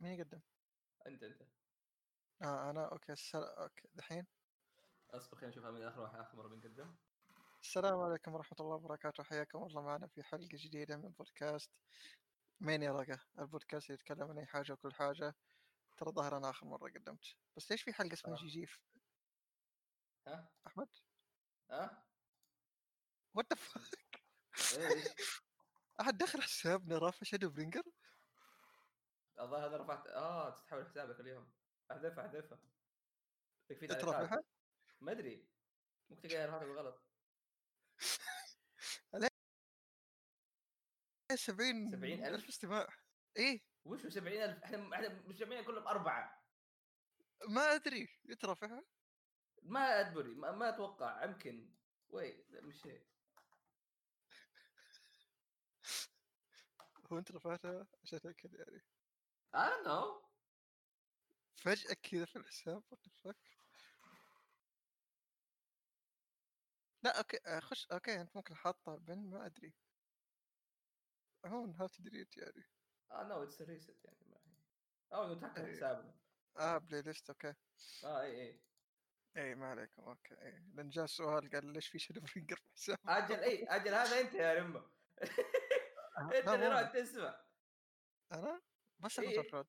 مين يقدم؟ أنت أنت. آه أنا okay السل... okay دحين؟ اصبر خلينا نشوف من آخر واحد آخر مرة بنقدم. السلام عليكم ورحمة الله وبركاته. حياكم الله معنا في حلقة جديدة من بودكاست. مين يرقى البودكاست اللي يتكلم عن أي حاجة وكل حاجة. ترى ظاهر أنا آخر مرة قدمت. بس ليش في حلقة اسمها آه. جي جيف ها؟ أحمد؟ ها what the إيش؟ أحد دخل حسابنا رافع Shadowbringer؟ الظاهر هذا رفعت آه تتحول حسابك اليوم. احذفها احذفها أنت تعليقات؟ ما أدري. ممكن تغير هذا بالغلط 70 70,000 ألف؟ استماع. إيه. وش 70000 إحنا إحنا مجتمعين كلهم أربعة. ما أدري. أنت رافعها؟ ما أدري. ما, ما أتوقع. يمكن. وي لا، مش هيك. هو أنت رفعتها؟ عشان أتأكد يعني. I don't know فجأة كذا في الحساب لا أوكي آه، خش أوكي أنت ممكن حاطها بن ما أدري. هون هاو تدريت يعني. آه نو اتس ريست يعني ما هي. أو انه تحكم أي. حسابنا آه بلاي ليست أوكي. آه اي اي اي ما عليكم أوكي اي لأن جاء سؤال قال ليش في شادو برينجر في حساب أجل اي أجل هذا أنت يا رمه أنت لا، اللي رحت تسمع. أنا؟ بس إيه. كلاود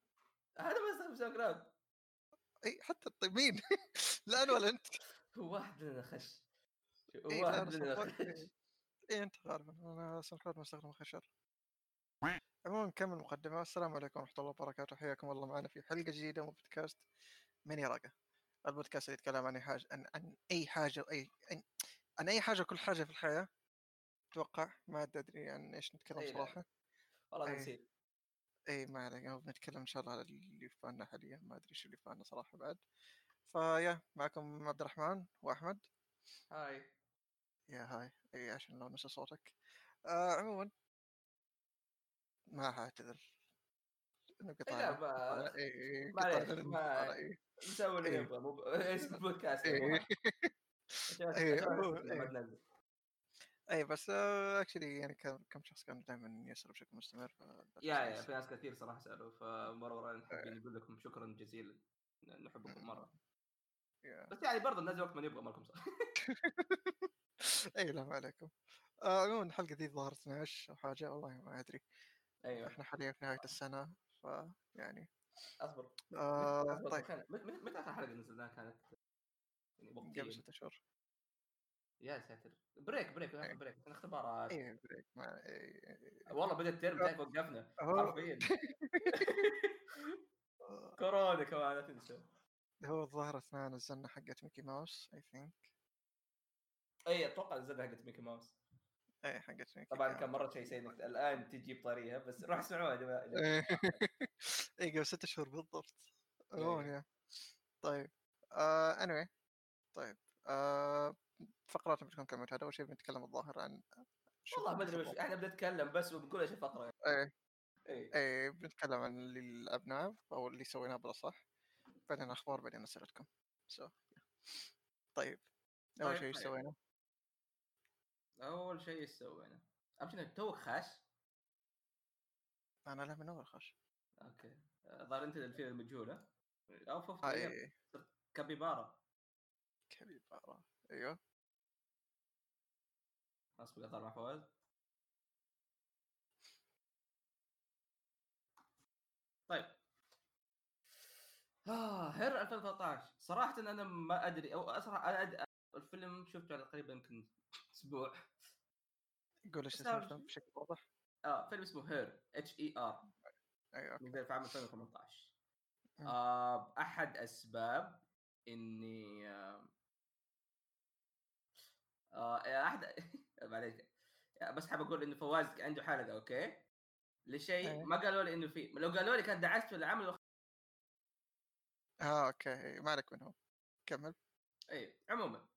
هذا ما ساوند كلاود اي حتى طيب مين؟ لا أنا ولا أنت. هو واحد مننا خش. هو إيه، واحد مننا كلاود، خش. إيه. اي أنت غالبا. أنا ساوند كلاود مستخدم خشر عموما نكمل مقدمة السلام عليكم ورحمة الله وبركاته. حياكم الله معنا في حلقة جديدة من بودكاست من يراقة البودكاست اللي يتكلم عن حاجة عن, عن أي حاجة وأي عن, عن أي حاجة وكل حاجة في الحياة. أتوقع ما أدري عن إيش نتكلم لا. صراحة. والله إيه. نسيت. اي ما عليك بنتكلم إن شاء الله على اللي في بالنا حاليا ما أدري شو اللي في بالنا صراحة بعد. فيا معكم عبد الرحمن وأحمد. هاي. يا هاي. اي عشان لو نسى صوتك. آه عموما. ما حاعتذر. إنه لا، قطعنا. ما- قطعنا- اي اي معليش، ما- نسوي اللي إيه. نبغى اسم البودكاست اي إيه، إيه. بس actually يعني كم شخص كان دائما يسأل بشكل مستمر يا يا في ناس كثير صراحة سالوا فمرة مره نحب نقول لكم شكرا جزيلا نحبكم مرة. yeah. بس يعني برضه ننزل وقت ما نبغى مالكم صح. اي لا ما عليكم. آه عموما الحلقة ذي ظهر 12 أو حاجة والله ما أدري. أيوه. إحنا حاليا في نهاية السنة ف يعني. أصبر. آه طيب. متى آخر حلقة نزلناها كانت؟ يعني قبل ست اشهر يا ساتر. break break إيه. break اختبارات. أي break. ما إيه،. والله بدا الترم تعرف وقفنا. حرفيا. كورونا كمان لا تنسى. هو الظاهر أثناء نزلنا حقت ميكي ماوس I think أي أتوقع نزلنا حقت ميكي ماوس. أي حقت ميكي طبعا. كان مرة شيء سيء الآن تجي بطريقه بس روح اسمعوها يا جماعة. أي قبل ست شهور بالضبط. عموما طيب. آه anyway. طيب. آه فقراتنا بتكون هذا أول شيء بنتكلم الظاهر عن والله ما أدري وش. إحنا بنتكلم بس وبنقول إيش الفقرة إيه. اي إيه بنتكلم عن اللي لعبناه أو اللي سويناه بالأصح. بعدين أخبار بعدين أسئلتكم. سو طيب. أول طيب، شيء إيش طيب. سوينا؟ أول شيء إيش سوينا؟ إنك توك خاش. أنا لا من أول خش أوكي. الظاهر أنت الفيل المجهوله أو فوف هاي كابيبارا. كبيبارا أيوه. اصبر اظهر مع فواز طيب. آه Her 2013 صراحة أنا ما أدري أو أصراحة أنا. الفيلم شفته على تقريبا يمكن أسبوع. قول إيش بس اسم أول الفيلم بشكل واضح. آه فيلم اسمه هير اتش اي ار أيوه أوكي. في عام 2018 مم. آه أحد أسباب إني آه آه أحد معليش بس حاب أقول إنه فواز عنده حلقة أوكي؟ لشيء إيه. ما قالوا لي إنه في لو قالوا لي كان دعست العمل آه أوكي. إيه، ما عليك من هو؟ كمل. اي عموما.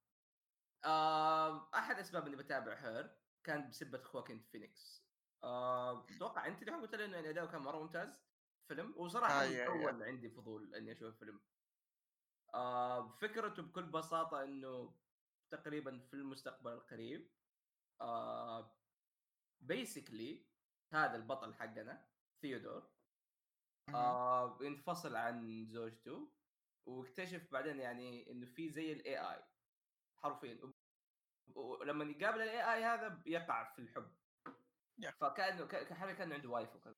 آه أحد أسباب إني بتابع Her كان بسبة خواكين فينيكس آه أتوقع أنت اليوم قلت لي إنه يعني أداؤه كان مرة ممتاز فيلم وصراحة آه، يا- أول عندي فضول إني أشوف الفيلم آه فكرته بكل بساطة إنه تقريبا في المستقبل القريب. آه basically هذا البطل حقنا ثيودور. آه ينفصل عن زوجته واكتشف بعدين يعني إنه في زي ال AI حرفيا. ولما يقابل ال AI هذا بيقع في الحب. yeah. فكأنه ك- حرفيا كأنه عنده wife وكذا.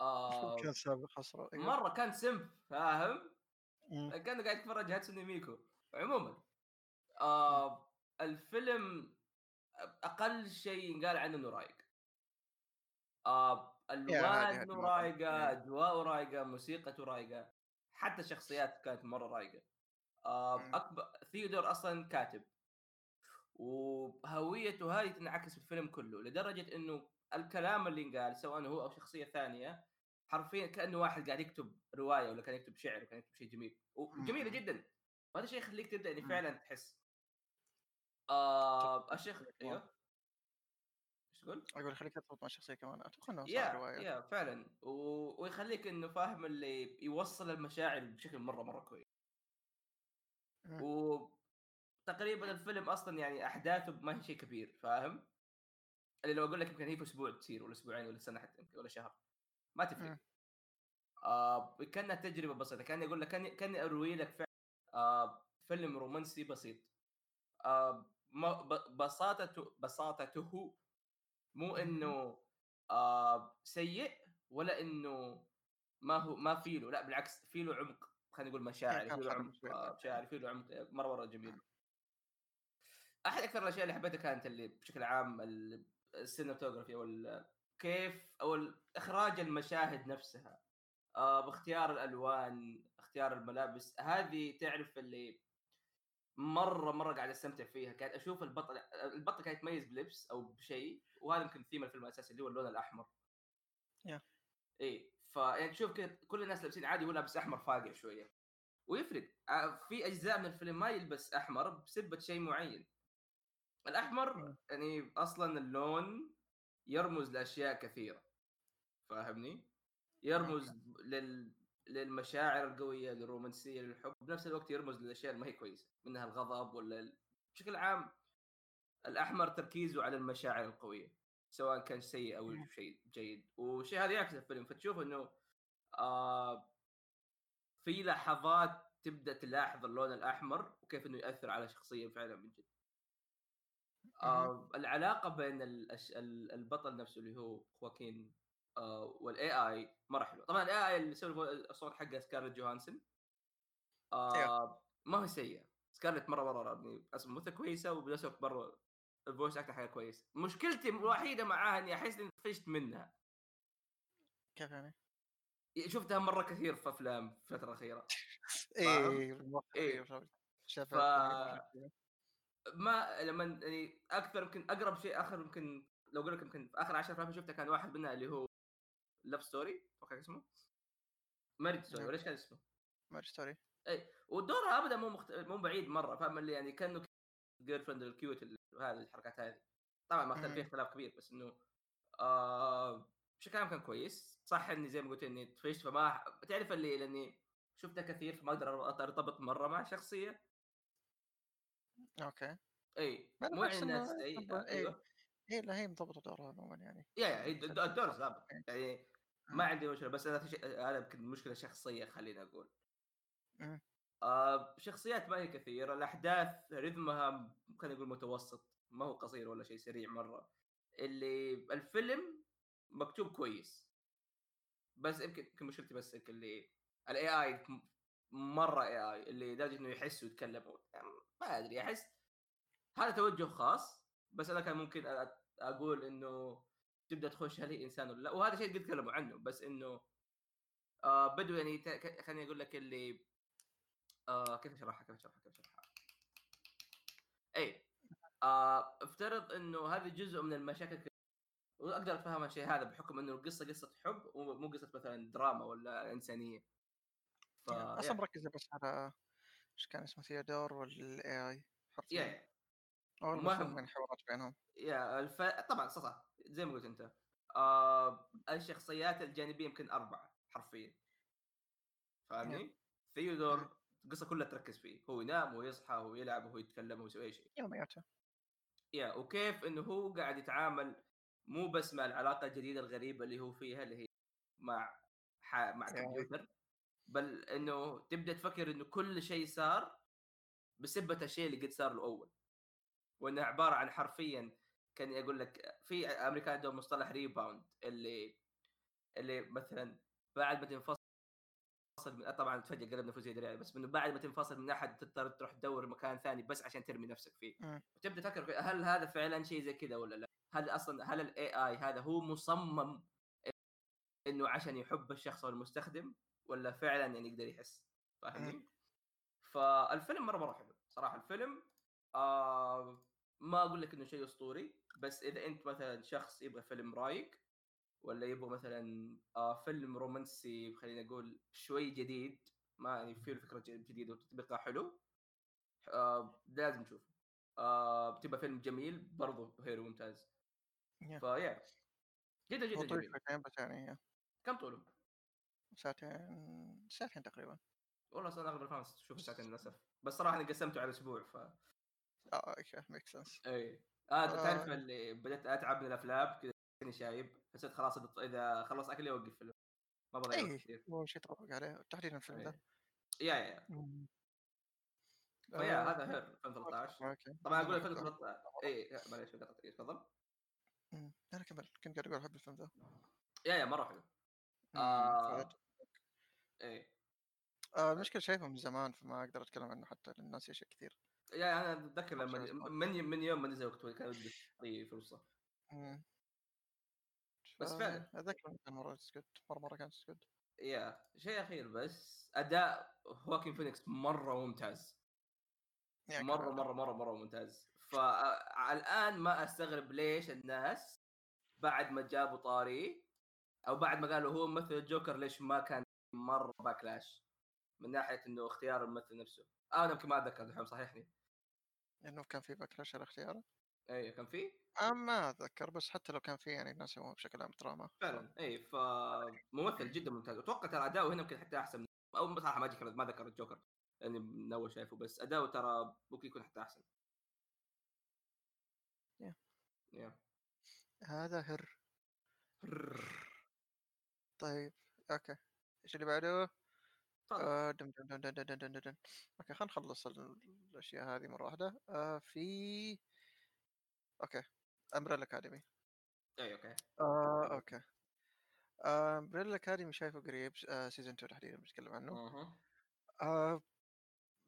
آه كان سابق أيوه. مرة كان سمب فاهم. كأنه قاعد يتفرج هاتسوني ميكو عموما. آه الفيلم أقل شيء ينقال عنه إنه رايق آه الوان. رايقة يعني. أجواءه رايقة موسيقته رايقة حتى الشخصيات كانت مرة رايقة آه. اكبر ثيودور أصلا كاتب وهويته هذه تنعكس في الفيلم كله لدرجة إنه الكلام اللي ينقال سواء هو أو شخصية ثانية حرفيا كأنه واحد قاعد يكتب رواية ولا كان يكتب شعر ولا كان يكتب شيء جميل وجميلة. جدا وهذا الشيء يخليك تبدأ يعني. فعلا تحس آه الشيخ طبعاً. أيوه إيش تقول؟ أقول خليك تربط مع الشخصيه كمان أتوقع إنه صار يا رواية يا فعلا و... ويخليك إنه فاهم اللي يوصل المشاعر بشكل مرة مرة كويس. وتقريبا الفيلم أصلا يعني أحداثه ما هي شيء كبير فاهم؟ اللي لو أقول لك يمكن هي في أسبوع تصير ولا أسبوعين ولا سنة حتى يمكن ولا شهر ما تفرق. آه كأنها تجربة بسيطة كأني أقول لك كأني كأني أروي لك فعلا آه فيلم رومانسي بسيط آه بساطته بساطته مو. إنه آه سيء ولا إنه ما هو ما في له لا بالعكس في له عمق خلينا نقول مشاعر في له عمق. آه مشاعر في له عمق مرة مرة جميل أحد أكثر الأشياء اللي حبيتها كانت اللي بشكل عام ال- السينماتوجرافي أو كيف أو إخراج المشاهد نفسها آه باختيار الألوان اختيار الملابس هذه تعرف اللي مرة مرة قاعد أستمتع فيها. قاعد أشوف البطل البطل قاعد يتميز بلبس أو بشيء وهذا يمكن ثيم الفيلم الأساسي اللي هو اللون الأحمر. يا. اي فيعني تشوف كذا كل الناس لابسين عادي هو لابس أحمر فاقع شوية. ويفرق. آه، في أجزاء من الفيلم ما يلبس أحمر بسبه شيء معين. الأحمر. يعني أصلا اللون يرمز لأشياء كثيرة. فاهمني؟ يرمز لل للمشاعر القوية للرومانسية للحب بنفس الوقت يرمز للأشياء اللي ما هي كويسة منها الغضب ولا بشكل عام الأحمر تركيزه على المشاعر القوية سواء كان سيء أو مم. شيء جيد. والشيء هذا يعكس الفيلم فتشوف إنه آه في لحظات تبدأ تلاحظ اللون الأحمر وكيف إنه يأثر على شخصية فعلا من جد. آه العلاقة بين البطل نفسه اللي هو خواكين وال AI مرة حلو طبعا ال AI اللي يسوي الصوت حقه سكارلت جوهانسون آه ما هو سيء. سكارلت مرة مرة يعني أصلا مثل كويسة الوقت مره ال voice أكتر حاجة كويسه مشكلتي الوحيدة معاها اني أحس إني طفشت منها. كيف يعني؟ شفتها مرة كثير في أفلام في الفترة الأخيرة. إيه مرة إيه. ف- ما لما يعني أكثر يمكن أقرب شيء آخر يمكن لو أقول لك يمكن في آخر 10 أفلام شفتها كان واحد منها اللي هو Love Story أتوقع اسمه Marriage Story نعم. ولا إيش كان اسمه؟ Marriage Story إي ودورها ابدا مو مخت... مو بعيد مرة فاهم اللي يعني كأنه girlfriend ال cute ال- هذه الحركات هذه طبعا ما اختلف فيه. اختلاف كبير بس إنه آه بشكل عام كان كويس صح إني زي ما قلت إني طفشت فما تعرف اللي لأني شفتها كثير فما أقدر أرتبط مرة مع شخصية أوكي اي مو يعني إنه ناس اي إيه. أيوه إيه لا هي مضبطه دورها عموما يعني يا يا الدور إيه. يعني ما عندي مشكلة بس في شيء- هذا يمكن مشكلة شخصية خليني أقول. مم. آه شخصيات ما هي كثيرة الأحداث رتمها خلينا نقول متوسط ما هو قصير ولا شيء سريع مرة. اللي الفيلم مكتوب كويس. بس يمكن يمكن مشكلتي بس اللي ال AI مرة AI اللي لدرجه إنه يحس ويتكلم يعني ما أدري أحس هذا توجه خاص بس أنا كان ممكن أقول إنه تبدأ تخش هل هي إنسان ولا لا؟ وهذا شيء قد تكلموا عنه بس إنه آه بدو يعني ت- خليني أقول لك اللي آه كيف أشرحها كيف أشرحها كيف أشرحها؟ اي آه افترض إنه هذا جزء من المشاكل وأقدر اتفهم الشيء هذا بحكم إنه القصة قصة حب ومو قصة مثلا دراما ولا إنسانية. ف أصلا مركزه بس على إيش كان اسمه ثيودور وال AI حرفيا yeah. أو من الحوارات بينهم. يا الف... طبعا صح. زي ما قلت أنت. آه الشخصيات الجانبية يمكن أربعة حرفيا. فاهمني؟ ثيودور القصة كلها تركز فيه. هو ينام ويصحى ويلعب وهو يتكلم ويسوي أي شيء. يومياته يا وكيف إنه هو قاعد يتعامل مو بس مع العلاقة الجديدة الغريبة اللي هو فيها اللي هي مع ح... مع. كمبيوتر بل إنه تبدأ تفكر إنه كل شيء صار بسبه الشيء اللي قد صار له أول. وإنه عبارة عن حرفيا كان يقول لك في أمريكا عندهم مصطلح ريباوند اللي اللي مثلا بعد ما تنفصل من طبعا فجاه قلبنا فوزيه درعي بس إنه بعد ما تنفصل من أحد تضطر تروح تدور مكان ثاني بس عشان ترمي نفسك فيه مم. وتبدا تفكر هل هذا فعلا شيء زي كذا ولا لا؟ هل أصلا هل الاي اي هذا هو مصمم إنه عشان يحب الشخص أو المستخدم ولا فعلا يعني يقدر يحس فاهمني؟ فالفيلم مرة مرة حلو صراحة الفيلم آه ما أقول لك إنه شيء أسطوري بس إذا أنت مثلا شخص يبغى فيلم رايق ولا يبغى مثلا آه فيلم رومانسي خلينا نقول شوي جديد ما يعني فيه فكرة جديدة وتطبيقها حلو آه لازم تشوفه. آه بتبقى فيلم جميل برضه Her وممتاز. Yeah. ف yeah جدا جدا جميل. بس يعني كم طوله؟ ساعتين ساعتين تقريبا. والله أصلا أغلب الأفلام تشوف ساعتين للأسف. بس صراحة أنا قسمته على أسبوع ف آه أوكي make sense إي. آه تعرف آه. اللي بدأت اتعب من الأفلام كذا كأني شايب حسيت خلاص إذا خلص أكلي أوقف فيلم ما بضيع وقت اي كثير. هو شيء تطبق عليه تحديدا الفيلم ذا. yeah yeah. ف yeah آه، هذا Her 2013 أوكي طبعا أقول أنا أحب- 2013 إي معليش تفضل. أنا كمل. كنت قاعد أقول أحب الفيلم ذا yeah yeah مرة حلو. آه فهد. إي. آه المشكلة شايفه من زمان فما أقدر أتكلم عنه حتى لأن ناسي أشياء كثير. yeah أنا أتذكر لما. من من يوم ما نزل وقت كان ودي اعطيه فرصه. بس فعلا. أتذكر إنه كان مرة سكوت مرة مرة كان سكوت yeah شيء أخير بس أداء خواكين فينيكس مرة ممتاز. يعني مرة كان- مرة مرة مرة ممتاز. فالان ما أستغرب ليش الناس بعد ما جابوا طاري أو بعد ما قالوا هو ممثل الجوكر ليش ما كان مرة backlash من ناحية إنه اختيار الممثل نفسه. آه أنا يمكن ما اتذكر الحين صحيحني إنه كان في باكلاش على اختياره اي كان في؟ آه ما أتذكر بس حتى لو كان في يعني الناس يسوون بشكل عام دراما. فعلا اي فممثل جدا ممتاز. أتوقع ترى أداؤه هنا يمكن حتى أحسن. أو بصراحه ما ذكر ما ذكر الجوكر لأني من أول شايفه بس أداؤه ترى ممكن يكون حتى أحسن. Yeah. يا هذا هر. طيب أوكي. إيش اللي بعده؟ آه، دم دن دن دن دن دن دن دن. أوكي خلينا نخلص الأشياء هذه مرة واحدة. آه في أوكي Umbrella Academy إي أوكي. آه أوكي. آه، Umbrella Academy شايفه قريب آه season 2 تحديدا بنتكلم عنه. آه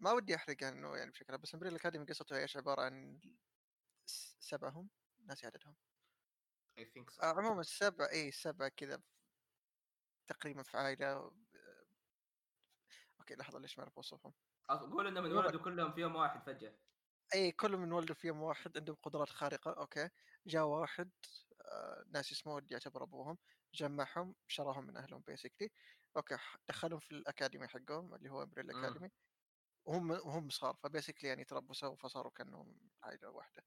ما ودي أحرق إنه يعني بشكل بس Umbrella Academy قصته إيش؟ عبارة عن سبعهم ناسي عددهم I think so. آه، عموما السبع اي سبع كذا تقريبا في عائلة أوكي لحظة ليش ما اعرف اوصفهم أقول إنهم. انولدوا كلهم في يوم واحد فجأة. إي كلهم انولدوا في يوم واحد عندهم قدرات خارقة أوكي. جاء واحد آه ناس اسمه ودي يعتبر أبوهم جمعهم شراهم من أهلهم basically أوكي دخلهم في الأكاديمي حقهم اللي هو Umbrella. Academy وهم وهم صغار ف basically يعني تربوا سوا فصاروا كأنهم عائلة واحدة.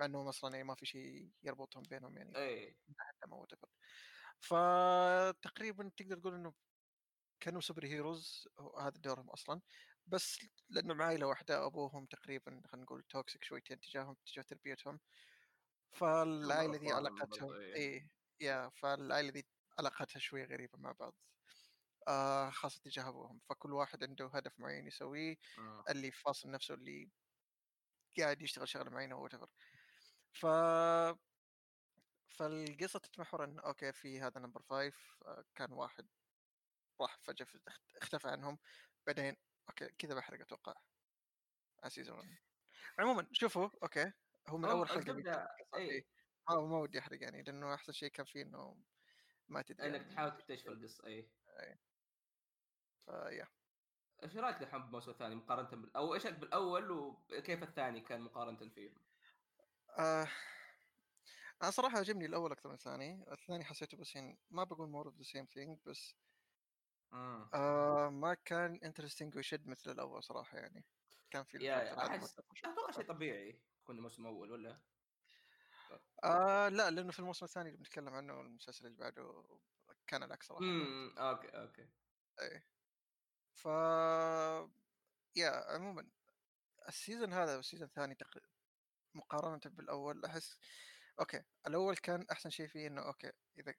مع إنهم أصلا يعني ما في شيء يربطهم بينهم يعني إي. طفل. فتقريبا تقدر تقول إنه كانوا super heroes هذا دورهم أصلا. بس لانهم عائله واحدة أبوهم تقريبا خلينا نقول toxic شويتين تجاههم تجاه تربيتهم. فالعائلة ذي علاقتهم برضو، إيه. اي yeah فالعائلة ذي علاقتها شوي غريبة مع بعض. آه خاصة تجاه أبوهم. فكل واحد عنده هدف معين يسويه آه. اللي فاصل نفسه اللي قاعد يشتغل شغلة معينة أو ف فالقصة تتمحور إن okay في هذا Number Five آه، كان واحد راح فجأة اختفى عنهم بعدين okay كذا بحرق أتوقع على season 1 عموما شوفوا okay هو من هو أول حلقة إيه. ما ما ودي أحرق يعني لأنه أحسن شيء كان فيه إنه ما تدري إنك يعني. تحاول تكتشف القصة اي ف yeah إيش رأيك دحين بالموسم الثاني مقارنة بال... أو إيش رأيك بالأول وكيف الثاني كان مقارنة فيهم؟ آه أنا صراحة عجبني الأول أكثر من الثاني الثاني حسيته بس يعني ما بقول more of the same thing بس امم آه ما كان interesting ويشد مثل الأول صراحة يعني. كان في أحس أتوقع شيء. طبيعي يكون الموسم الأول ولا؟ آه لا لأنه في الموسم الثاني اللي بنتكلم عنه المسلسل اللي بعده كان العكس صراحة امم okay okay. إيه. ف yeah عموما ال season هذا وال season الثاني تق... مقارنة بالأول أحس okay الأول كان أحسن شيء فيه إنه okay إذا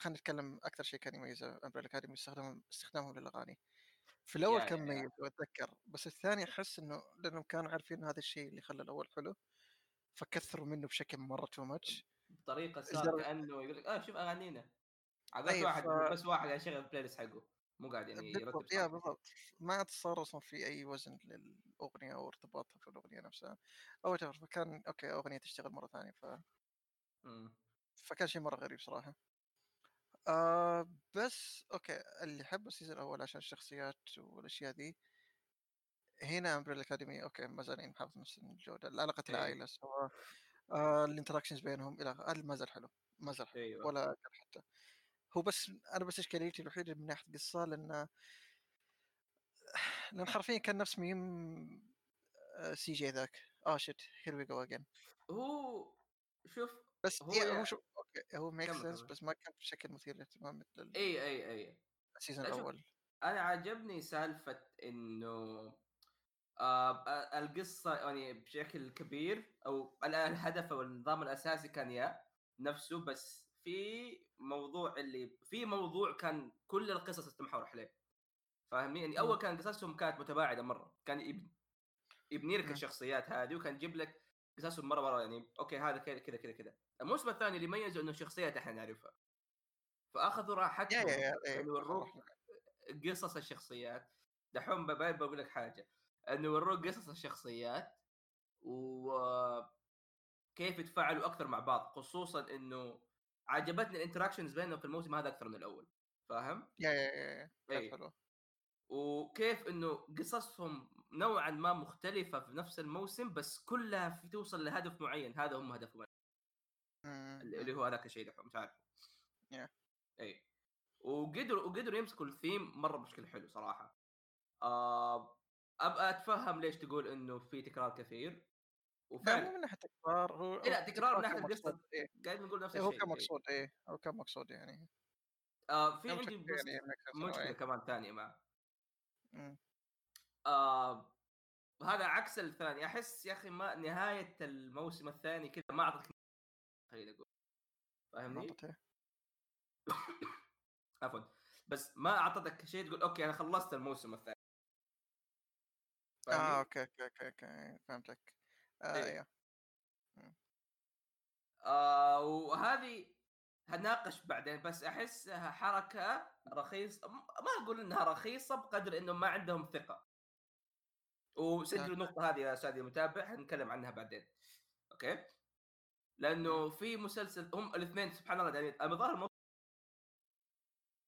خلينا نتكلم أكثر شيء كان يميز Umbrella Academy استخدامهم استخدامهم للأغاني في الأول كان مميز واتذكر بس الثاني أحس إنه لأنهم كانوا عارفين هذا الشيء اللي خلى الأول حلو فكثروا منه بشكل مرة too much بطريقة صار كأنه يقول لك آه شوف أغانينا عقلت أي، واحد ف- بس واحد يشغل ال playlist حقه مو قاعد يعني يرتب yeah. بالضبط ما عاد صار أصلا في أي وزن للأغنية أو ارتباطها في الأغنية نفسها أو. فكان okay أغنية تشتغل مرة ثانية ف... مم. فكان شيء مرة غريب صراحة آه بس okay اللي حب ال season الأول عشان الشخصيات والأشياء ذي هنا Umbrella Academy okay ما زالين محافظ نفس الجودة علاقة إيه. العائلة سواء آه ال interactions بينهم إلى هذا ما زال حلو ما زال حلو أيوه. ولا حتى. هو بس أنا بس إشكاليتي الوحيدة من ناحية قصة لأن لأن حرفيا كان نفس ميم آه، CJ ذاك. ah shit here we go again هو شوف بس هو يا- هو شو okay هو make sense. بس ما كان بشكل مثير للاهتمام مثل اي اي اي ال season الأول. أنا عجبني سالفة إنه آه القصة يعني بشكل كبير أو ال- الهدف أو النظام الأساسي كان يا نفسه بس في موضوع اللي في موضوع كان كل القصص تتمحور عليه فاهمين يعني أول كان قصصهم كانت متباعدة مرة. كان يب- يبني لك مم. الشخصيات هذه وكان يجيب لك قصصهم مرة مرة يعني أوكي هذا كذا كذا كذا كذا. الموسم الثاني اللي ميزه إنه شخصيات إحنا نعرفها. فأخذوا راحتهم إيه، يوروك قصص الشخصيات. دحوم بقول لك حاجة. إنه يوروك قصص الشخصيات وكيف يتفاعلوا أكثر مع بعض خصوصا إنه عجبتني الإنتراكشنز بينهم في الموسم هذا أكثر من الأول. فاهم؟ يا يا يا إيه. حلو. وكيف إنه قصصهم نوعا ما مختلفة في نفس الموسم بس كلها في توصل لهدف معين هذا هم هدفهم. اللي هو هذاك الشيء دحوم مش عارف Yeah. اي وقدروا وقدروا يمسكوا الثيم مرة بشكل حلو صراحة آه أبغى أتفهم ليش تقول إنه في تكرار كثير لا وفعلا من ناحية تكرار هو إيه لا، هو تكرار من كان مقصود، القصة. إيه. قاعد نقول نفس إيه، هو الشيء كان إيه. مقصود إيه هو كان مقصود يعني آه في كان عندي يعني مشكلة. كمان ثانية معه. آه هذا عكس الثاني أحس يا أخي ما نهاية الموسم الثاني كذا ما اعطتك خليني أقول فاهمني؟ إيه. عفوا بس ما أعطتك شيء تقول okay أنا خلصت الموسم الثاني آه فاهمني؟ okay okay okay okay فهمتك آه إيه. أيوه آه وهذه هناقش بعدين بس احسها حركة رخيص م- ما أقول إنها رخيصة بقدر إنه ما عندهم ثقة. وسجلوا. النقطة هذه يا أستاذ المتابع حنتكلم عنها بعدين. okay؟ لأنه في مسلسل هم الاثنين سبحان الله يعني الظاهر الموسم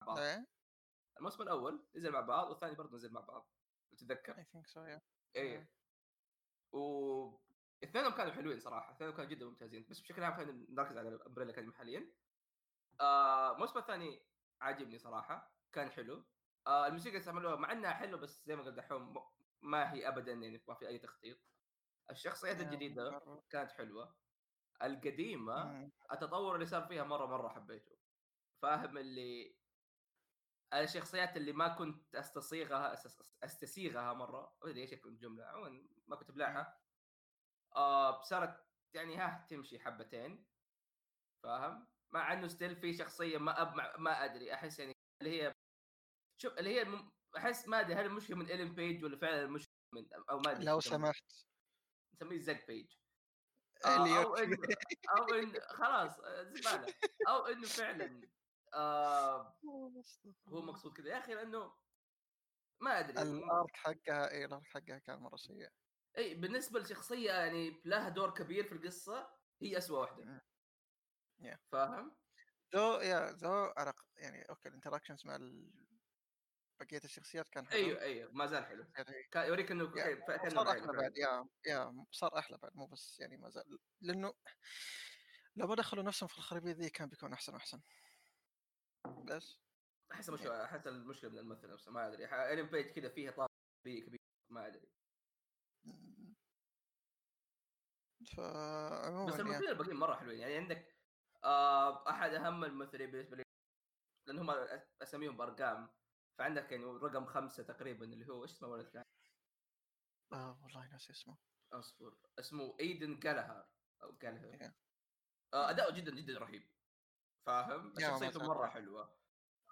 مع بعض. إيه. الموسم الأول نزل مع بعض والثاني برضه نزل مع بعض. تتذكر I think so إيه. و اثنينهم كانوا حلوين صراحة اثنينهم كانوا جدا ممتازين بس بشكل عام خلينا نركز على Umbrella Academy حاليا. آه الموسم الثاني عاجبني صراحة كان حلو. آه الموسيقى اللي استعملوها مع إنها حلوة بس زي ما قلت دحوم ما هي ابدا يعني ما في أي تخطيط. الشخصيات يا الجديدة. كانت حلوة. القديمة. التطور اللي صار فيها مرة مرة حبيته. فاهم اللي الشخصيات اللي ما كنت أستصيغها أستسيغها مرة ما ادري إيش الجملة عموما ما كنت ابلعها آه صارت يعني ها تمشي حبتين. فاهم؟ مع إنه ستيل في شخصية ما أب ما, أدري أحس يعني اللي هي شوف اللي هي الم... أحس ما أدري هل المشكلة من ايلين بيج ولا فعلا المشكلة من أو ما أدري لو. سمحت. نسميه زق بيج آه، أو إنه أو انه خلاص آه، زبالة. أو إنه فعلا آه هو مقصود كذا. يا أخي لأنه ما أدري. الارك حقها اي الارك حقها كان مرة سيء. اي بالنسبة لشخصية يعني لها دور كبير في القصة هي اسوء واحدة. Yeah. فاهم؟ ذو يا ذو على ق- يعني أوكي الانتراكشنز مع بقية الشخصيات كان حلو. أيوه أيوه ما زال حلو. يعني كان يوريك إنه كأنه صار أحلى. بعد يا يا صار أحلى بعد مو بس يعني ما زال لأنه لو ما دخلوا نفسهم في الخرابيط ذي كان بيكون أحسن وأحسن. بس. أحس مش أحس المشكلة من الممثل نفسه ما أدري ايلين بيج كذا فيها طاقه كبير كبير ما أدري. فعموما بس يا الممثلين الباقيين مرة حلوين يعني عندك أحد أهم الممثلين بالنسبة لي لأن هم أساميهم بأرقام. فعندك يعني رقم خمسة تقريبا اللي هو إيش اسمه ولد كان؟ آه والله ناسي اسمه. أصبر. اسمه إيدن جالهار أو جالهار Yeah. آه أداؤه جدا جدا رهيب. فاهم؟ شخصيته تعرف. مره حلوة.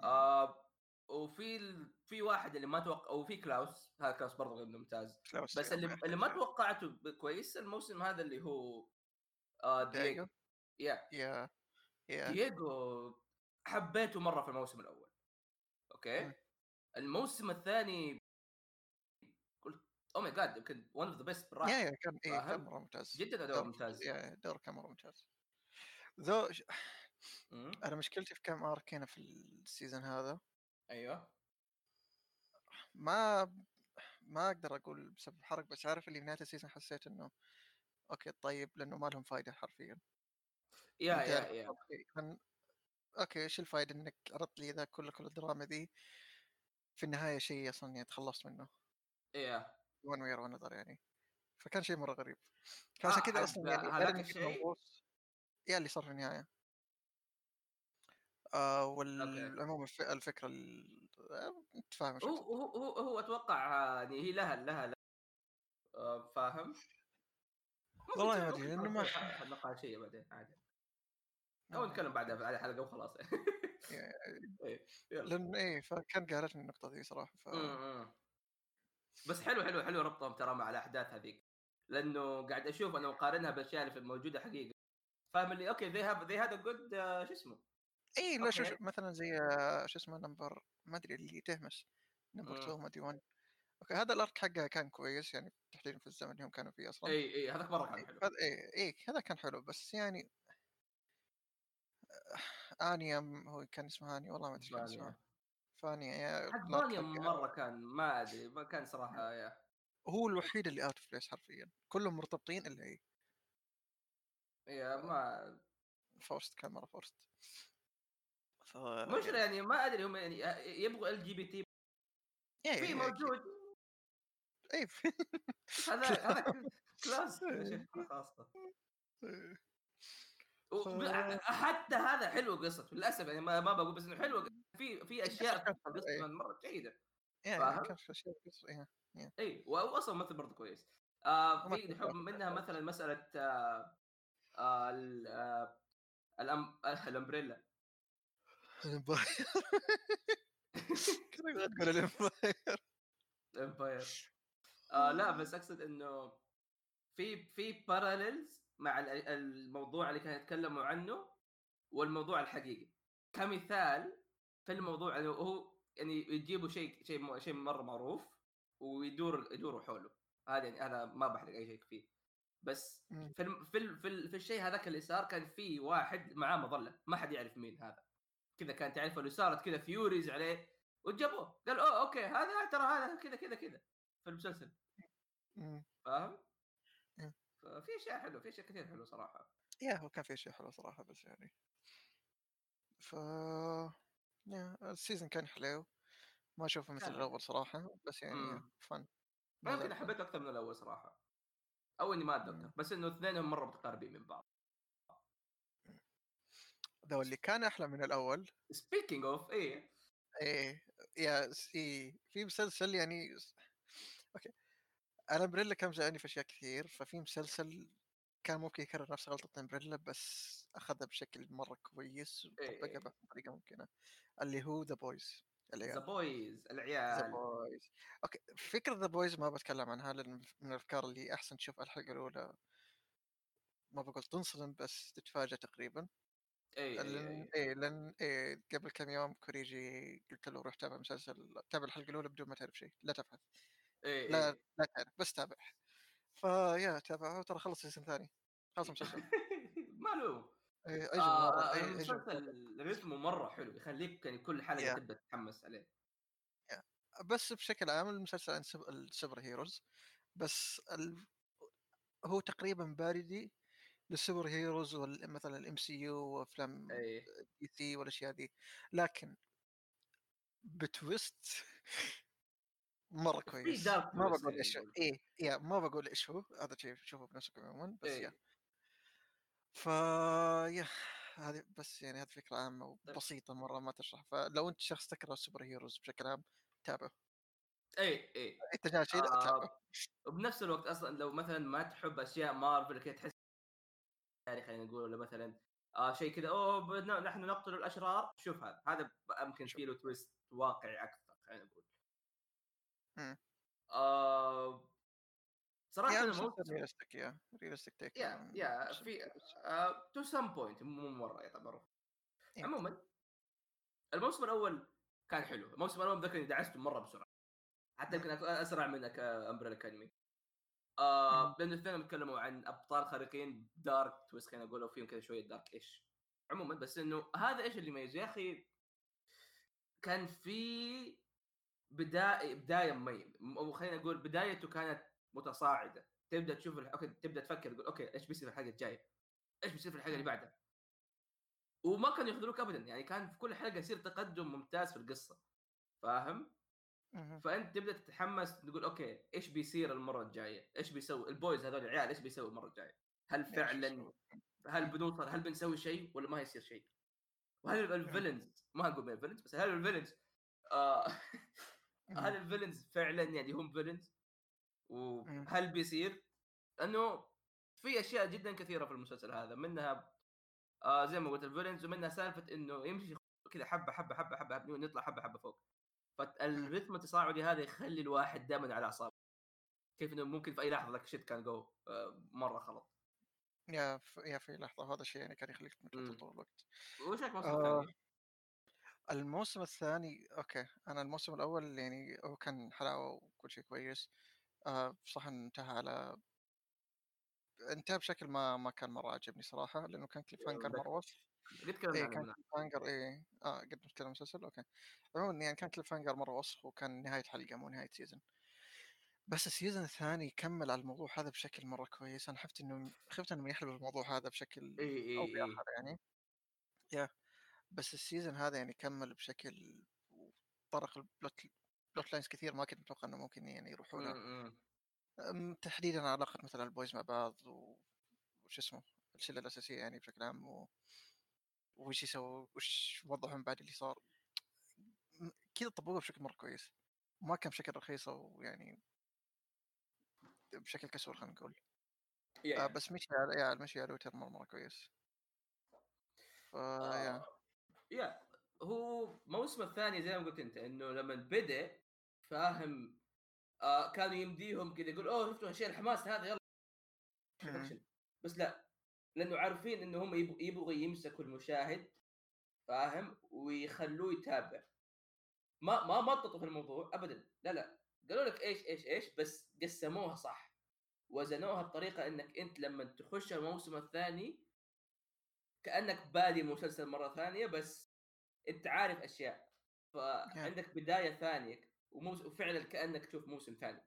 آه وفي ال... في واحد اللي ما توقع وفي كلاوس. هذا كلاوس برضه ممتاز. كلاوس بس اللي اللي ما. توقعته كويس الموسم هذا اللي هو آه؟ دييغو yeah. yeah. yeah دييغو حبيته مرة في الموسم الأول okay مم. الموسم الثاني قلت oh my God يمكن one of the best yeah yeah كان إيه كان؟ مرة ممتاز جدا دور ممتاز yeah دور كان مرة ممتاز though. أنا مشكلتي في كم arc هنا في ال season هذا أيوه ما ما أقدر أقول بسبب حرق بس عارف اللي نهاية ال season حسيت إنه أوكي طيب لأنه ما لهم فائده حرفيا يا يا يا. أوكي من... أوكي إيش الفائده إنك عرضت لي ذا كل كل الدراما ذي؟ في النهاية شيء أصلا يعني تخلصت منه. يا. وان وير وان يعني. فكان شيء مرة غريب. فعشان آه، كذا أصلا يعني هذاك الشيء؟ يا اللي صار في النهاية. آه والعموم الف... الفكرة ال... آه، أنت فاهم هو. هو هو, أتوقع يعني هي لها لها, لها. آه، فاهم؟ والله ما أدري، ممكن لأنه ما- نقاش- نقاشية بعدين عادي. أو آه. نتكلم بعدها في الحلقة وخلاص. إيه، لأن إيه فكان قالتني النقطة ذي صراحة ف... أمم. بس حلو حلو حلو ربطهم ترى مع الأحداث هذيك. لأنه قاعد أشوف أنا مقارنها بالأشياء اللي في الموجودة حقيقة. فاهم اللي أوكي ذي هاف ذي هذا جود شو اسمه؟ إي لا شو مثلا زي آه، شو اسمه نمبر ما أدري اللي تهمس number مم. 2 ما أدري 1 okay هذا ال arc حقه كان كويس يعني تحديدا في الزمن اللي هم كانوا فيه أصلا. إي إي هذاك مرة كان حلو. إي إي هذا كان حلو بس يعني انيا هو كان اسمه انيا والله ما أدري كان اسمه. فانيا yeah حق فانيا. مرة كان ما أدري ما كان صراحة yeah. هو الوحيد اللي out of place حرفيا. كلهم مرتبطين إلا هي. yeah ما forced كان مرة forced. ف... مش يعني ما أدري هم يعني يبغوا ال جي بي تي إيه، في إيه، موجود. اي هذا هذا كلاس خاصة. حتى هذا حلو قصته للأسف يعني ما, ما بقول بس إنه حلو في في أشياء في حلو، قصته إيه. مرة جيدة يعني أشياء قص- إيه. إي واصلا مثل برضه كويس آه في نحب منها. مثلا مسألة آه آه ال- آه الأم... آه الأمبريلا الأمباير تقول الأمباير الأمباير آه لا بس أقصد إنه في في باراليلز مع ال- الموضوع اللي كانوا يتكلموا عنه والموضوع الحقيقي. كمثال في الموضوع انه هو يعني يجيبوا شيء شيء شيء مرة معروف ويدور يدوروا حوله. هذا يعني هذا ما بحرق أي شيء فيه. بس. في الم- في ال- في, ال- في الشيء هذاك اللي صار كان في واحد معاه مظلة. ما حد يعرف مين هذا. كذا كان تعرف اللي صارت كذا theories عليه وجابوه. قال أوه okay هذا ترى هذا كذا كذا كذا. في المسلسل. فاهم؟ ففي أشياء حلوة في أشياء كثير حلوة صراحة. yeah هو كان في شيء حلو صراحة بس يعني. ف yeah ال season كان حلو. ما أشوفه مثل. الأول صراحة بس يعني مم. فن. يمكن حبيته أكثر من الأول صراحة. أو إني ما أتذكر. بس إنه اثنينهم مرة متقاربين من بعض. ذا اللي كان أحلى من الأول. speaking of إيه؟ إيه yeah س- إيه في مسلسل يعني okay. أنا Umbrella كان مزعلني في اشياء كثير ففي مسلسل كان ممكن يكرر نفس غلطة Umbrella بس أخذها بشكل مرة كويس إيه. وطبقها بأحسن طريقة ممكنة اللي هو The Boys ذا العيال Boys ذا العيال. Boys okay فكرة The Boys ما بتكلم عنها لأن من الأفكار اللي أحسن تشوف الحلقة الأولى ما بقول تنصدم بس تتفاجأ تقريبا. اي اي لأن اي إيه لأن إيه قبل كم يوم كوريجي قلت له روح تابع مسلسل تابع الحلقة الأولى بدون ما تعرف شيء لا تبحث. اي لا اي لا تعرف بس تابع. ف yeah تابعه ترى خلص season ثاني. خلص المسلسل ماله إيه، عجب آه إيه، المسلسل رتمه مرة حلو يخليك يعني كل حلقة. تبدأ تتحمس عليه. بس بشكل عام المسلسل عن ال super heroes. بس ال... هو تقريبا parody لل super heroes مثلا ال MCU وأفلام اي DC والأشياء دي. لكن ب twist مرة كويس ما بقول إيش نقول. إيه yeah ما بقول إيش هو هذا شيء شوفه بنفسكم عموما بس yeah اي ف yeah هذه بس يعني هذه فكرة عامة طيب. وبسيطة مرة ما تشرح فلو أنت شخص تكره ال super heroes بشكل عام تابعه اي اي أنت جاي شيء لا تابعه آه وبنفس الوقت أصلا لو مثلا ما تحب أشياء مارفل كذا تحس يعني خلينا نقول ولا مثلا آه شيء كذا أوه بدنا نحن نقتل الأشرار شوف هذا هذا يمكن. فيه له twist واقعي أكثر خلينا نقول. آه صراحة الموسم مسلسل realistic yeah realistic تيك yeah yeah في to some point مو مرة يعتبر. عموما الموسم الأول كان حلو الموسم الأول ذكر إني دعسته مرة بسرعة. حتى يمكن أسرع من Umbrella Academy آه. لأنه الاثنين بيتكلموا عن أبطال خارقين dark twist خلينا نقول وفيهم كذا شوية dark إيش عموما بس إنه هذا إيش اللي يميزه يا أخي كان في بداية بداية مميز أو خلينا نقول بدايته كانت متصاعدة تبدأ تشوف الح... okay تبدأ تفكر تقول okay إيش بيصير في الحلقة الجاية؟ إيش بيصير في الحلقة اللي بعدها؟ وما كانوا يخذلوك ابدا يعني كان في كل حلقة يصير تقدم ممتاز في القصة فاهم؟ فأنت تبدأ تتحمس تقول okay إيش بيصير المرة الجاية؟ إيش بيسوي ال Boys هذول العيال إيش بيسوي المرة الجاية؟ هل فعلا؟ هل بنوصل هل بنسوي شيء ولا ما يصير شيء؟ وهل ال villains ما أقول ال villains بس هل ال villains آه هل. ال villains فعلا يعني هم villains؟ وهل بيصير؟ انه في أشياء جدا كثيرة في المسلسل هذا منها آه زي ما قلت ال villains ومنها سالفة إنه يمشي كذا حبة حبة حبة حبة, حبة نطلع حبة حبة فوق فالرتم التصاعدي هذا يخلي الواحد دائما على أعصابه كيف إنه ممكن في أي لحظة ذاك ال shit can go آه مرة غلط yeah ف... yeah في لحظة هذا الشيء يعني كان يخليك مم. طول الوقت وش رايك الموسم الثاني؟ okay أنا الموسم الأول يعني هو كان حلاوة وكل شيء كويس آه صح انتهى على انتهى بشكل ما ما كان مرة عجبني صراحة لأنه كان cliffhanger مرة وسخ قد تكلمنا عنه كان cliffhanger إيه آه قد نتكلم مسلسل okay. عموما يعني كان cliffhanger مرة وسخ وكان نهاية حلقة مو نهاية season بس ال season الثاني كمل على الموضوع هذا بشكل مرة كويس أنا خفت إنه خفت إنه يحلب الموضوع هذا بشكل اي أو اي اي بآخر يعني. يا بس ال season هذا يعني كمل بشكل طرق ال plot plot lines كثير ما كنت متوقع إنه ممكن يعني يروحوا لها مم. أم، تحديدا علاقة مثلا ال boys مع بعض وش اسمه الشلة الأساسية يعني بشكل عام و... وش يسووا وش وضعهم بعد اللي صار. كذا طبقوها بشكل مرة كويس. ما كان بشكل رخيص ويعني بشكل كسول خلينا نقول. يا آه. بس مشي على يا مشي على ويتر مرة مرة كويس. فيا آه، يا هو الموسم الثاني زي ما قلت أنت إنه لما بدأ فاهم آه كانوا يمديهم كذا يقول أوه شفتوا الشيء الحماس هذا يلا. بس لا لأنه عارفين إنه هم يبغوا يمسكوا المشاهد فاهم؟ ويخلوه يتابع. ما ما مططوا في الموضوع ابدا. لا لا. قالوا لك إيش إيش إيش بس قسموها صح. وزنوها بطريقة إنك أنت لما تخش الموسم الثاني كأنك بادي مسلسل مرة ثانية بس أنت عارف أشياء. فعندك بداية ثانية وموس... وفعلا كأنك تشوف موسم ثاني.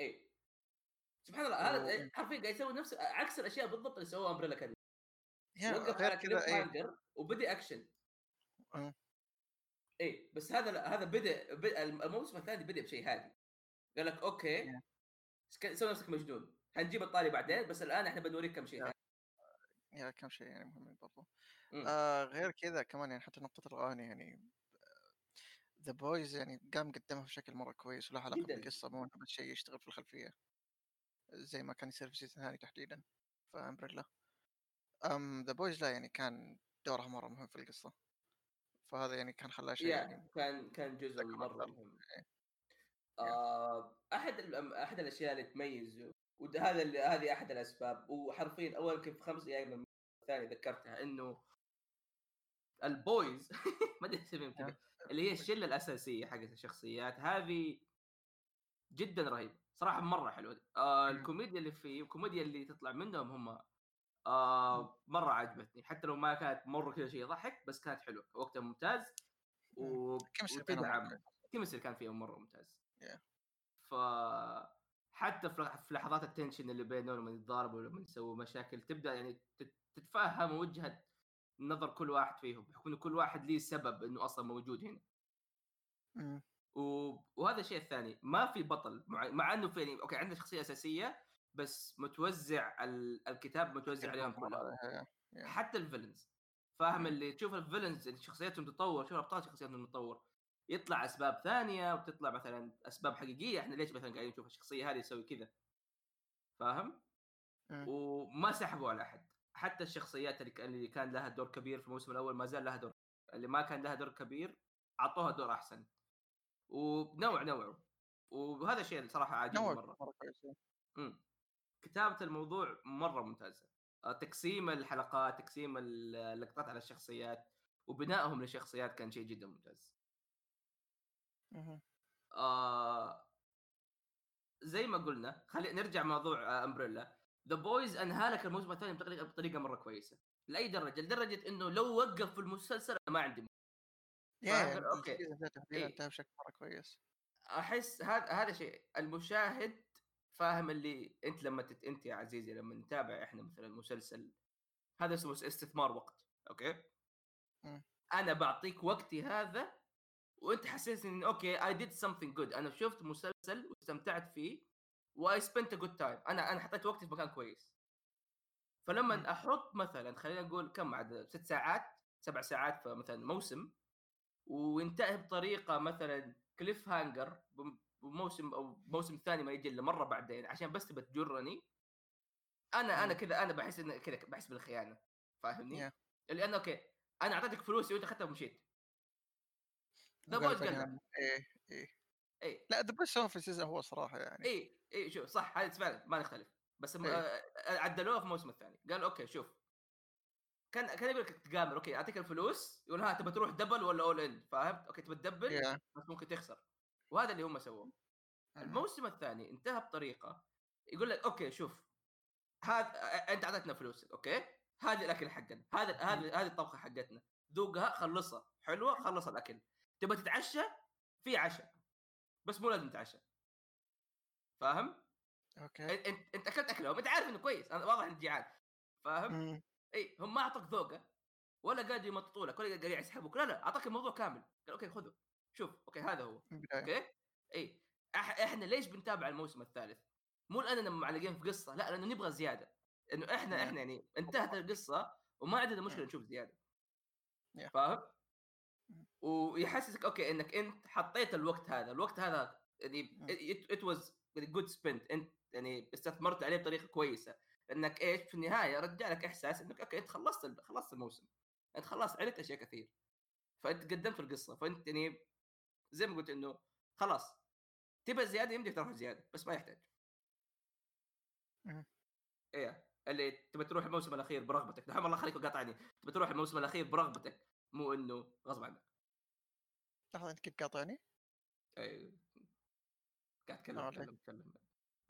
اي سبحان الله هذا و- حرفيا قاعد يسوي نفس عكس الأشياء بالضبط اللي سووها امبريلا كان وقف على كذا hanger وبدأ اكشن. اي بس هذا لا هذا بدأ, بدا الموسم الثاني بدأ بشيء هادي. قال لك okay سوي نفسك مجنون. حنجيب الطاري بعدين بس الآن إحنا بنوريك كم شيء يا كم شيء يعني مهم برضو مم. آه غير كذا كمان يعني حتى نقطة الأغاني يعني The Boys يعني قام قدمها بشكل مرة كويس وله علاقة. بالقصة مو بس شيء يشتغل في الخلفية زي ما كان يصير في ال season الثاني تحديدا في Umbrella أم The Boys لا يعني كان دورها مرة مهم في القصة فهذا يعني كان خلاه شيء يعني كان كان جزء أكثر. مهم إيه. آه أحد أحد الأشياء اللي تميز وهذا اللي هذه أحد الأسباب وحرفيا أول يمكن في خمس أيام من الثاني ذكرتها إنه ال boys ما أدري اسميهم كذا اللي هي الشلة الأساسية حقت الشخصيات هذه جدا رهيبة صراحة مرة حلوة. آه. الكوميديا اللي فيه والكوميديا اللي تطلع منهم هم آه مرة عجبتني. حتى لو ما كانت مرة كذا شيء يضحك بس كانت حلوة. وقتها ممتاز. و... وتدعم. ال chemistry كان فيهم مرة ممتاز. Yeah. ف حتى في لح- في لحظات ال tension اللي بينهم لما يتضاربوا لما يسووا مشاكل تبدأ يعني تتفهم وجهة نظر كل واحد فيهم بحكم إنه كل واحد ليه سبب إنه أصلا موجود هنا. و... وهذا الشيء الثاني ما في بطل مع, مع إنه في يعني okay عندنا شخصية أساسية بس متوزع ال... الكتاب متوزع عليهم كلهم. حتى ال villains فاهم. اللي تشوف ال villains شخصيتهم تتطور شوف الأبطال شخصيتهم تتطور يطلع أسباب ثانية وتطلع مثلا أسباب حقيقية إحنا ليش مثلا قاعدين نشوف الشخصية هذه تسوي كذا فاهم. وما سحبوا على أحد حتى الشخصيات اللي كان- اللي لها دور كبير في الموسم الأول ما زال لها دور اللي ما كان لها دور كبير أعطوها دور أحسن. ونوع نوعوا وهذا شيء صراحة عاجبني نوع مرة. مرة إيه. كتابة الموضوع مرة ممتازة. آه، تقسيم الحلقات تقسيم اللقطات على الشخصيات وبنائهم للشخصيات كان شيء جدا ممتاز. آه زي ما قلنا خلي نرجع موضوع آه Umbrella The Boys أنهى لك الموسم الثاني بطريقه مرة كويسة. لأي درجة؟ لدرجة إنه لو وقف في المسلسل ما عندي ذا تحديدا إيه. انتهى بشكل مرة كويس. أحس هذا هذا شيء. المشاهد فاهم اللي أنت لما تت... أنت يا عزيزي لما نتابع إحنا مثلا مسلسل هذا اسمه استثمار وقت. okay؟ مم. أنا بعطيك وقتي هذا وأنت حسيت ان okay I did something good أنا شفت مسلسل واستمتعت فيه و I spent a good time أنا أنا حطيت وقتي في مكان كويس. فلما أحط مثلا خلينا نقول كم عدد؟ ست ساعات سبع ساعات في مثلا موسم وينتهي بطريقة مثلا cliffhanger بموسم أو موسم ثاني ما يجي إلا مرة بعدين عشان بس تبى تجرني. أنا أنا. كذا أنا بحس ان كذا بحس بالخيانة. فاهمني؟ Yeah. لأن okay أنا أعطيتك فلوسي وأنت أخذتها ومشيت. The Boys لا. إيه إيه. اي لا ذا بس هو في ال season هو صراحة يعني. اي اي شوف صح هذا فعلا ما نختلف. بس إيه. آه، عدلوها في الموسم الثاني. قال okay شوف. كان كان يقول لك تقامر okay اعطيك الفلوس يقول ها تبى تروح double ولا all in فهمت؟ okay تبى تدبل يا. بس ممكن تخسر. وهذا اللي هم سووه. الموسم الثاني انتهى بطريقة يقول لك okay شوف هذا أنت أعطيتنا فلوس okay؟ هذه الأكل حقنا هذا هذه هذه الطبخة حقتنا ذوقها خلصها حلوة خلص الأكل. تبى تتعشى؟ في عشاء بس مو لازم تتعشى فاهم؟ okay انت أنت, أكلت اكلهم أنت عارف إنه كويس أنا واضح انك جيعان فاهم؟ إي هم ما أعطوك ذوقه ولا قاعد يمططوا لك ولا قاعد يسحبوك لا لا أعطاك الموضوع كامل قال okay خذه شوف okay هذا هو okay إي أح- إحنا ليش بنتابع الموسم الثالث؟ مو لاننا معلقين في قصة لا لأنه نبغى زيادة إنه إحنا نعم. إحنا يعني انتهت القصة وما عندنا مشكلة نعم. نشوف زيادة يا. فاهم؟ ويحسسك okay إنك أنت حطيت الوقت هذا الوقت هذا يعني. it was good spent أنت يعني استثمرت عليه بطريقة كويسة. إنك إيش في النهاية رجع لك إحساس إنك okay أنت خلصت خلصت الموسم. أنت خلاص عرفت أشياء كثير. فأنت قدمت القصة. فأنت يعني زي ما قلت إنه خلاص. تبى زيادة يمديك تروح زيادة بس ما يحتاج. إيه اللي تبى تروح الموسم الأخير برغبتك. دحين الله خليك قاطعني تبى تروح الموسم الأخير برغبتك مو إنه غصب عنك. لحظة أنت كنت قاطعني؟ إيه. قاعد اتكلم اتكلم اتكلم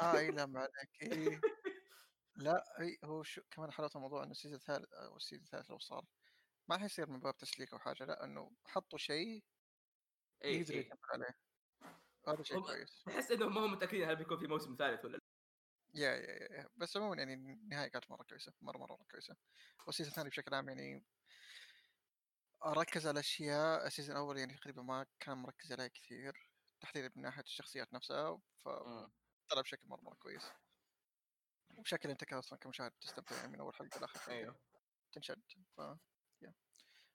آه أي لا ما عليك. إيه. لا اي هو شو كمان حلاوه الموضوع إنه ال season الثالث أو ال season الثالث لو صار ما حيصير من باب تسليك أو حاجة لا إنه حطوا شيء إيه يقدر إيه. يكمل عليه. هذا شيء كويس. تحس إنهم ما هم متأكدين هل بيكون في موسم ثالث ولا لا. yeah yeah yeah yeah. بس عموما يعني النهاية كانت مرة كويسة مرة مرة, مرة كويسة. وال season الثاني بشكل عام يعني ركز على أشياء ال season الأول يعني تقريبا ما كان مركز عليها كثير. تحديدا من ناحية الشخصيات نفسها فطلع بشكل مرة مرة كويس. وبشكل أنت أصلا كمشاهد تستمتع يعني من أول حلقة لآخر حلقة أيوه. تنشد ف yeah.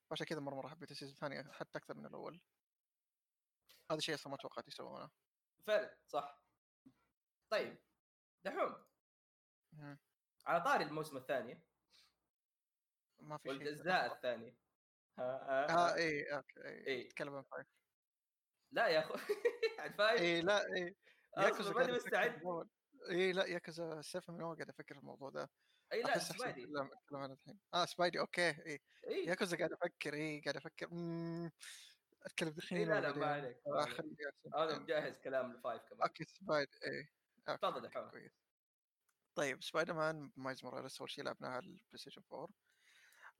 فعشان كذا مرة مرة حبيت ال season الثاني حتى أكثر من الأول. هذا شيء أصلا ما توقعت يسوونه. فعلا صح. طيب دحوم. على طاري الموسم الثاني. ما في شيء والاجزاء الثانية ها آه. اي أوكي اي. تكلم عن فايف لا يا أخو عاد فايف اي لا اي اصبر ماني قاعد أفكر مستعد. اي لا ياكوزا سيف من اول قاعد أفكر في الموضوع ده. اي لا سبايدي. اتكلم عنه الحين. آه سبايدي أوكي اي اي ياكوزا قاعد أفكر اي قاعد أفكر مم. أتكلم دحين لا ولا لا ما عليك ما آه،. أنا بعدين. مجهز كلام الفايف كمان. أوكي سبايد اي تفضل. كويس. طيب سبايدر مان مايز موراليس أول شيء لعبناها على البلاي ستيشن 4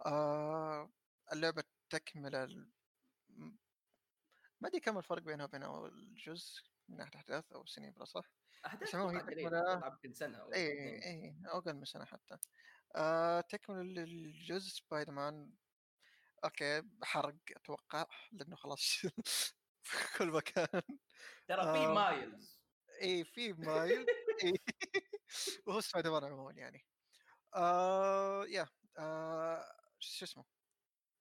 آه اللعبة تكمل ال... م- ما أدري كم الفرق بينها وبين اول جزء من ناحية الأحداث أو السنين بلا صح؟ أحداث يمكن سنة أو اي اثنين. اي أقل من سنة حتى. آه تكمل الجزء سبايدر مان. أوكي حرق أتوقع لأنه خلاص في كل مكان. ترى في آه. مايلز اي في مايل اي وهو سبايدر مان عموما يعني. آه يا آه شو اسمه؟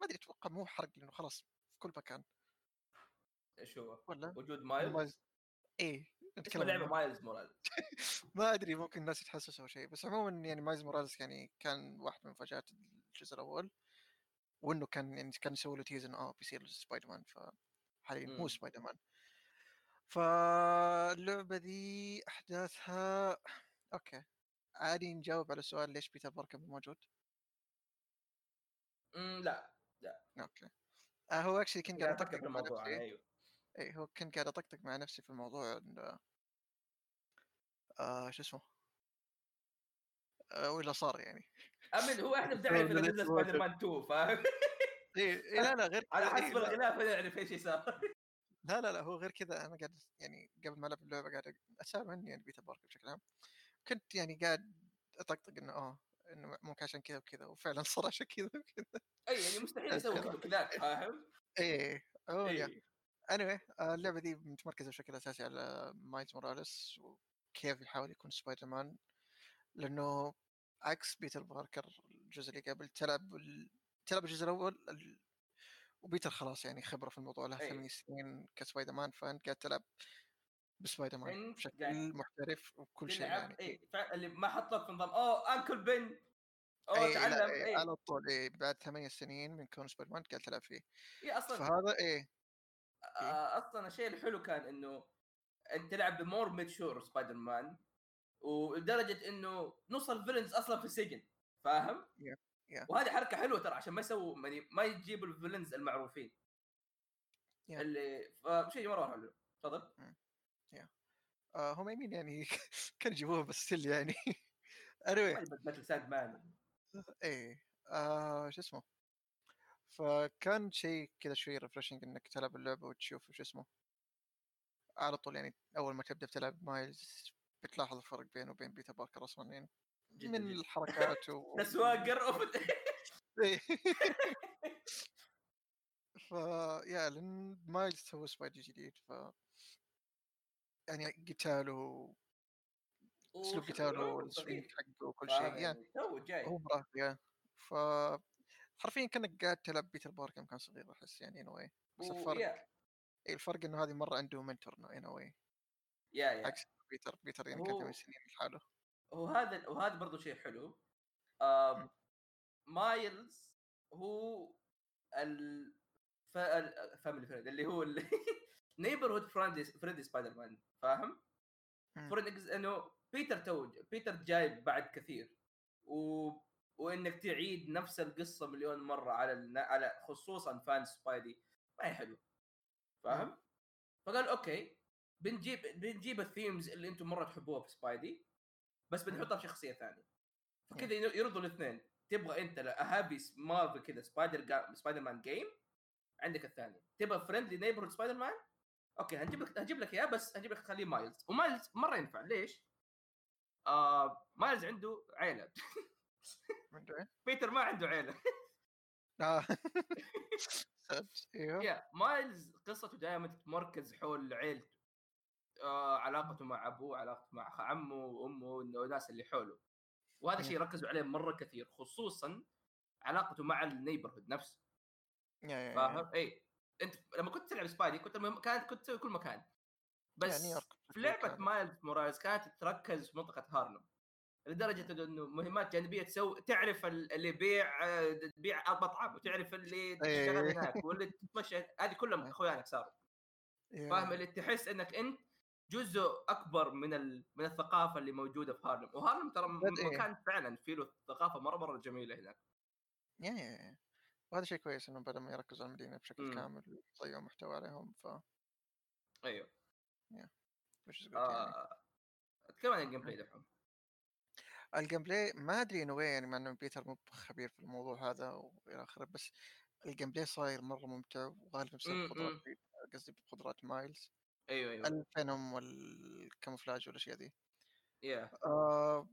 ما أدري أتوقع مو حرق لأنه خلاص في كل مكان. إيش هو؟ ولا؟ وجود مايلز؟ مايلز. إيه اسم نتكلم اللعبه عنه. مايلز مورالز ما أدري ممكن الناس يتحسسوا أو شيء. بس عموما يعني مايلز موراليس يعني كان واحد من مفاجآت الجزء الأول وإنه كان يعني كان يسوي له tease إنه آه بيصير سبايدر مان فحاليا هو مم. سبايدر مان فاللعبه ذي أحداثها okay. عادي نجاوب على السؤال ليش بيتر باركر مو موجود؟ مم، لا okay. آه هو actually كنت قاعد أفكر الموضوع أيوه اي هو كنت قاعد أطقطق مع نفسي في الموضوع انه آه شو اسمه؟ آه ولا صار يعني. امل هو إحنا بنعرف اذا نزل سبايدر مان 2 فاهم؟ إيه إيه لا لا غير على إيه حسب لا, الغلاف نعرف إيش صار. لا لا لا هو غير كذا أنا قاعد يعني قبل ما ألعب اللعبة قاعد اسال عني يعني بيتر باركر بشكل عام. كنت يعني قاعد أطقطق إنه آه إنه ممكن عشان كذا وكذا وفعلا صار عشان كذا وكذا. اي يعني مستحيل يسوي كذا فاهم؟ إيه أوه اي anyway آه، اللعبة دي متمركزة بشكل أساسي على مايلز موراليس وكيف يحاول يكون سبايدر مان لأنه عكس بيتر باركر الجزء اللي قبل تلعب ال... تلعب الجزء الأول ال... وبيتر خلاص يعني خبرة في الموضوع له أي. ثمان سنين كسبايدر مان فأنت قاعد تلعب بسبايدر مان بشكل محترف وكل شيء يعني. اي فع- اللي ما حط لك في نظام أوه uncle بن أوه اي لا تعلم إيه اي على طول إيه بعد ثمانية سنين من كون سبايدر مان قاعد تلعب فيه. إيه أصلا فهذا آه، أصلا الشيء الحلو كان إنه أنت تلعب ب more mature سبايدر مان ولدرجة إنه نص ال villains أصلا في السجن فاهم؟ Yeah, yeah. وهذه حركة حلوة ترى عشان ما يسووا يعني ما يجيبوا ال villains المعروفين. Yeah. اللي فشيء مرة حلو. تفضل. آه هم يمين يعني كانوا يجيبوها بس still يعني. Anyway. مثل ساند مان إيه. آه شو اسمه؟ فكان شيء كذا شوي refreshing إنك تلعب اللعبة وتشوف شو اسمه على طول يعني أول ما تبدأ تلعب مايلز بتلاحظ الفرق بينه وبين بيتر باركر أصلا يعني جداً من جداً. الحركات و... ت swagger. ف yeah لأن مايلز هو سبايدر جديد ف يعني قتاله أسلوب قتاله والسوينج. حقه وكل شيء يعني يعني تو جاي هو مراهق يا ف حرفيا كأنك قاعد تلعب بيتر باركر كان صغير أحس يعني ان واي بس الفرق ويا إيه الفرق إنه هذه مرة عنده منتور ان واي يا يا. عكس بيتر بيتر يعني كان ثمان سنين لحاله. وهذا وهذا برضو شيء حلو. آه مايلز هو ال فاميلي فريند اللي هو نيبرهود فريندلي فريندلي سبايدر مان فاهم؟ فور إنه بيتر تو بيتر جاي بعد كثير. و... وإنك تعيد نفس القصة مليون مرة على النا... على خصوصا فان سبايدي. ما هي حلو فاهم؟ فقال أوكي بنجيب بنجيب الثيمز اللي أنتم مرة تحبوها في سبايدي بس بنحطها في شخصية ثانية. فكذا يرضوا الاثنين. تبغى أنت happy مارفل كذا سبايدر جا... سبايدر مان game عندك الثاني تبغى friendly neighborhood سبايدر مان okay هنجيب لك هجيب لك إياه بس هجيب لك خليه مايلز. ومايلز مرة ينفع. ليش؟ آه مايلز عنده عيلة. عنده؟ بيتر ما عنده عيلة. sad. أيوه yeah مايلز قصته دائما تتمركز حول عيلته آه علاقته مع أبوه علاقته مع عمه وأمه والناس اللي حوله وهذا شيء ركزوا عليه مرة كثير خصوصا علاقته مع ال neighborhood نفسه. فاهم؟ اي أنت لما كنت تلعب Spidey كنت المهم كانت كنت تسوي كل مكان بس يعني في لعبة. Miles Morales كانت تركز في منطقة هارلم لدرجة إنه مهمات جانبية تسوي تعرف ال- اللي يبيع تبيع مطعم وتعرف اللي تشتغل إيه. هناك واللي تتمشى هذه كلهم اخوانك صاروا يا- فاهم اللي تحس إنك أنت جزء أكبر من ال... من الثقافة اللي موجودة في هارلم وهارلم ترى م- إيه. مكان فعلا فيه له ثقافة مرة مرة جميلة هناك yeah yeah yeah. وهذا شيء كويس انهم بدل ما يركزوا على المدينة بشكل مم. كامل ويضيعوا محتوى عليهم ف أيوه good يعني. آه... أتكلم عن ال gameplay دحين ال gameplay ما ادري انه يعني مع انه بيتر مو خبير في الموضوع هذا والى اخره بس ال gameplay صاير مره ممتع وغالبا بسبب قدرات قصدي بقدرات مايلز أيوه أيوه ال venom وال camouflage والاشياء ذي yeah آه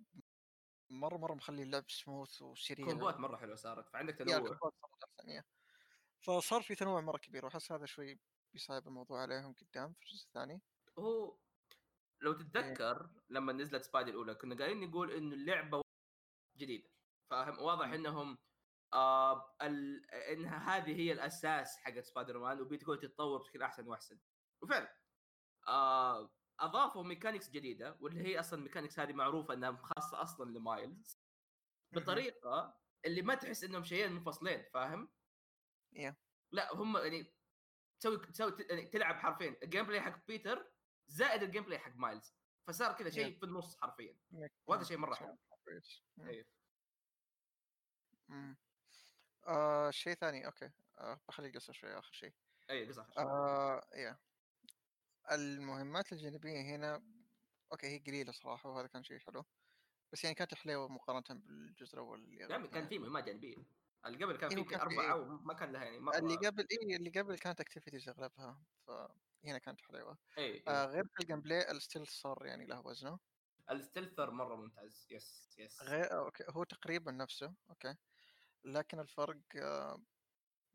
مره مره مخلي اللعب سموث وسريع combos مره حلوة صارت فعندك تنوع فصار في تنوع مره كبير واحس هذا شوي بيصعب الموضوع عليهم قدام في الجزء الثاني هو لو تتذكر لما نزلت Spidey الأولى كنا قاعدين نقول إنه اللعبة جديدة فاهم واضح مم. إنهم آه ال... انها هذه هي الأساس حق سبايدر مان وبتقول تتطور بشكل أحسن وأحسن وفعلا آه أضافوا mechanics جديدة واللي هي أصلا mechanics هذه معروفة إنها خاصة أصلا لمايلز بطريقة اللي ما تحس إنهم شيئين منفصلين فاهم؟ yeah. لا هم يعني تسوي تسوي يعني تلعب حرفيا ال gameplay حق بيتر زائد ال gameplay حق مايلز. فصار كذا شيء في النص حرفيا. وهذا شيء مرة حلو. أيوه آه شيء ثاني. okay. آه بخلي القصة شوي آخر شيء. اي قصة آه yeah المهمات الجانبية هنا okay هي قليلة صراحة وهذا كان شيء حلو. بس يعني كانت حلوة مقارنة بالجزء الأول اللي يعني كان في مهمات جانبية. اللي قبل كان إيه في أربعة؟ وما كان لها يعني مره اللي قبل اي اللي قبل كانت activities أغلبها فهنا كانت حلوة. اي إيه. آه غير في ال gameplay ال stealth صار يعني له وزنه ال stealth مرة ممتاز. yes yes غير okay. هو تقريبا نفسه okay. لكن الفرق آه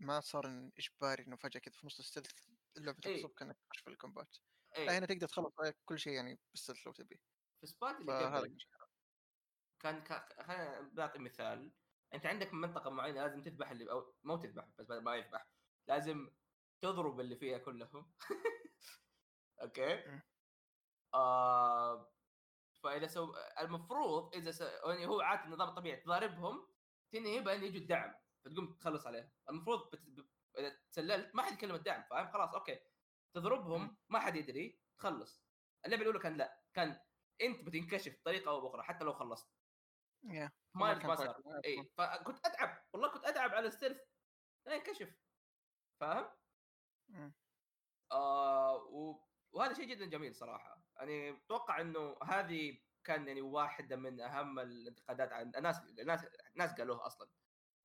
ما صار إجباري إنه فجأة كذا في نص ال stealth اللعبة إيه. تغصبك انك تخش في ال combat. إيه. لا هنا تقدر تخلص كل شيء يعني بال stealth لو تبي. في Spidey اللي قبل كان خلينا نعطي مثال. أنت عندك منطقة معينة لازم تذبح اللي أو مو تذبح بس ما يذبح. لازم تضرب اللي فيها كلهم. okay؟ آه فإذا سو المفروض إذا س... يعني هو عادة النظام الطبيعي تضاربهم تنهي بأن يجوا الدعم فتقوم تخلص عليهم. المفروض بت... إذا تسللت ما حد يكلم الدعم فاهم؟ خلاص okay. تضربهم ما حد يدري تخلص. اللعبة الأولى كان لا. كان أنت بتنكشف بطريقة أو بأخرى حتى لو خلصت. yeah. ما ما صار. إي فكنت أتعب والله كنت أتعب على ال stealth انكشف فاهم؟ آه و... وهذا شيء جدا جميل صراحة. يعني أتوقع إنه هذه كان يعني واحدة من أهم الانتقادات عن الناس الناس الناس قالوها أصلا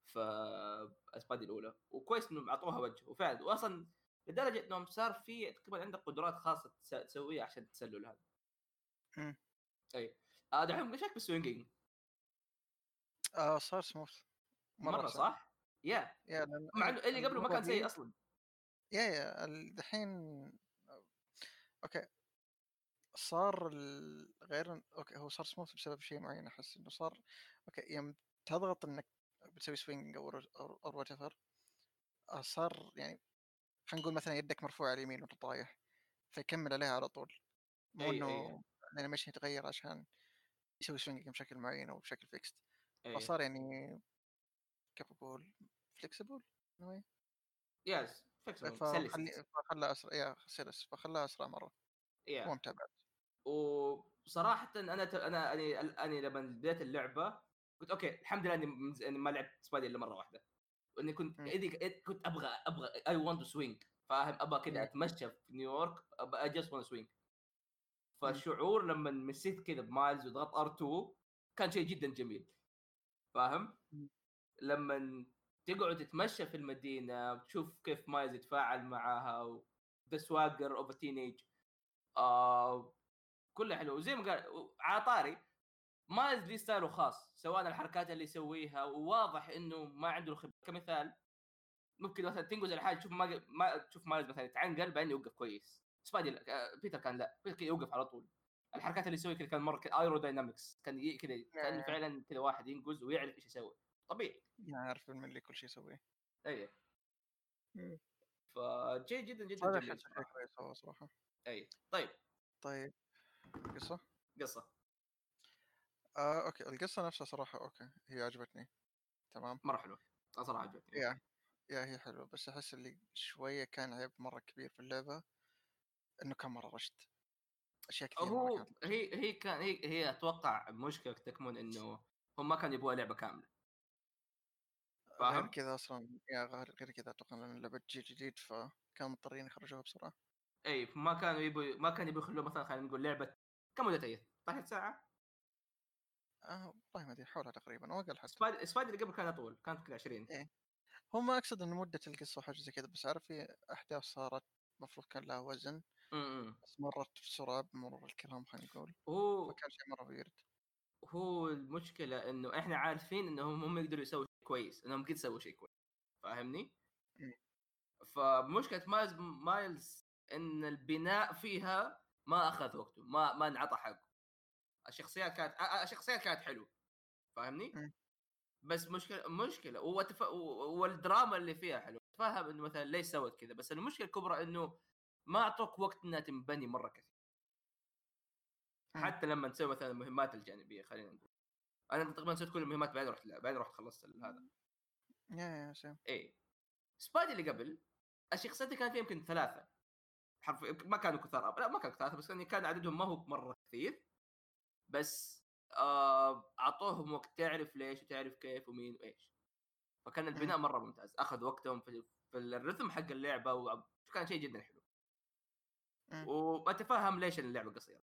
في اسبادي الأولى. وكويس إنهم أعطوها وجه. وفعلا واصلا لدرجة إنهم صار في تقريبا عندك قدرات خاصة تسويها عشان التسلل هذا. امم اي آه دحين إيش رأيك بالسوينجينج؟ آه صار سموث مرة, مرة صح؟ yeah yeah مع إنه اللي قبله ما كان سيء أصلا. yeah yeah الحين okay. صار غير okay هو صار smooth بسبب شيء معين أحس إنه صار okay يوم تضغط إنك بتسوي swing أو أو whatever صار يعني خلينا نقول مثلا يدك مرفوعه على اليمين وأنت طايح فيكمل عليها على طول. مو إنه ال animation يتغير عشان يسوي swing بشكل معين أو بشكل fixed فصار يعني كيف أقول flexible yes فخلى أسرع يا سلس أسرع مرة. yeah. ممتع بعد. وصراحه أنا ت... أنا اني اني لما بديت اللعبة قلت okay الحمد لله إني ما لعبت Spidey إلا مرة واحدة. وإني كنت إذي كنت أبغى أبغى I want to swing فاهم؟ أبغى كذا أتمشى في نيويورك I just want swing فالشعور لما مسكت كذا بمايلز وضغط R2 كان شيء جدا جميل. فاهم؟ لما تقعد تتمشى في المدينة وتشوف كيف مايلز يتفاعل معاها ذا swagger of teenage آه كله حلو. وزي ما قال على طاري مايلز لي style ه خاص سواء الحركات اللي يسويها وواضح إنه ما عنده خبره كمثال ممكن مثلا تنقز الحاجة تشوف ما ما تشوف مايلز مثلا يتعنقل بعدين يوقف كويس. Spidey بيتر كان لا بيتر يوقف على طول. الحركات اللي يسويها كذا كان مره aerodynamics كان كذا كان فعلا كذا واحد ينقز ويعرف إيش يسوي. طبيعي. يعرف اللي كل شيء يسويه اي فشيء جدا جدا هذا كويس صراحة. اي طيب. طيب. قصة؟ قصة. آه، okay. القصة نفسها صراحة أوكي. هي عجبتني. تمام. مرة حلوة. صراحة عجبتني. يا يا هي حلوة. بس أحس اللي شوية كان عيب مرة كبير في اللعبة إنه كان مرة رشد. أشياء كثير هو هي هي كان هي هي أتوقع مشكلة تكمن إنه هم ما كانوا يبغوا لعبة كاملة. فاهم؟ غير كذا أصلا يا غير كذا أتوقع ان اللعبة جيل جديد فكانوا مضطرين يخرجوها بسرعة. إي ما كانوا يبوا ما كانوا يبوا يخلوه مثلا خلينا نقول لعبة كم مدتها هي؟ 12 ساعة؟ آه والله ما أدري حولها تقريبا أو أقل حتى Spider اللي قبل كان أطول كانت كذا 20 إيه هم أقصد إن مدة القصة وحاجه زي كذا بس عارف في أحداث صارت المفروض كان لها وزن بس مرت بسرعة بمرور الكلام خلينا نقول. هو كان شيء مرة weird هو المشكلة إنه إحنا عارفين انهم هم يقدروا يسووا كويس إنهم قد سووا شيء كويس فاهمني؟ فمشكلة مايلز مايلز إن البناء فيها ما أخذ وقته ما ما انعطى حقه الشخصيات كانت الشخصيات كانت حلوة فاهمني؟ بس مشكلة مشكلة وتف... والدراما اللي فيها حلو تفهم إنه مثلا ليش سوت كذا بس المشكلة الكبرى إنه ما أعطوك وقت إنها تنبني مرة كثير. حتى لما تسوي مثلا المهمات الجانبية خلينا نقول أنا تقريبا سويت كل المهمات بعدين رحت بعدين رحت خلصت هذا. يا يا اي سبايدي اللي قبل الشخصيات اللي كان فيها يمكن ثلاثة. حرفيا ما كانوا كثار لا ما كانوا كثار بس يعني كان عددهم ما هو مرة كثير. بس آه أعطوهم وقت تعرف ليش وتعرف كيف ومين وإيش. فكان البناء مرة ممتاز. أخذ وقتهم في, في الرتم حق اللعبة وكان شيء جدا حلو. مم. واتفهم ليش اللعبة قصيرة.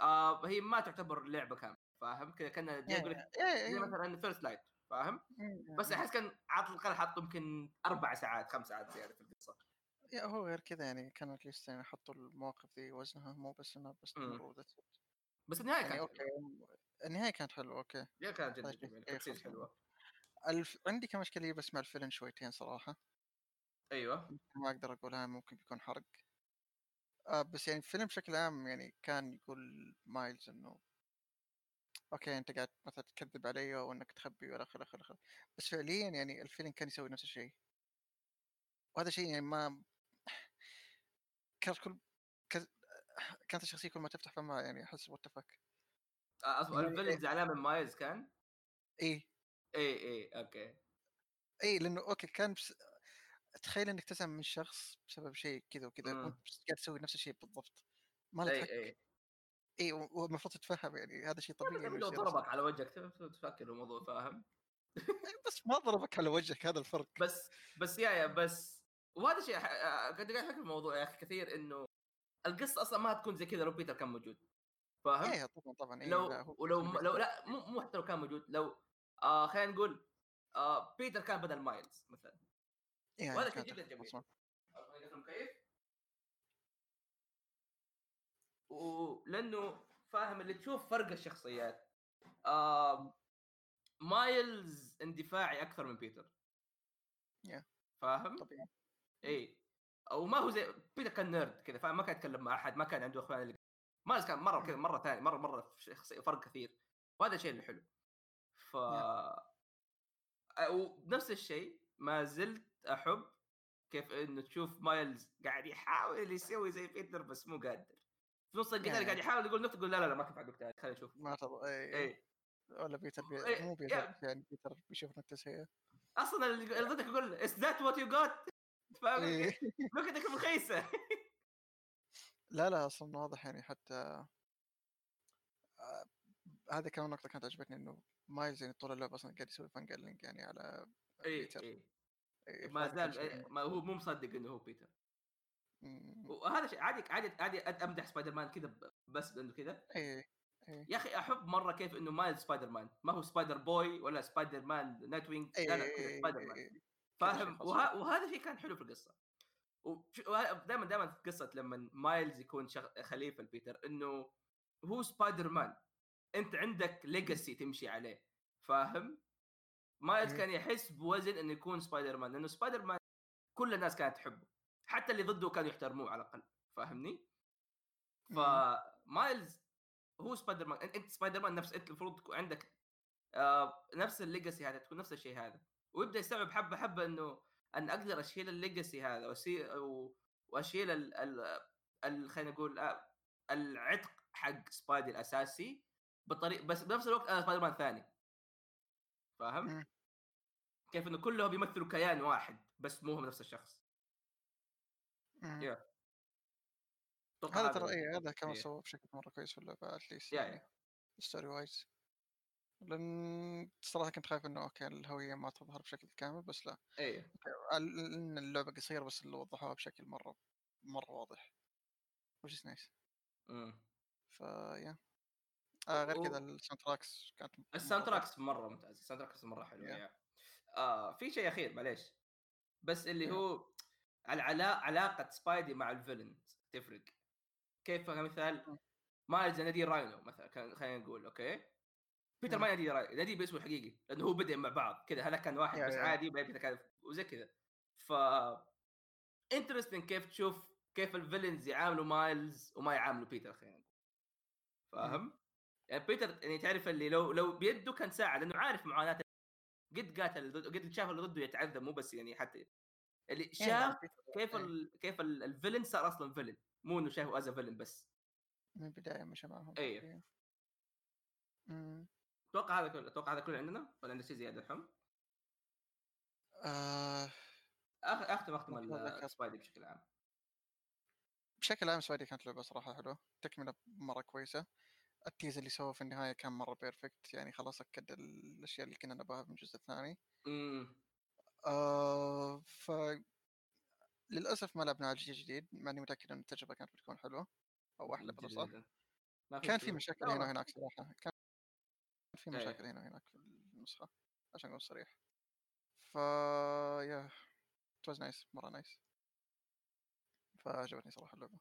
آه هي ما تعتبر لعبة كاملة. فاهم كذا كان جايب لك yeah- yeah- زي مثلا First Light فاهم. بس أحس كان على الاقل حطوا يمكن أربع ساعات خمس ساعات زيادة في القصة yeah هو غير كذا يعني كان at least يعني حطوا المواقف ذي وزنها مو بس إنها بس مم. تمر و that's it. بس النهاية يعني كانت أوكي حلوة. النهاية كانت حلوة أوكي كانت جدا شيء- جميلة إيه،. حلوة الف... عندي كم اشكاليه بس مع ال villain شويتين صراحة أيوه ما أقدر أقولها ممكن بيكون حرق آه بس يعني الفيلم بشكل عام يعني كان يقول مايلز إنه أوكي أنت قاعد مثلا تكذب علي وإنك تخبي وإلى آخره آخره بس فعليا يعني ال villain كان يسوي نفس الشيء. وهذا شيء يعني ما كانت كل كانت الشخصية كل ما تفتح فمها يعني أحس what the fuck أصلا يعني- ال villain زعلان من مايلز كان؟ إيه. اي اي أوكي. إيه لأنه أوكي كان بس تخيل إنك تزعل من شخص بسبب شيء كذا وكذا مم. وأنت بس قاعد تسوي نفس الشيء بالضبط. ما له اي اي اي والمفروض تتفهم يعني هذا شيء طبيعي لو. ضربك على وجهك تفكر الموضوع فاهم بس ما ضربك على وجهك هذا الفرق بس بس yeah yeah بس وهذا شيء ح- آه، قاعد احكي في الموضوع يا أخي كثير إنه القصة أصلا ما تكون زي كذا لو بيتر كان موجود فاهم؟ إيه طبعا طبعا إيه لو لا ولو بيتر لو لا مو مو حتى لو كان موجود لو آه خلينا نقول آه بيتر كان بدل مايلز مثلا إيه وهذا شيء جدا جميل. أصلاً. ولأنه فاهم اللي تشوف فرق الشخصيات. آه مايلز اندفاعي أكثر من بيتر. Yeah. فاهم؟ طبيعي. اي أو ما هو زي بيتر كان nerd كذا فما كان يتكلم مع أحد ما كان عنده إخوان اللي مايلز كان مرة كذا مرة ثاني مرة مرة فرق كثير. وهذا الشيء اللي حلو. ف ونفس الشيء ما زلت أحب كيف إنه تشوف مايلز قاعد يحاول يسوي زي بيتر بس مو قادر. في نص القتال يعني- قاعد يحاول يقول نقطه تقول لا لا لا ما تنفع نقطه خلينا نشوف ما. إيه اي ولا بيتر بي... إيه، مو بيتر يعني بيتر بيشوف نكته سيئه أصلا اللي ضدك يقول is that what you got فاهم؟ إيه. نكتك مخيسة. لا لا أصلا واضح يعني حتى آه، هذا كمان نقطة كانت عجبتني إنه مايلز يعني طول اللعبة أصلا قاعد يسوي fangirling يعني على اي بيتر. اي إيه، ما زال ما هو مو مصدق إنه هو بيتر. وهذا شيء عادي عادي عادي أمدح سبايدر مان كذا بس لأنه كذا. إيه إيه. يا أخي أحب مرة كيف إنه مايلز سبايدر مان ما هو سبايدر بوي ولا سبايدر مان نايت وينج لا لا كذا إيه، سبايدر إيه، مان إيه. فاهم وه... وهذا شيء كان حلو في القصة. دائما دائما في قصة لما مايلز يكون شغ... خليفة لبيتر إنه هو سبايدر مان أنت عندك legacy تمشي عليه. فاهم؟ مايلز. كان يحس بوزن إنه يكون سبايدر مان لأنه سبايدر مان كل الناس كانت تحبه. حتى اللي ضده كانوا يحترموه على الأقل فاهمني؟ فمايلز هو سبايدر مان أنت سبايدر مان نفس أنت المفروض تكون عندك آه نفس ال legacy هذا تكون نفس الشيء هذا ويبدا يستوعب حبة حبة إنه ان أقدر أشيل ال legacy هذا وأسي... و... وأشيل ال... ال... ال... خلينا نقول آه، العتق حق سبايدي الأساسي بطريقه بس بنفس الوقت أنا سبايدر مان ثاني فاهم؟ مم. كيف إنه كلهم بيمثلوا كيان واحد بس مو هم نفس الشخص مم. yeah. أتوقع هذا ترى إيه هذا كمان إيه. سواه بشكل مرة كويس في اللعبة at least yeah يعني yeah story-wise لأن صراحة كنت خايف إنه أوكي الهوية ما تظهر بشكل كامل بس لا إيه لأن اللعبة قصيرة بس اللي وضحوها بشكل مرة مرة واضح which is nice مم. ف yeah آه غير كذا ال soundtracks كانت ال soundtracks مرة ممتاز ال soundtracks مرة حلو Yeah. yeah آه في شيء أخير معليش بس اللي Yeah. هو العلا... علاقة سبايدي مع ال villain تفرق كيف مثال مم. مايلز ينادي راينو مثلا كان- خلينا نقول أوكي بيتر مم. ما ينادي راينو ينادي باسمه الحقيقي لأنه هو بدأ مع بعض كذا هذا كان واحد بس. عادي بعدين بيتر كان وزي كذا ف interesting كيف تشوف كيف ال villains يعاملوا مايلز وما يعاملوا بيتر خلينا نقول فاهم؟ يعني بيتر يعني تعرف اللي لو لو بيده كان ساعد لأنه عارف معاناه قد قاتل ضد قد شاف اللي ضده يتعذب مو بس يعني حتى اللي إيه، شاف لا، كيف إيه. ال... كيف ال- ال villain صار أصلا villain مو إنه شايفه as villain بس. من البداية مشى معهم. أمم. أتوقع هذا كله أتوقع هذا كله عندنا ولا عندنا شيء زياده الحم؟ آه. أختم أختم. السبايدي بشكل عام. بشكل عام سبايدي كانت لعبة صراحة حلوة. تكملة مرة كويسة. ال tease اللي سووه في النهاية كان مرة perfect يعني خلاص أكد الأشياء اللي كنا نبغاها من الجزء الثاني. امم آه ف للأسف ما لعبنا على الجيل الجديد مع إني متأكد إن التجربة كانت بتكون حلوة أو أحلى. ما كان في. مشاكل هنا. وهناك صراحة كان في إيه. مشاكل هنا وهناك في النسخة عشان اكون صريح ف يا was nice مرة نايس فعجبتني صراحة اللعبة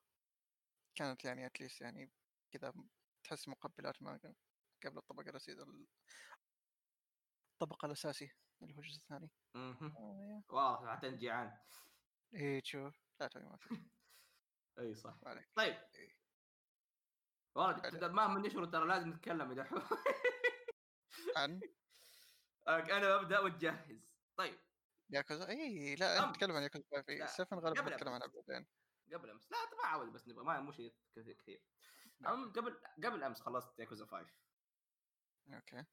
كانت يعني at least يعني كذا تحس مقبلات ما قبل الطبقه الاساسيه الطبق الأساسي اللي هو الجزء الثاني. آه،. واو حتى أنت جيعان إيه تشوف لا توي ما. إي صح. ما طيب. إيه. والله بعد- تقدر مهما نشر ترى لازم نتكلم إذا عن؟ أنا ببدأ وتجهز. طيب. ياكوزا؟ إي لا انت. تتكلم عن ياكوزا. 5 لا، إيه، 7 غالبا نتكلم عنها. بعدين. قبل أمس. لا ما عاود بس نبغى ما مو شيء كثير. كثير أم قبل قبل أمس خلصت ياكوزا 5 أوكي.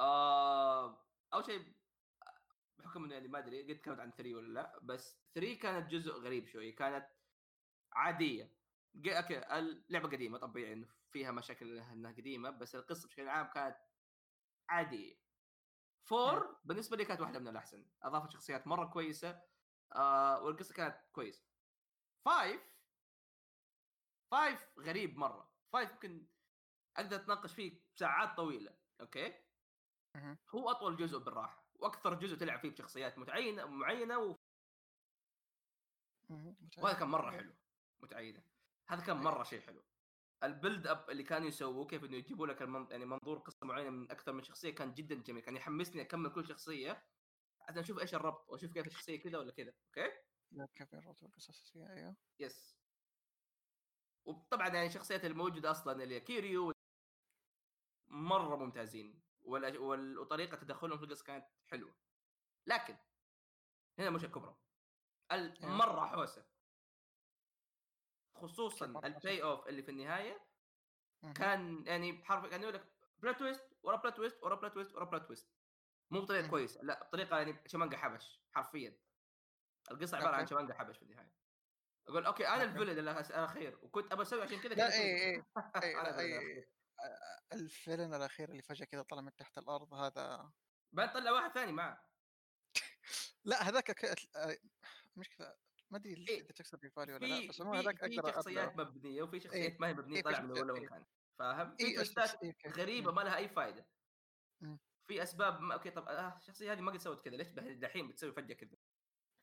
آه أول شيء بحكم يعني ما أدري قد تكلمت عن 3 ولا لا بس 3 كانت جزء غريب شوي كانت عادية. okay اللعبة قديمة طبيعي إنه فيها مشاكل انها قديمة بس القصة بشكل عام كانت عادية. 4 بالنسبة لي كانت واحدة من الأحسن. أضافت شخصيات مرة كويسة آه والقصة كانت كويسة. 5 5 غريب مرة. 5 يمكن أقدر أتناقش فيه ساعات طويلة okay. هو أطول جزء بالراحة. وأكثر جزء تلعب فيه بشخصيات متعينه معينة و... وهذا كان مرة. حلو. متعينة. هذا كان. مرة شيء حلو. ال build up اللي كانوا يسووه كيف إنه يجيبوا لك المن... يعني منظور قصة معينة من أكثر من شخصية كان جدا جميل. كان يحمسني أكمل كل شخصية. عشان أشوف إيش الربط وأشوف كيف الشخصية كذا ولا كذا. okay؟ لا، كيف يربطوا القصص أيوه. yes وطبعا يعني الشخصيات الموجودة أصلا اللي كيريو. مرة ممتازين. وطريقة تدخلهم في القصة كانت حلوة. لكن هنا مش الكبرى. المرة حوسة. خصوصا البلاي اوف اللي في النهاية. كان يعني حرف كان يقول لك بلا تويست ورا بلا تويست ورا بلا تويست ورا بلا تويست مو بطريقة مم. كويسة لا بطريقة يعني شمانجا حبش حرفيا. القصة عبارة عن. شمانجا حبش في النهاية. أقول أوكي أنا. الفيلن الأخير وكنت أبى أسوي عشان كذا لا اي. اي اي الفيلن الاخير اللي فجاه كذا طلع من تحت الأرض هذا بعدين طلع واحد ثاني معه لا هذاك ك... مشكله ما ادري إيه، تكسر في بالي ولا لا في بس في, هذاك في أقدر شخصيات أبدأ. مبنيه وفي شخصيات ما هي مبنيه إيه، في طلع من شخصيات، ولا وين إيه. كان فاهم؟ في إيه، أوكي. غريبه. ما لها اي فائده. في اسباب ما... أوكي طب آه الشخصيه هذه ما قد سوت كذا ليش دحين بتسوي فجاه كذا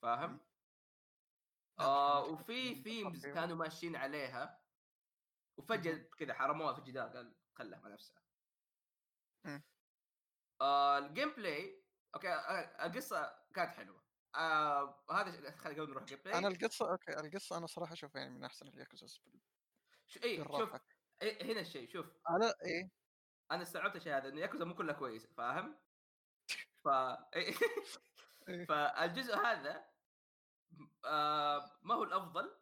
فاهم؟ آه وفي. ثيمز. كانوا ماشيين عليها وفجاه كذا حرموها في الجدار قال خلها مع نفسها. مم. آه ال gameplay okay آه القصة كانت حلوة. آه هذا خلينا قبل نروح ال gameplay؟ أنا القصة okay القصة أنا صراحة اشوفها يعني من أحسن الياكوزا بال- ش... اي شوف إيه هنا الشيء شوف. على إيه. أنا استوعبت الشيء هذا انه ياكوزا مو كلها كويسة فاهم؟ ف إيه. فالجزء هذا آه ما هو الأفضل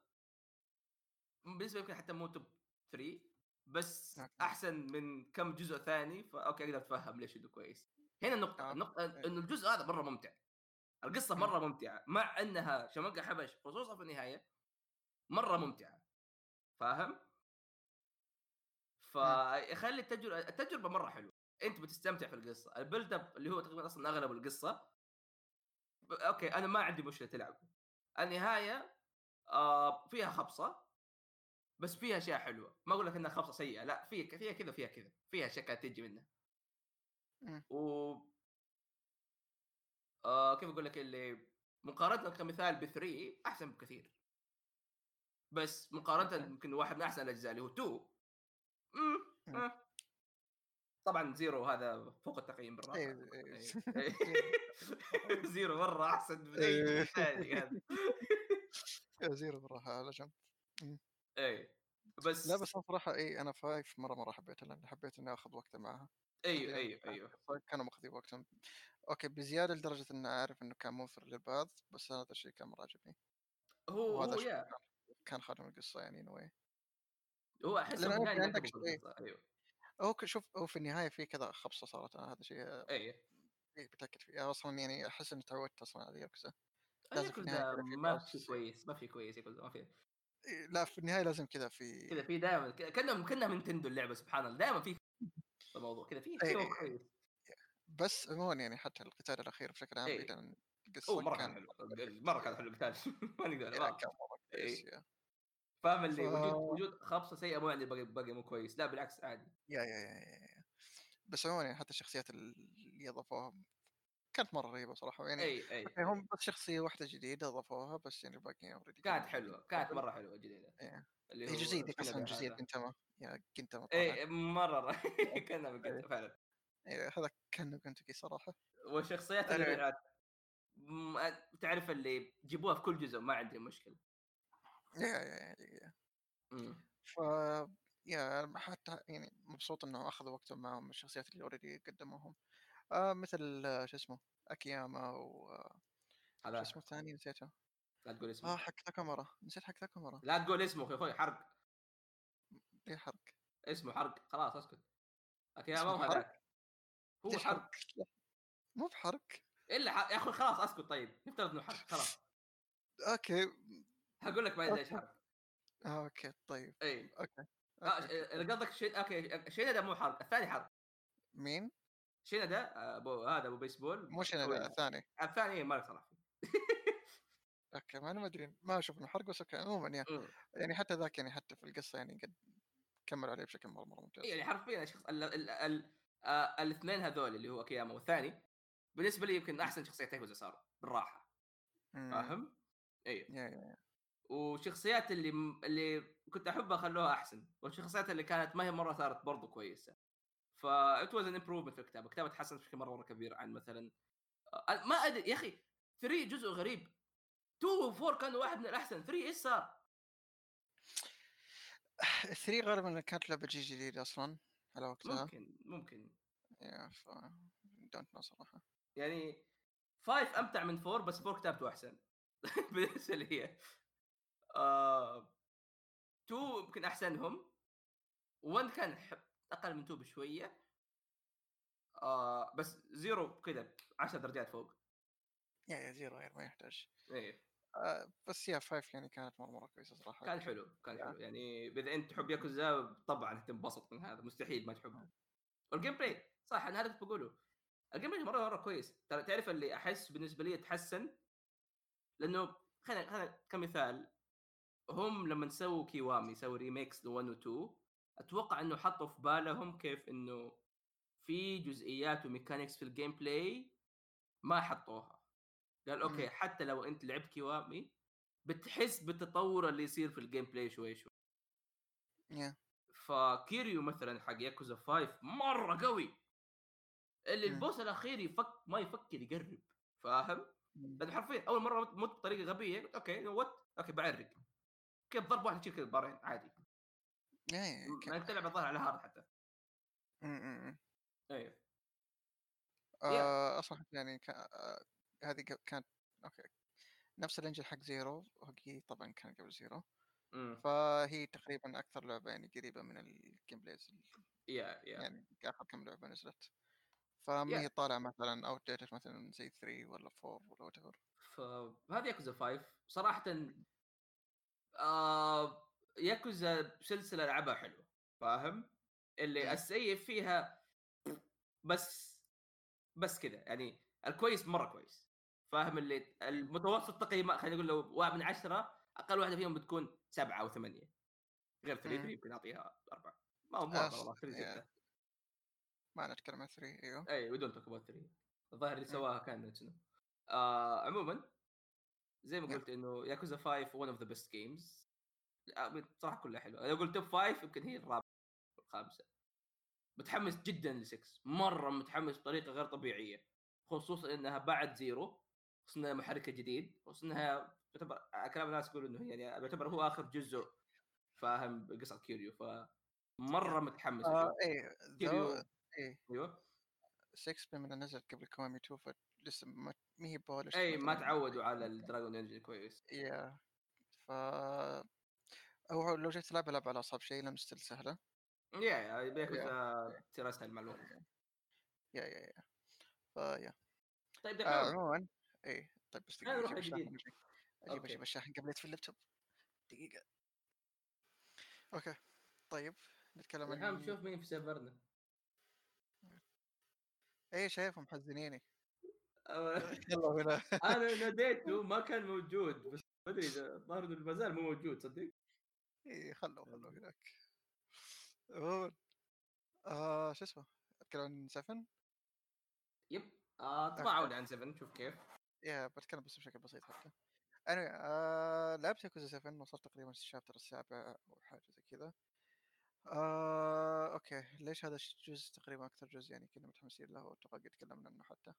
بالنسبة يمكن حتى مو top 3 بس. أحسن من كم جزء ثاني ف okay أقدر أتفهم ليش إنه كويس هنا النقطة آه. النقطة إيه. إنه الجزء هذا مرة ممتع القصة مم. مرة ممتعة مع إنها شمقة حبش خصوصا في النهاية مرة ممتعة فاهم؟ فيخلي التجربة التجربة مرة حلوة أنت بتستمتع في القصة ال build up اللي هو تقريبا أصلا أغلب القصة ب- okay أنا ما عندي مشكلة تلعبه النهاية آه فيها خبصة بس فيها أشياء حلوة ما أقول لك إنها خبصه سيئة لا فيها فيها كذا فيها كذا فيها أشياء كانت تجي منها مم. و آه كيف أقول لك اللي مقارنة كمثال ب 3 أحسن بكثير بس مقارنة. يمكن واحد من أحسن الأجزاء اللي هو 2 مم. مم. آه. طبعا زيرو هذا فوق التقييم بالراحة إيه، إيه. إيه. إيه. zero مرة أحسن من أي إيه. zero بالراحة على جنب اي بس لا بس أنا صراحة اي أنا five مرة مرة حبيتها لأن حبيت إني آخذ وقت معها. أيوه أيوه أيوه. كانوا ماخذين وقتهم okay بزيادة لدرجة إني عارف إنه كان مثير للبعض بس هذا الشيء كان مرة عجبني. هو وهذا هو yeah. كان- كان خادم القصة يعني نوي هو احس النهايه ما عندك شيء أيوه. هو شوف هو في النهاية في كذا خبصة صارت أنا هذا شيء أيوه. إيه بتأكد فيه. أصلا يعني أحس إني تعودت أصلا على ياكوزا لازم ما. في كويس ما في كويس ياكوزا ما في. لا في النهاية لازم كذا في كذا في دائما كأنهم كانها نينتندو اللعبة سبحان الله دائما في الموضوع كذا في إيه، شيء إيه. كويس بس عموما يعني حتى القتال الأخير بشكل عام إيه. بعيد عن القصة أوه مرة كان حلو مرة كان حلو القتال ما نقدر إيه، إيه. فاهم اللي ف- وجود وجود خبصة سيئة مو يعني باقي باقي مو كويس لا بالعكس عادي يا يا يا, يا, يا. بس عموما يعني حتى الشخصيات اللي اضافوها كانت مرة رهيبة صراحة يعني أي أي okay، هم بس شخصية واحدة جديدة اضافوها بس يعني الباقيين already كانت حلوة كانت مرة حلوة جديدة إيه. اللي هي شنو أصلا ذا جزئية هذا؟ جنتاما yeah طبعا اي مره كانها من إيه. فعلا إيه، هذا كأنه كنتكي صراحة والشخصيات. اللي م- تعرف اللي جيبوها في كل جزء ما عندي مشكلة yeah yeah yeah, yeah. مم. ف yeah حتى يعني مبسوط انه أخذوا وقتهم معهم الشخصيات اللي already قدموهم آه مثل آه، شو اسمه أكياما و آه، شو اسمه الثاني نسيته. لا تقول آه اسمه حق تاكامورا نسيت حق تاكامورا. لا تقول اسمه يا أخوي حرق. ليه حرق. اسمه حرق خلاص اسكت. okay اسمه ما هو حرق؟ هذاك هو ليش حرق. مو بحرق. إلا حرق. يا أخوي خلاص اسكت طيب. نفترض إنه حرق خلاص. أوكي. هقول لك بعدين ليش حرق. أوكي طيب. اي أوكي, آه أوكي. ش- إذا قصدك شيء أوكي شينا ده مو حرق الثاني حرق. مين؟ شينا ده؟ آه، أبو هذا أبو بيسبول مو. لا، الثاني. الثاني إيه، ما لك صلاح. أوكي ما أنا ما أدري ما أشوف إنه حرق بس أوكي عموما يعني. يعني حتى ذاك يعني حتى في القصة يعني قد كمل عليه بشكل مرة مرة ممتاز. إيه، يعني حرفيا شخص ال... ال... ال... آه الاثنين هذول اللي هو كياما والثاني بالنسبة لي يمكن أحسن شخصيتين ياكوزا صاروا بالراحة. فاهم؟ yeah وشخصيات اللي اللي كنت أحبها خلوها أحسن والشخصيات اللي كانت ما هي مرة صارت برضو كويسة. ف it was an improvement في الكتابة. الكتابة تحسنت بشكل مرة مرة كبير عن مثلا آه، ما أدري يا أخي 3 جزء غريب. 2 و 4 كانوا واحد من الأحسن. 3 إيش صار؟ 3 غالبا كانت لعبة جي جديده أصلا على وقتها. ممكن ممكن. yeah ف don't know صراحة. يعني 5 أمتع من 4 بس 4 كتابته أحسن. بالنسبة لي. هي آه 2 يمكن أحسنهم. 1 كان أقل من 2 بشوية. آه بس Zero كذا 10 درجات فوق. yeah yeah Zero غير ما يحتاج. إيه. آه بس yeah 5 يعني كانت مره مره كويسة صراحة. كان حلو كان. حلو. يعني إذا أنت تحب ياكوزا طبعا تنبسط من هذا مستحيل ما تحبه. وال gameplay صح أنا هذا كنت بقوله. ال gameplay مرة مرة كويس. ترى تعرف اللي أحس بالنسبة لي تحسن لأنه خلينا خلينا كمثال هم لما سووا كيوامي سووا remakes ل 1 و 2 أتوقع إنه حطوا في بالهم كيف إنه في جزئيات و mechanics في ال gameplay ما حطوها قال okay مم. حتى لو أنت لعبت كيوامي بتحس بالتطور اللي يصير في ال gameplay شوي شوي yeah فكيريو مثلا حق ياكوزا 5 مرة قوي اللي مم. ال boss الأخير يفك ما يفكر يقرب فاهم؟ مم. لأنه حرفيا أول مرة مت بطريقة غبية قلت okay what okay بعرق كيف ضرب واحد كذا بارين عادي yeah yeah ما تلعب الظاهر على hard حتى. مم، مم، مم. أيوه آه أصلا يعني كا- آه هذه كانت okay. نفس الإنجل حق Zero هي طبعا كان قبل Zero امم فهي تقريبا أكثر لعبة يعني قريبة من ال gameplays yeah yeah. يعني آخر كم لعبة نزلت. فما Yeah. هي طالعة مثلا outdated مثلا زي 3 ولا 4 ولا whatever فهذه ياكوزا 5 صراحة آه ياكوزا سلسلة لعبها حلوة فاهم؟ اللي. السيء فيها بس بس كذا يعني الكويس مرة كويس فاهم اللي المتوسط تقييم خلينا نقول لو واحد من عشرة أقل واحدة فيهم بتكون سبعة أو ثمانية غير 3 مم. 3 يمكن أعطيها أربعة ما هو افضل والله 3 yeah. 6 ما نتكلم عن 3 أيوه إي و don't talk about 3 الظاهر اللي. سواها كان نتسنو آه عموما زي ما. قلت إنه ياكوزا 5 one of the best games بصراحه كلها حلوة. لو قلت top 5 يمكن هي الرابعة الخامسه متحمس جدا ل 6 مرة متحمس بطريقة غير طبيعية خصوصا إنها بعد Zero خصوصا إنها محركة جديد خصوصا إنها تعتبر كلام الناس يقولوا إنه يعني يعتبر هو آخر جزء فاهم قصه كيريو فمره متحمس آه إيه كيريو though إيه. أيوه. 6 بما انه نزل قبل كوامي 2 فلسه ما ما هي polished ما تعودوا على ال Dragon Engine كويس. يا ف أو لو جيت تلعب العب على اصعب شيء لأن still سهلة. yeah yeah yeah. تصير اسهل مع الوقت yeah yeah yeah ف yeah طيب آه عموما إيه طيب بس دقيقة أجيب. الشاحن. أجيب الشاحن قبل يطفي اللابتوب. دقيقة. okay. طيب نتكلم دحوم عن شوف مين في سيرفرنا. إيه شايفهم محزنيني أنا ناديته ما كان موجود بس ما أدري الظاهر انه ما زال مو موجود صدق. إيه خلوا خلوا هناك. عموما آه شو اسمه؟ أتكلم عن 7 يب. آه عن 7 شوف كيف. يا بتكلم بس بشكل بسيط حتى. Anyway آه لعبت ياكوزا 7 وصلت تقريبا الشابتر السابع أو حاجة زي كذا. آه okay. ليش هذا الجزء تقريبا أكثر جزء يعني كنا متحمسين له؟ واتوقع قد تكلمنا عنه حتى.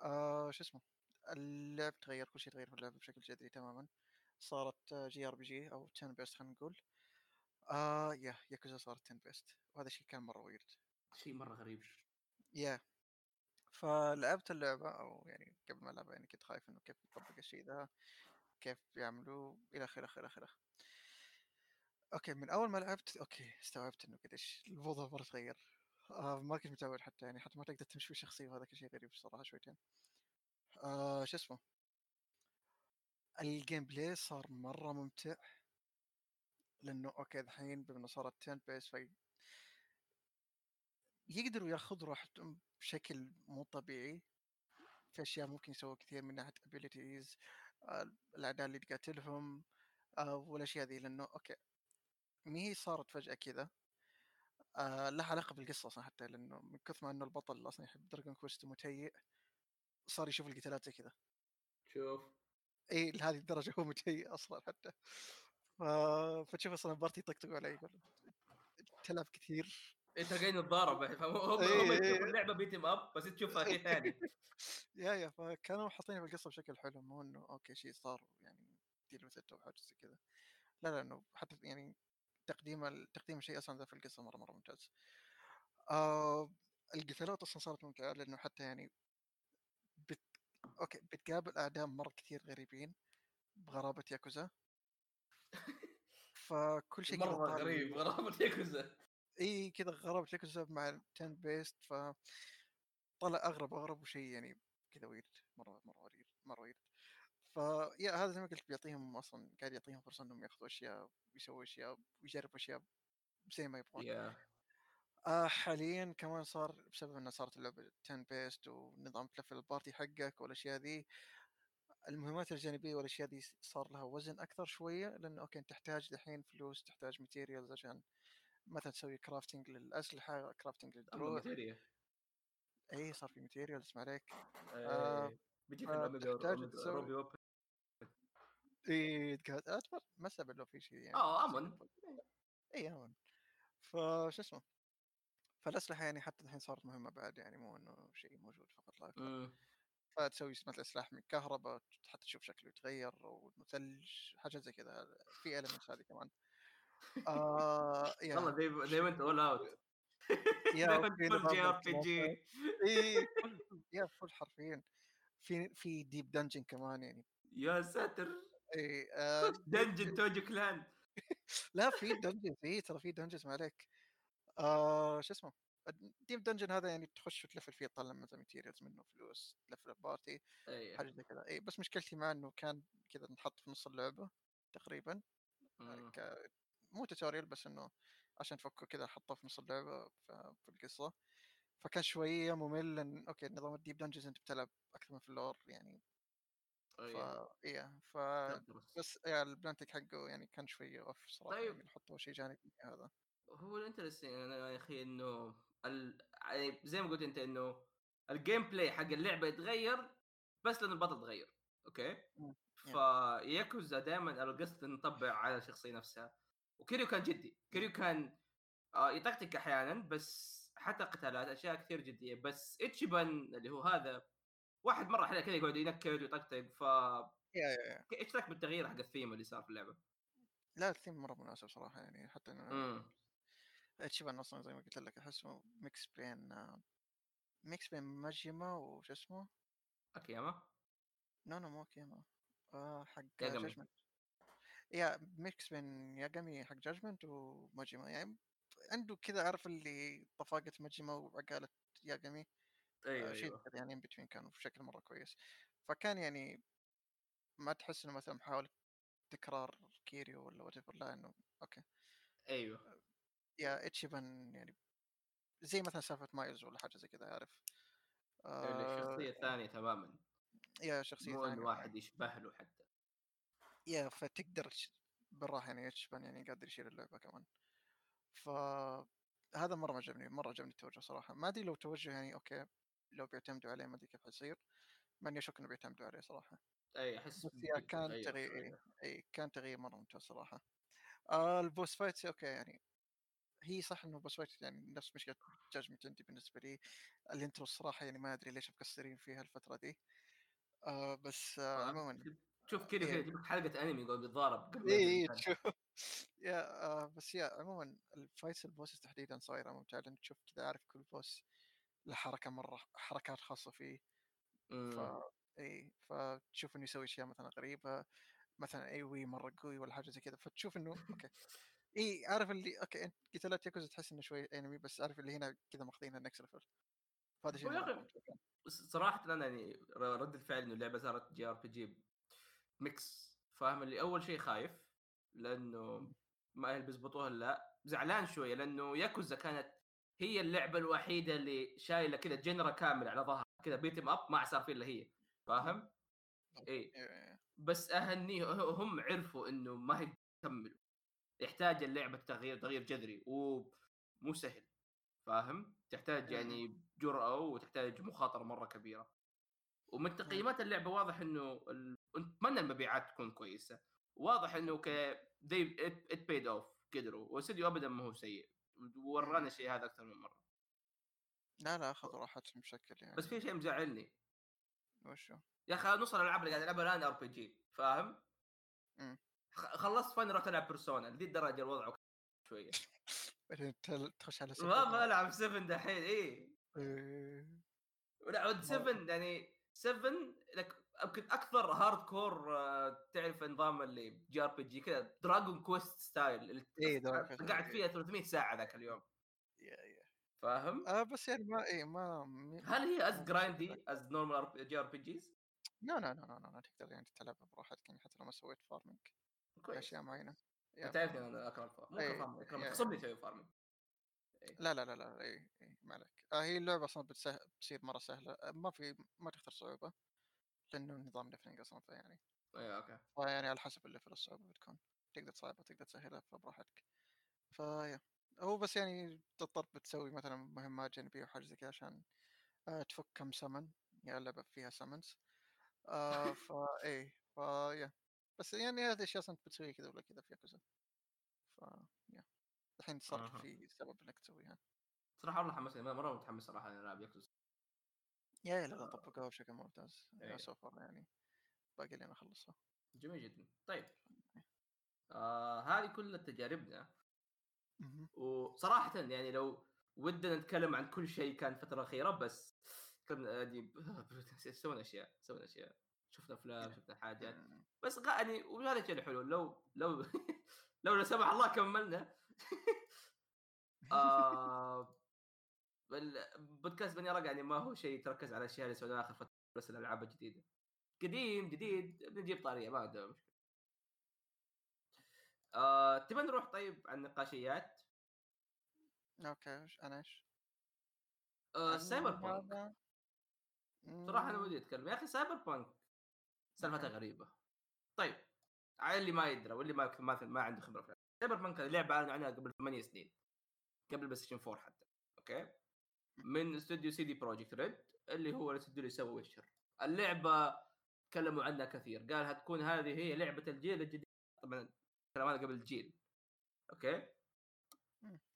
آه شو اسمه؟ اللعب تغير كل شيء تغير في اللعبة بشكل جذري تماما. صارت JRPG أو turn-based خلينا نقول. آه يا ياكوزا صارت turn-based وهذا الشيء كان مرة weird شيء مرة غريب. yeah. فلعبت اللعبة أو يعني قبل ما ألعبها يعني كنت خايف إنه كيف يطبق الشيء ذا كيف بيعملوه إلى آخره إلى آخره. okay من أول ما لعبت okay استوعبت إنه قديش الوضع مرة تغير. آه ما كنت متعود حتى يعني حتى ما تقدر تمشي بالشخصية وهذا كل شيء غريب صراحة شويتين. آه شو اسمه؟ ال gameplay صار مرة ممتع لأنه okay الحين بما صارت 10 بيس في يقدروا ياخذوا راحتهم بشكل مو طبيعي. في أشياء ممكن يسووا كثير من ناحية abilities الأعداء اللي تقاتلهم آه، والأشياء ذي لأنه okay ما هي صارت فجأة كذا آه لها علاقة بالقصة أصلا حتى لأنه من كثر ما إنه البطل أصلا يحب Dragon Quest متيئ صار يشوف القتالات زي كذا. شوف. إي لهذه الدرجة هو متيئ أصلا حتى. فتشوف أصلا party يطقطقوا علي يقول تلعب كثير أنت قاعد نتضارب هم هم إيه، اللعبة beat 'em up بس تشوفها شيء ثاني yeah yeah فكانوا حاطين في القصة بشكل حلو مو إنه okay شيء صار يعني deal with أو حاجة زي كذا لا لا إنه حتى يعني تقديم تقديم الشيء أصلا ذا في القصة مرة مرة ممتاز. آه القتالات أصلا صارت ممتعة لأنه حتى يعني. okay بتقابل أعداء مرة كثير غريبين بغرابة ياكوزا. فكل شيء مرة غريب غرابة ياكوزا. إي كذا غرابة ياكوزا مع turn-based ف طلع أغرب أغرب وشيء يعني كذا weird مرة مرة weird مرة weird. ف yeah هذا زي ما قلت بيعطيهم أصلا قاعد يعطيهم فرصة إنهم ياخذوا أشياء ويسووا أشياء ويجربوا أشياء زي ما يبغون. yeah آه حاليا كمان صار بسبب إنه صارت اللعبة turn-based ونظام تلفل ال party حقك والأشياء ذي المهمات الجانبية والأشياء ذي صار لها وزن أكثر شوية لأنه okay انت تحتاج الحين فلوس تحتاج materials عشان مثلا تسوي crafting للأسلحة crafting للدروع. إي صار في materials ما عليك. آه، بيجيك روبي اوبن إي أتوقع ما استبعد لو في شيء يعني آه آمن. إي آمن. فشو اسمه؟ فالأسلحة يعني حتى الحين صارت مهمة بعد يعني مو إنه شيء موجود فقط لا أكثر مم. فتسوي مثل سلاح من كهرباء حتى تشوف شكله يتغير أو إنه ثلج حاجات زي كذا في elements هذه كمان. آه والله زي زي ما انت all out yeah full JRPG yeah full حرفيا. في في deep dungeon كمان يعني. يا ساتر. إي آه dungeon Tojo Clan. لا في dungeons إي ترى في dungeons ما عليك. آه شو اسمه ال deep dungeon هذا يعني تخش وتلفل فيه تطلع مثلا materials منه فلوس تلفل ال party اي حاجة زي كذا اي بس مشكلتي معه إنه كان كذا نحط في نص اللعبة تقريبا مم. ك... مو tutorial بس إنه عشان تفكه كذا حطه في نص اللعبة ف- في القصة فكان شوية ممل لأن okay نظام ال deep dungeons أنت بتلعب أكثر من floor يعني ف. إيه ف تدرس. بس yeah ال balancing حقه يعني كان شوية off صراحة طيب. يعني حطوا شيء جانبي هذا هو ال interesting أنا يا أخي إنه ال... يعني زي ما قلت أنت إنه ال gameplay حق اللعبة يتغير بس لأن البطل تغير okay. فياكوزا دائما القصة تنطبع على الشخصية نفسها. وكيريو كان جدي كيريو كان آه يطقطق أحيانا بس حتى قتالات أشياء كثير جدية. بس إتشيبان اللي هو هذا واحد مرة كذا يقعد ينكد ويطقطق ف إيش رايك بالتغيير حق الثيم اللي صار في اللعبة؟ لا الثيم مرة مناسب صراحة يعني حتى إنه اتشيبان أصلا زي ما قلت لك احسه mix بين آه، mix بين ماجيما وش اسمه؟ اكياما no no مو كيما آه حق. Judgment yeah mix بين ياغامي حق Judgment وماجيما. يعني عنده كذا عارف اللي طفاقة ماجيما وعقالة ياغامي أيوه آه، شيء كذا يعني in between كانوا بشكل مرة كويس. فكان يعني ما تحس إنه مثلا محاولة تكرار كيريو ولا what لا إنه okay. أيوه. yeah اتشيبان يعني زي مثلا سالفة مايز ولا حاجة زي كذا عارف؟ آه الشخصيه ثانية تماما. yeah شخصية مو ان ثانية واحد يشبه له حتى. yeah فتقدر بالراحة يعني اتشيبان يعني قادر يشيل اللعبة كمان. ف هذا مرة ما عجبني مرة عجبني التوجه صراحة. ما أدري لو توجه يعني okay لو بيعتمدوا عليه ما أدري كيف حيصير مع إني أشك إنه بيعتمدوا عليه صراحة. أي أحس كان تغيير أي كان تغيير مرة ممتاز صراحة. آه ال boss fight okay يعني هي صح إنه boss fight يعني نفس مشكلة Judgment عندي بالنسبة لي ال intro الصراحة يعني ما أدري ليش مكسرين فيها الفترة دي آه بس آه عموما شوف كذا كذا إيه. حلقة أنمي يقعد يتضارب قبل اي اي. تشوف yeah آه بس yeah عموما ال fights ال bosses تحديدا صايرة ممتعه لانك تشوف كذا عارف كل boss له حركة مرة حركات خاصة فيه ف. اي فتشوف إنه يسوي أشياء مثلا غريبة مثلا AoE مرة قوي ولا حاجة زي كذا فتشوف إنه okay اي عارف اللي okay أنت قتالات ياكوزا تحس إنه شوي أنمي بس عارف اللي هنا كذا ماخذينها next level فهذا شيء صراحة أنا يعني رد الفعل إنه اللعبة صارت JRPG mix فاهم؟ اللي أول شيء خايف لأنه ما هي بيزبطوها لا زعلان شوية لأنه ياكوزا كانت هي اللعبة الوحيدة اللي شايلة كذا جنرا كامل على ظهرها كذا بيتم اب ما صار فيه إلا هي فاهم؟ اي إيه. بس اهنيه هم عرفوا إنه ما هي تكمل. يحتاج اللعبة تغيير تغيير جذري ومو سهل فاهم؟ تحتاج يعني جرأة وتحتاج مخاطرة مرة كبيرة. ومن تقييمات اللعبة واضح إنه ال... أتمنى المبيعات تكون كويسة. واضح إنه ك they it paid off قدروا. والاستديو ابدا ما هو سيء. ورانا الشيء هذا أكثر من مرة. لا لا أخذوا راحتهم بشكل يعني. بس في شيء مزعلني. وشو؟ يا أخي نص الألعاب اللي قاعد ألعبها الآن RPG فاهم؟ خلصت فاين رحت ألعب Persona لذي الدرجة الوضع شوية بعدين تخش على ما سبعة. بلعب 7 دحين اي إيه. عود 7 يعني 7 لك يمكن أكثر hardcore آه، تعرف نظام اللي JRPG كذا Dragon Quest style اللي إيه، قاعد إيه. فيها 300 ساعة ذاك اليوم yeah yeah فاهم؟ آه بس يعني ما إيه ما هل هي as grindy as normal JRPGs؟ لا لا لا لا لا تقدر يعني تلعبها براحتك يعني حتى لو ما سويت farming كويس. أشياء معينة. أنت عارفني أنا اكره ال farm مو إيه، اكره إيه. خصمني أسوي farming لا لا لا لا اي اي ما عليك. آه هي اللعبة أصلا بتسه... بتصير مرة سهلة. آه، ما في ما تختار صعوبة لأنه نظام leveling أصلا فيعني إيه okay. فيعني على حسب ال level الصعوبة بتكون. تقدر تصعبها تقدر تسهلها فبراحتك. ف yeah. هو بس يعني تضطر بتسوي مثلا مهمات جانبية وحاجة زي كذا عشان آه تفك كم سمن يعني اللعبة فيها summons آه فا إيه فا بس يعني هذه الاشياء أصلا بتسويها كذا ولا كذا في ياكوزا. ف يا الحين صار أها. في سبب إنك تسويها صراحة والله حمسني مرة متحمس صراحة إني ألعب ياكوزا. يا يا لا طبقوها بشكل ممتاز. إيه. سو فار يعني باقي لي أنا اخلصها جميل جدا. طيب. آه هذه كلها تجاربنا. وصراحه يعني لو ودنا نتكلم عن كل شيء كان فترة أخيرة بس كنا يعني سوينا أشياء سوينا أشياء. شفنا أفلام شفنا حاجات مم. بس يعني وهذا الشيء الحلو لو لو لو لا سمح الله كملنا آه البودكاست بني رقع يعني ما هو شيء تركز على الأشياء اللي سويناها آخر فترة بس الألعاب الجديدة قديم جديد بنجيب طارية ما عندنا مشكلة آه تبى نروح طيب عن النقاشيات okay أنا إيش؟ آه Cyberpunk؟ صراحة أنا. ودي أتكلم يا أخي Cyberpunk سالفتها. غريبة. طيب على اللي ما يدري واللي ما ما, ما عنده خبرة في Cyberpunk لعبة أعلنوا عنها قبل ثمانية سنين قبل PlayStation 4 حتى okay؟ من استوديو CD Projekt Red اللي هو الاستوديو اللي سوى Witcher. اللعبة تكلموا عنها كثير. قال هتكون هذه هي لعبة الجيل الجديد. طبعا الكلام هذا قبل الجيل okay.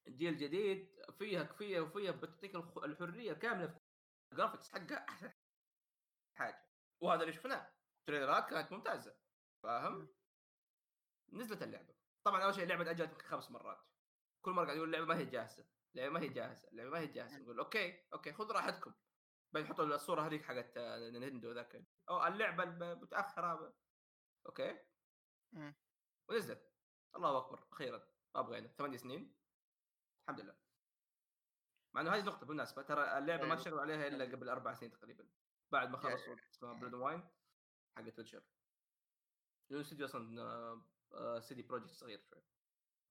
الجيل الجديد فيها فيها وفيها بتعطيك الحرية كاملة في ال graphics حقها. أحسن حاجة. وهذا اللي شفناه. ال trailers ات كانت ممتازة فاهم؟ نزلت اللعبة. طبعا أول شيء اللعبة أجلت يمكن خمس مرات. كل مرة قاعد يقول اللعبة ما هي جاهزة اللعبة ما هي جاهزة اللعبة ما هي جاهزة. نقول okay okay خذ راحتكم. بعدين يحطوا الصورة هذيك حقت آه، نينتندو ذاك. أو اللعبة الب- متأخرة. okay. ونزلت. الله أكبر أخيرا. ما أبغى يعني ثمانية سنين. الحمد لله. مع إنه هذه نقطة بالمناسبة. ترى اللعبة ما أيوه. اشتغلوا عليها إلا قبل أربع سنين تقريبا. بعد ما خلصوا اسمها Blood and Wine حق The Witcher لأنه استوديو أصلا آه، CD Projekt صغير شوي.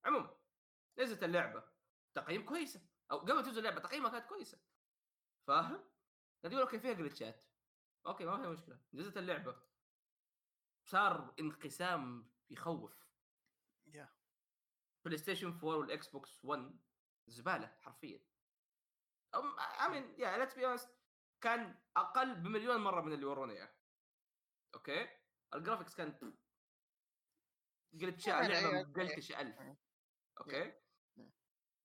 عموما نزلت اللعبة تقييم كويسة. أو قبل تنزل اللعبة تقييمها كانت كويسة. فاهم؟ تقول okay فيها glitches ات okay ما فيها مشكلة. نزلت اللعبة. صار انقسام يخوف. يا بلاي ستيشن 4 والاكس بوكس 1 زباله حرفيا امين يا ليتس بي كان أقل بمليون مرة من اللي ورونا إياه. أوكي؟ الجرافكس كان قلت يعني اللعبه هي- قلتش ألف. أوكي.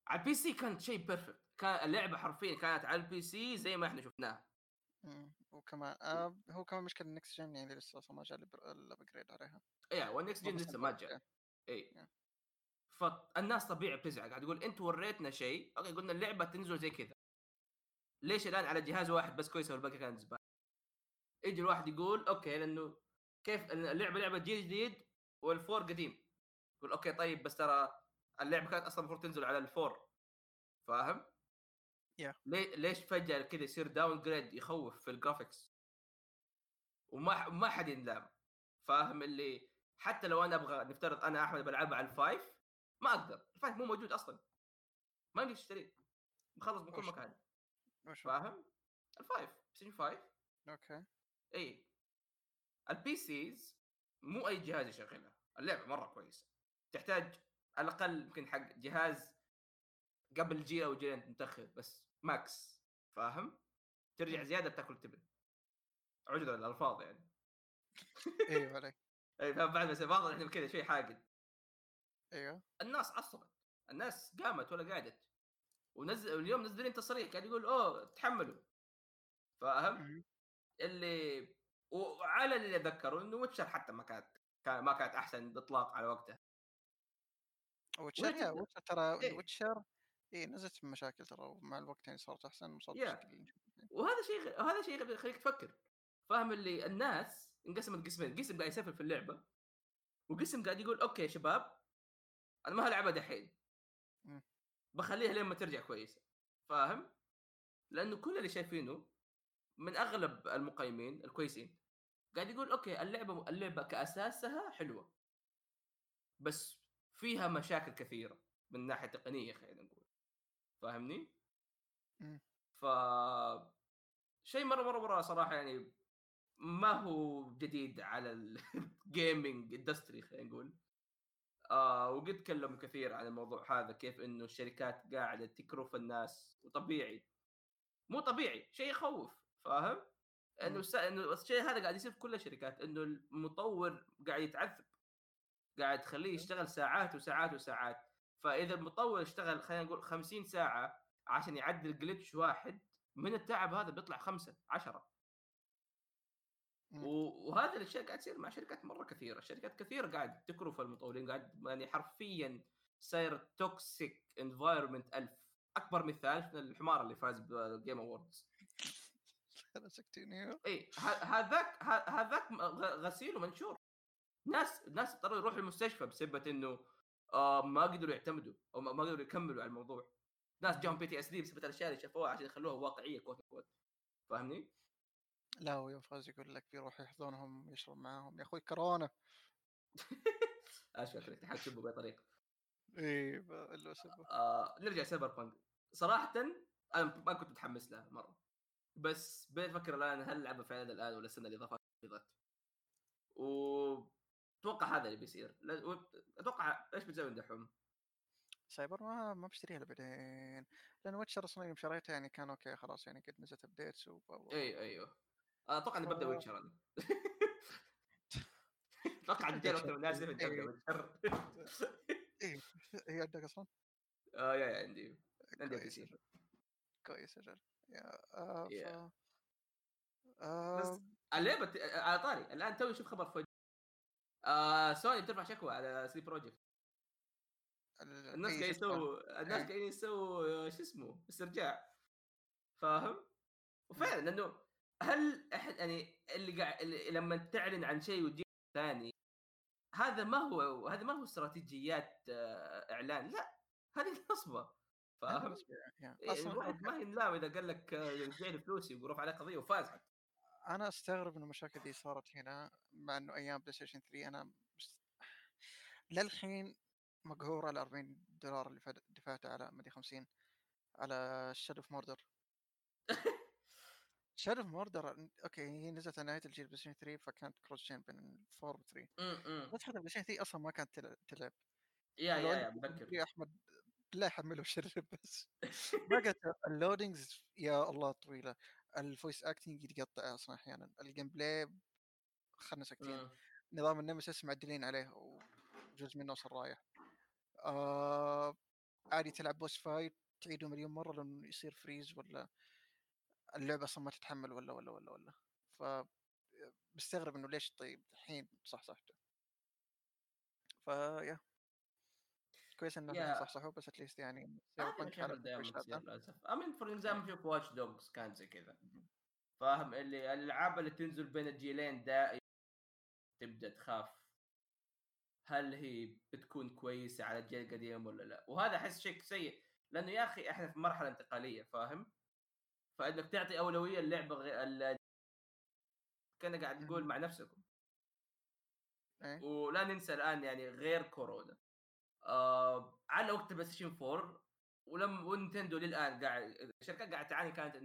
على البي سي كانت شيء بيرفكت كان اللعبة حرفيا كانت على البي سي زي ما إحنا شفناها. وكمان آه هو كمان مشكلة النكست جن يعني لسه أصلا ما جاء ال upgrade عليها. اي وال next gen لسه ما جاء. اي. فالناس طبيعي بتزعل. قاعد يقول أنتوا وريتنا شيء. okay قلنا اللعبة تنزل زي كذا. ليش الآن على جهاز واحد بس كويسه والباقي كانت زبالة؟ يجي الواحد يقول okay لأنه كيف اللعبة لعبة جيل جديد وال four قديم يقول okay طيب بس ترى اللعبة كانت أصلا المفروض تنزل على ال four فاهم؟ Yeah. ليه ليش فجأة كذا يصير downgrade يخوف في ال graphics وما ما حد ينلام فاهم اللي حتى لو أنا أبغى نفترض أنا أحمد بلعبها على الفايف ما أقدر الفايف مو موجود أصلا ما أقدر اشتريه مخلص من كل؟ مكان؟ فاهم؟ الفايف سيجن فايف أوكي إي البي سيز مو أي جهاز يشغلها اللعبة مرة كويسة. تحتاج على الأقل يمكن حق جهاز قبل جيل أو جيلين متأخر بس ماكس فاهم؟ ترجع زيادة بتاكل تبن عذرا الألفاظ يعني. أيوه عليك إي فاهم؟ بعد بس بعض إحنا كذا شيء حاقد. إيوه. الناس عصبت. الناس قامت ولا قعدت. ونزل اليوم نزلين تصريح قاعد يقول أوه تحملوا. فاهم. اللي وعلى اللي اتذكروا إنه ويتشر حتى ما كانت كان ما كانت أحسن إطلاق على وقتها ويتشر يا Witcher- ترى إيه. Witcher اي نزلت بمشاكل ترى ومع الوقت يعني صارت أحسن وصارت. بشكل الحين. وهذا شيء غ... هذا شيء يخليك تفكر فاهم اللي الناس انقسمت قسمين قسم قاعد يسافر في اللعبة وقسم قاعد يقول okay يا شباب أنا ما هلعبها دحين مم. بخليها لين ما ترجع كويسة فاهم لأنه كل اللي شايفينه من أغلب المقيمين الكويسين قاعد يقول okay اللعبة اللعبة كأساسها حلوة. بس فيها مشاكل كثيرة من ناحية تقنية خلينا نقول. فاهمني؟ ف شيء مرة مرة مرة صراحة يعني ما هو جديد على ال gaming industry خلينا نقول. آه وقد تكلموا كثير عن الموضوع هذا كيف إنه الشركات قاعدة تكرف الناس وطبيعي. مو طبيعي شيء يخوف. فاهم؟ إنه. الس... إنه الشيء هذا قاعد يصير في كل الشركات إنه المطور قاعد يتعذب قاعد تخليه يشتغل ساعات وساعات وساعات. فإذا المطور اشتغل خلينا نقول 50 ساعة عشان يعدل جلتش واحد من التعب هذا بيطلع خمسة عشرة. وهذا الاشياء قاعد تصير مع شركات مرة كثيرة، شركات كثيرة قاعد تكرف المطورين قاعد يعني حرفيا صاير توكسيك انفايرمنت ألف. أكبر مثال الحمار اللي فاز بالجيم اووردز أنا سكتيني إي ه- هذاك هذاك غسيل ومنشور. ناس ناس اضطروا يروحوا المستشفى بسبه إنه آه ما قدروا يعتمدوا أو ما قدروا يكملوا على الموضوع. ناس جاهم PTSD بسبب الأشياء اللي شافوها عشان يخلوها واقعية quote quote فاهمني؟ لا هو يوم فاز يقول لك بيروح يحضنهم يشرب معاهم. يا أخوي كورونا. أشوف انك تحاول تسبه بأي طريقة إي سبه آه نرجع Cyberpunk صراحة أنا ما كنت متحمس لها مرة. بس بقيت أفكر الآن هل العبها فعلا الآن ولا السنة الاضافات اللي وأتوقع هذا اللي بيصير. و- أتوقع إيش بتسوي دحوم؟ سايبر ما ما بشتريها بعدين. لأن Witcher أصلا يوم شريتها يعني كان okay خلاص يعني قد نزلت updates و اي أيوه أتوقع إني ببدأ Witcher أنا. أتوقع من الناس يبي تبدا إيه. Witcher. اي هي عندك أصلا؟ آه يا عندي. عندي بي كويس سي آه Yeah. ف آه بس اللعبة على طاري الآن توي شوف خبر فوج آه سوني بترفع شكوى على سي بروجكت ال- الناس إيه، قاعدين. يسووا الناس إيه. قاعدين يسووا آه، شو اسمه استرجاع فاهم؟ وفعلا لأنه هل أحد يعني اللي قاعد اللي لما تعلن عن شيء وتجيب ثاني هذا ما هو هذا ما هو استراتيجيات آه، إعلان لا هذه نصبه فاهم؟ يعني إيه، أصلا الواحد ما ينلام إذا قال لك رجع لي فلوسي ورفع عليه قضية وفاز حتى أنا أستغرب إن المشاكل دي صارت هنا مع إنه أيام بلاي ستيشن 3 أنا. للحين مقهور على 40 دولار اللي دفعته على مدري 50 على Shadow of Mordor Shadow of Mordor okay هي نزلت على نهاية الجيل بلاي ستيشن 3 فكانت cross-gen بين 4 و 3 إمم نسخه البلاي ستيشن 3 أصلا ما كانت تل- تلعب يا يا يا بلاي متذكر 3 أحمد بالله حمله وشرب بس. بقت اللودنجز يا الله طويلة. الفويس اكتنج يتقطع أصلا أحيانا. الجيم بلاي خلنا ساكتين. مم. نظام النمسس معدلين عليه وجزء منه أصلا رايح. آه عادي تلعب بوس فايت تعيده مليون مرة لأنه يصير فريز ولا اللعبة أصلا ما تتحمل ولا ولا ولا ولا. ف مستغرب إنه ليش طيب؟ الحين صح صحته فيا كويس إنه يا. صحصحوا بس at least يعني تصير هذا. للأسف I mean for example شوف Watch Dogs كان زي كذا فاهم اللي الألعاب اللي تنزل بين الجيلين دائما تبدأ تخاف هل هي بتكون كويسة على الجيل القديم ولا لا وهذا أحس شيء سيء لأنه يا أخي إحنا في مرحلة انتقالية فاهم فإنك تعطي أولوية اللعبة غير. كان قاعد تقول. مع نفسكم إيه. ولا ننسى الآن يعني غير كورونا آه على وقت البلاي ستيشن 4 ولم ونتندو للآن قاعد الشركات قاعدة تعاني كانت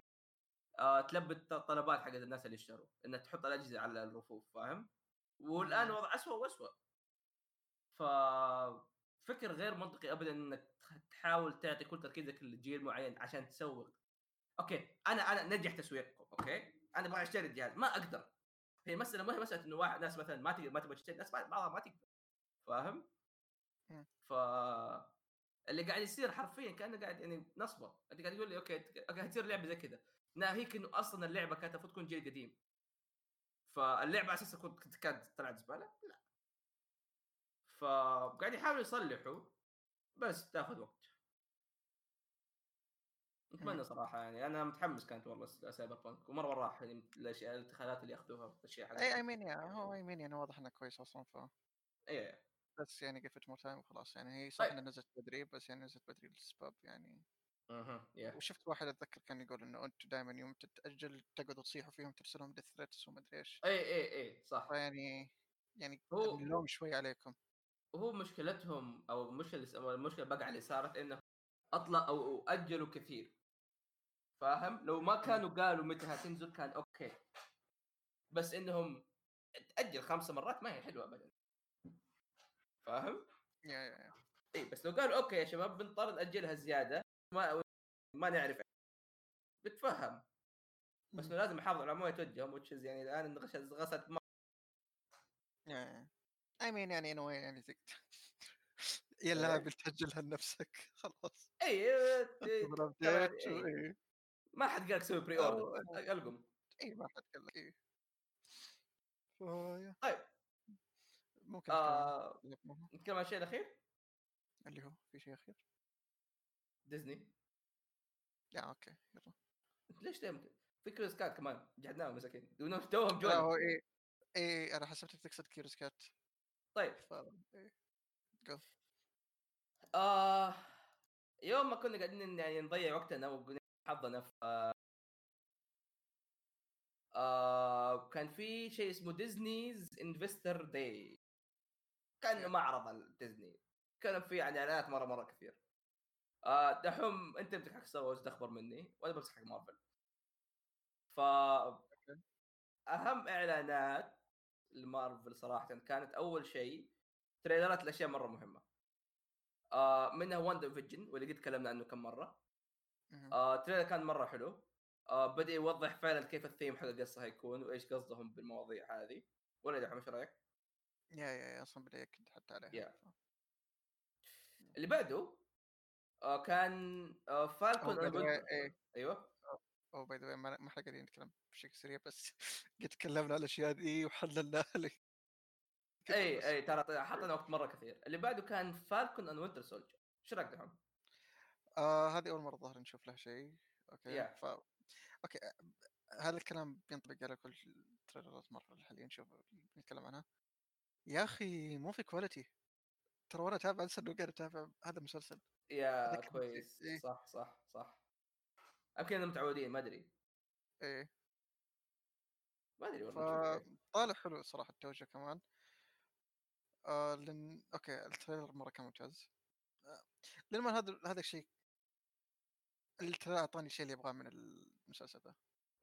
آه تلبي الطلبات حقت الناس اللي اشتروا إنها تحط الأجهزة على الرفوف فاهم؟ والآن. الوضع اسوء واسوء ف فكر غير منطقي ابدا إنك تحاول تعطي كل تركيزك لجيل معين عشان تسوق okay أنا أنا نجح تسويقكم okay أنا أبغى أشتري الجهاز ما أقدر هي مساله ما هي مسألة إنه واحد ناس مثلا ما تقدر ما تبغى تشتري ناس بعضها ما تقدر فاهم؟ مم. ف اللي قاعد يصير حرفيا كأنه قاعد يعني نصبه. أنت قاعد تقول لي okay okay هتصير لعبة زي كذا ناهيك انه أصلا اللعبة كانت المفروض تكون جيل قديم. فاللعبة أساسا كنت كانت طلعت زبالة؟ لا. فقاعد يحاولوا يصلحوا بس تاخذ وقت. أتمنى مم. صراحة يعني أنا متحمس كانت والله Cyberpunk ومرة مرة راح يعني الأشياء الاتخاذات اللي ياخذوها الاشياء اي اي I mean يعني هو I mean يعني واضح إنه كويس أصلا ف إيه. بس يعني give it more time وخلاص يعني هي صح طيب. إنها نزلت بدري بس يعني نزلت بدري للاسباب يعني. أها yeah وشفت واحد أتذكر كان يقول إنه أنتم دائما يوم تتأجل تقعدوا تصيحوا فيهم ترسلهم death threats وما أدري إيش. اي اي اي صح. فيعني يعني هو- اللوم شوي عليكم. وهو مشكلتهم أو المشكلة المشكلة بقى اللي صارت إنه أطلع أو اجلوا كثير. فاهم؟ لو ما كانوا قالوا متى هتنزل كان okay. بس إنهم تأجل خمسة مرات ما هي حلوة ابدا. فاهم. إي بس لو قالوا okay يا شباب بنضطر ناجلها زيادة ما ما نعرف. بتفهم. بس انه لازم يحافظوا على موية وجههم وتشز يعني الآن غش- غست ما اي مين يعني انه يعني تقدر يا اللاعب تاجلها لنفسك. خلاص. إي. ما حد قال لك سوي بري اوردر ألقم. إي ما حد قال لك طيب. ممكن آه نتكلم عن- الشيء الأخير؟ اللي هو في شيء أخير؟ ديزني. يا أوكي يلا. ليش دائما في كريس كات كمان جحدناهم مساكين. توهم لا جون هو إيه إيه أنا حسبتك تقصد كيروس كات. طيب. ف إيه. آه يوم ما كنا قاعدين يعني نضيع وقتنا وقلنا حظنا في آه آه كان في شيء اسمه ديزنيز انفستر داي كان Yeah. معرض ديزني كان في يعني إعلانات مرة مرة كثير. آه دحوم أنت بتمسك حق Star Wars تخبر مني. وأنا بمسك حق مارفل ف أهم إعلانات المارفل صراحة كانت أول شيء trailer ات الاشياء مرة مهمة. آه منها WandaVision واللي قد تكلمنا عنه كم مرة. آه trailer كان مرة حلو. آه بدأ يوضح فعلا كيف الثيم حق القصة هيكون وإيش قصدهم بالمواضيع هذه. ولا دحوم إيش رأيك؟ yeah yeah yeah أصلا بدا ياكد حتى عليها. ف- اللي بعده آه كان آه Falcon Oh, إيه. أيوه. oh by the ما ما إحنا قاعدين نتكلم بشكل سريع بس قد تكلمنا على الأشياء دي وحللناها لك. اي اي ترى حطينا وقت مرة كثير. اللي بعده كان Falcon and Winter Soldier. إيش رأيك دحوم؟ آه هذه أول مرة ظهر نشوف له شيء. okay Yeah. ف okay هذا الكلام بينطبق على كل trailer ات Marvel الحاليا نشوف نتكلم عنها. يا أخي مو في quality ترى وأنا أتابع انسى انه قاعد أتابع هذا مسلسل yeah كويس. إيه. صح صح صح. يمكن إنهم متعودين ما أدري. إيه. ما أدري والله. فطالع حلو صراحة التوجه كمان. آه لأن okay ال trailer مرة كان ممتاز. آه لأن ما هذا هذا الشيء ال trailer أعطاني الشيء اللي ابغاه من المسلسل ذا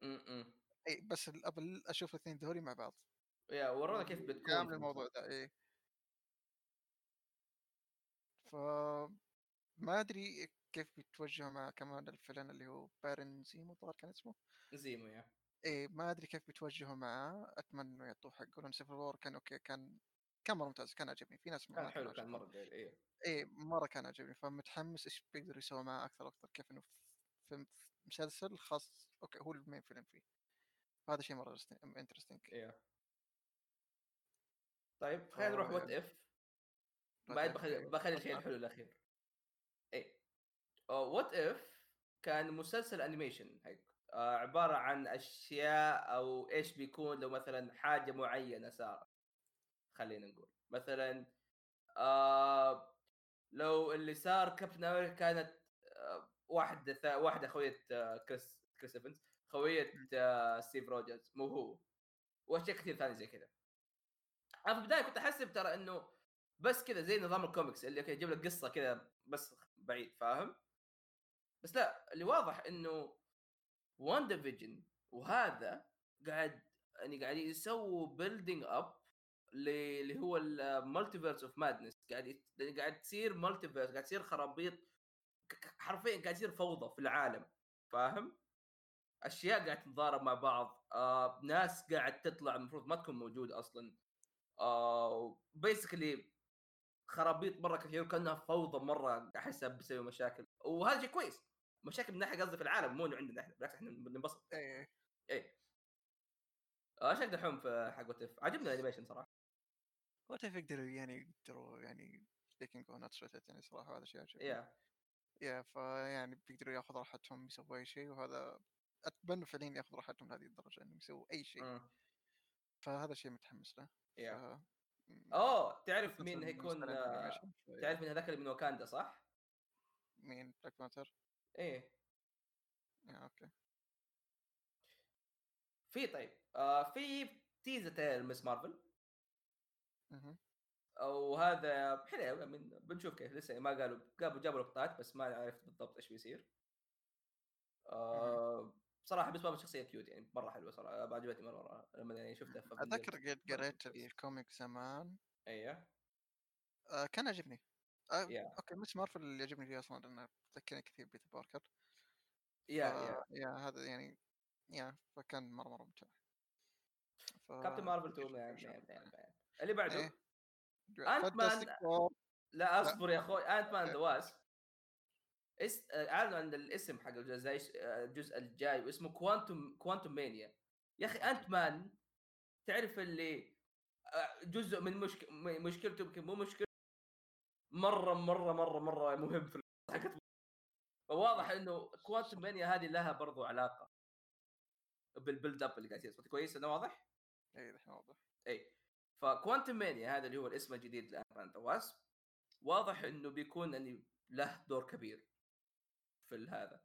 م- م. اي بس الابل أشوف الاثنين ذولي مع بعض. yeah ورونا كيف بتكون كامل الموضوع ده إيه. ف ما أدري كيف بيتوجهوا مع كمان ال villain اللي هو Baron Zemo الظاهر كان اسمه. Zemo yeah. إيه ما أدري كيف بيتوجهوا معاه أتمنى إنه يعطوه حقه لأن Civil War كان okay كان كان مرة ممتاز كان عجبني في ناس كان حلو كان. مرة أيوه إيه. مرة كان عجبني فمتحمس إيش بيقدروا يسووا معاه أكثر وأكثر كيف إنه في مسلسل خاص. okay هو ال main villain فيه. هذا شيء مرة interesting أيوه طيب خلينا نروح آه، What If بعد بخلي إيه. بخلي الشيء الحلو الاخير اي What If كان مسلسل animation حق آه عبارة عن أشياء أو إيش بيكون لو مثلا حاجة معينة صارت. خلينا نقول. مثلا آه لو اللي صار كابتن أمريكا كانت آه واحدة ثا... واحدة خوية آه كريس كريس إيفنز. خوية آه ستيف روجرز. مو هو. وأشياء كثير ثانية زي كذا. أنا في البداية كنت أحسب ترى إنه بس كذا زي نظام الكوميكس اللي okay يجيب لك قصة كذا بس بعيد فاهم بس لا اللي واضح إنه WandaVision وهذا قاعد يعني قاعد يسووا building up اللي هو ال Multiverse of Madness قاعد. يعني قاعد تصير multiverse قاعد تصير خرابيط حرفيا قاعد يصير فوضى في العالم فاهم؟ أشياء قاعد تتضارب مع بعض آه ناس قاعد تطلع المفروض ما تكون موجودة أصلا basically خرابيط مرة كثير كانها فوضى مرة احسها بيسوي مشاكل. وهذا شيء كويس. مشاكل من ناحية قصدي في العالم مو إنه عندنا إحنا بالعكس إحنا بننبسط. إيه اي إيش دحوم في حق What If؟ عجبني ال animation صراحة. What If يقدروا يعني يقدروا يعني speaking on يعني صراحة هذا شيء عجبني. yeah yeah فيعني بيقدروا ياخذوا راحتهم يسووا أي شيء وهذا أتمنى فعليا ياخذوا راحتهم لهذه الدرجة إنهم يسووا أي شيء. فهذا شيء متحمس له. yeah ف... م- اوه تعرف مين هيكون آه، تعرف مين هذاك اللي من واكاندا صح؟ مين؟ Black Panther إيه. yeah okay. في طيب آه في teaser trailer Ms. Marvel. مهم. وهذا حلو من بنشوف كيف لسه ما قالوا قالوا جابوا لقطات بس ما عرفت بالضبط إيش بيصير. آه صراحة بس بابا شخصيه cute يعني مرة حلوة صراحة عجبتني مرة, مرة لما يعني شفتها أتذكر. قد قريت ال comic زمان أيوه آه كان عجبني آه يا أوكي مش مارفل اللي يعجبني فيه أصلا لأنه تذكرني كثير بيتر باركر يا يا يا هذا يعني يا فكان مرة مرة ممتع ف... كابتن مارفل 2 نشوف مان إن شاء مان الله. مان مان. اللي بعده إيه. أنت مان-. لا اصبر يا أخوي انت مان إيه. ذا واسب اس أعلنوا عن الاسم حق الجزء الجزء الجاي واسمه كوانتوم كوانتوم مانيا يا أخي Ant-Man تعرف اللي آه، جزء من مشك... مشكلته يمكن مو مشكلة مرة مرة مرة مرة مهم في حقت فواضح إنه Quantumania هذه لها برضو علاقة بال build up اللي قاعد يصير. كويس أنا واضح؟ اي الحين واضح. اي ف Quantumania هذا اللي هو الاسم الجديد ل Ant Wasp واضح إنه بيكون يعني له دور كبير. في هذا.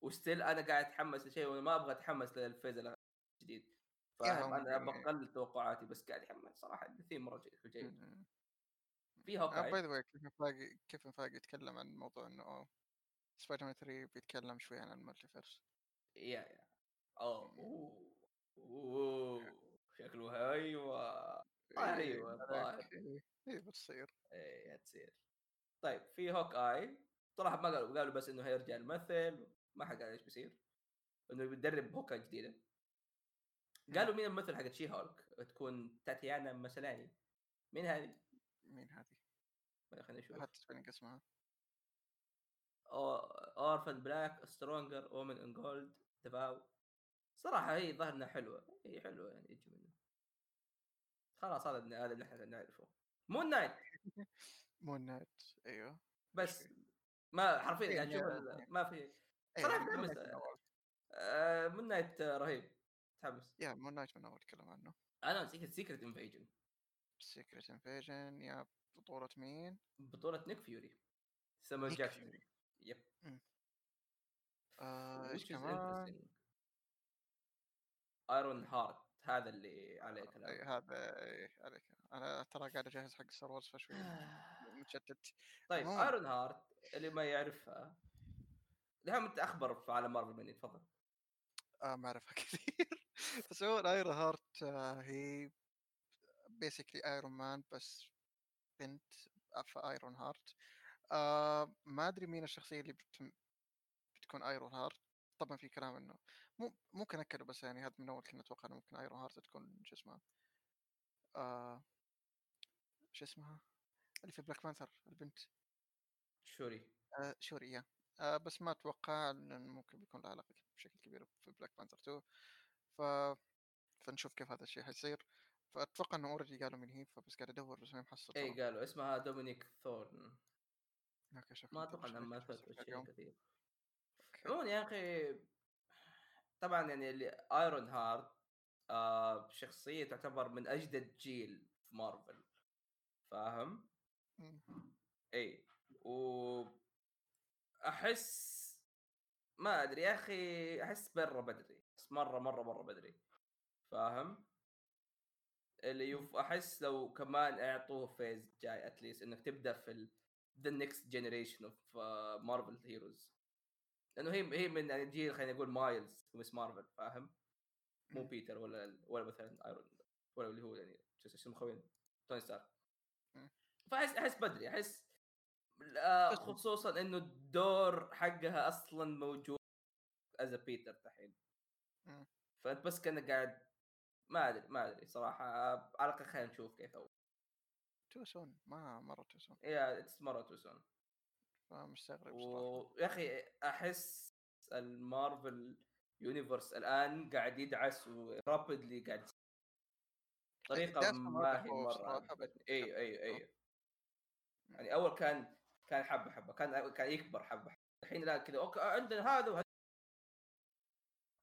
و still أنا قاعد أتحمس لشيء وأنا ما أبغى أتحمس لل phase الجديد فاهم هم أنا يعني- بقلل توقعاتي بس قاعد اتحمس صراحة. الثيم مرة جيد في م. by Hawkeye the way كيف كيف فايقي يتكلم عن موضوع إنه سبايدر مان 3 بيتكلم شوي عن ال multiverse؟ yeah yeah. اوه أوه. أوه. شكله أيوه الظاهر. اي بتصير. إيه هتصير. طيب في Hawkeye صراحة ما قالوا قالوا بس إنه هيرجع يمثل ما حد قال إيش بيصير. إنه بيدرب Hawkeye جديدة. قالوا مين الممثل حق She-Hulk تكون تاتيانا مسلاني. مين هذه؟ مين هذه؟ خلينا نشوف حتى spelling اسمها. Orphan Black Stronger Woman in Gold The Vow صراحة هي ظهرنا حلوة. هي حلوة يعني يجي منه. خلاص هذا هذا اللي إحنا نعرفه. Moon Knight Moon Knight أيوه. بس ما حرفيا إيه، قاعد نشوف يعني- ما في إيه، صراحة مو متحمس. آه Moon Knight آه، رهيب متحمس. yeah Moon Knight من أول تكلم عنه. أنا Secret Secret Invasion Secret Invasion yeah بطولة مين؟ بطولة نيك فيوري سامويل جاكسون. yep. آه إيش كمان؟ Ironheart هذا اللي عليه كلام. هذا إيه، عليك. أنا ترى قاعد أجهز حق Star Wars فشوي. متشتت. طيب عموماً. Ironheart اللي ما يعرفها دحين انت أخبر في عالم مارفل مني تفضل. آه ما أعرفها كثير. بس هو Ironheart آه هي basically Iron Man بس بنت في Ironheart آه ما أدري مين الشخصية اللي بتم بتكون Ironheart طبعا في كلام إنه مو ممكن اكدوا بس يعني هذا من أول كنا أتوقع إنه ممكن Ironheart تكون شو اسمها؟ آه شو اسمها؟ اللي في Black Panther البنت. شوري. آه شوري yeah. آه بس ما أتوقع إن ممكن بيكون له علاقة بشكل كبير في Black Panther 2 ف فنشوف كيف هذا الشيء حيصير. فأتوقع إنه already قالوا من هي فبس قاعد أدور بس ما محصل اي. قالوا اسمها دومينيك ثورن أوكي شكرا. ما أتوقع إنها ما مثلت شيء كثير. عموما يا أخي طبعا يعني اللي Ironheart آه شخصية تعتبر من أجدد جيل في مارفل فاهم؟ اي و أحس ما أدري يا أخي أحس برا بدري بس مرة مرة مرة بدري فاهم؟ اللي يف... أحس لو كمان أعطوه phase جاي at least إنك تبدأ في the next generation of Marvel heroes لأنه هي هي من يعني جيل خلينا نقول مايلز Ms. Marvel فاهم؟ مو. بيتر ولا ولا مثلا Iron ولا اللي هو يعني شو اسمه خوين توني ستارك. فاحس أحس بدري أحس خصوصا إنه الدور حقها أصلا موجود as بيتر دحين. فأنت بس كأنك قاعد ما أدري ما أدري صراحة على الأقل خلينا نشوف كيف هو too soon ما مرة تو سون yeah it's مرة too soon فمستغرب ويا أخي أحس ال Marvel universe الآن قاعد يدعس و rapidly قاعد. طريقة ما هي مرة بصراحة. عجبتني إي إي إي مم. يعني أول كان كان حبة حبة كان كان يكبر حبة حبة الحين لا كذا أوكي عندنا هذا وهذا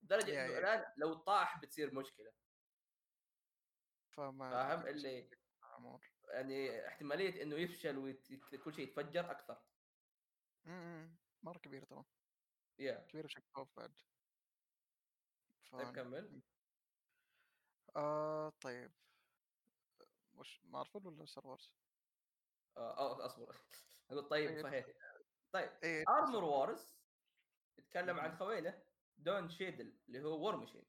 لدرجة إنه. الآن لو طاح بتصير مشكلة فما فاهم اللي. يعني احتمالية إنه يفشل وكل شيء يتفجر أكثر مم. مرة كبيرة ترى yeah كبيرة بشكل خوف بعد. طيب كمل آه طيب وش مارفل ولا Star Wars؟ آه آه، أصبر. أقول طيب إيه. فهي. طيب إيه Armor Wars يتكلم عن. خوينه دون شيدل اللي هو War Machine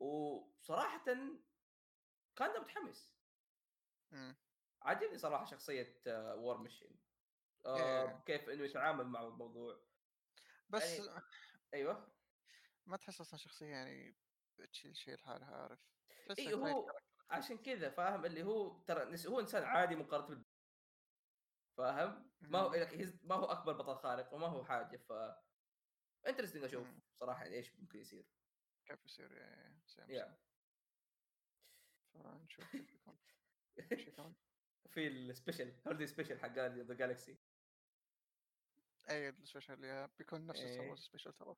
وصراحه كان متحمس. مم. عجبني صراحة شخصية وور ماشين إيه. كيف إنه يتعامل مع الموضوع. بس يعني- أيوه. ما تحس أصلا شخصية يعني تشيل شيء لحالها عارف؟ تحس اي إيه، هو عشان كذا فاهم؟ اللي هو ترى هو إنسان عادي مقارنه بال فاهم؟ ما هو ما هو أكبر بطل خارق وما هو حاجة ف interesting أشوف. صراحة يعني إيش ممكن يصير. كيف يصير يعني yeah فنشوف كيف يكون. في ال special holiday special حق the Galaxy أي ال special اللي بيكون نفس Star إيه. Wars special ترى.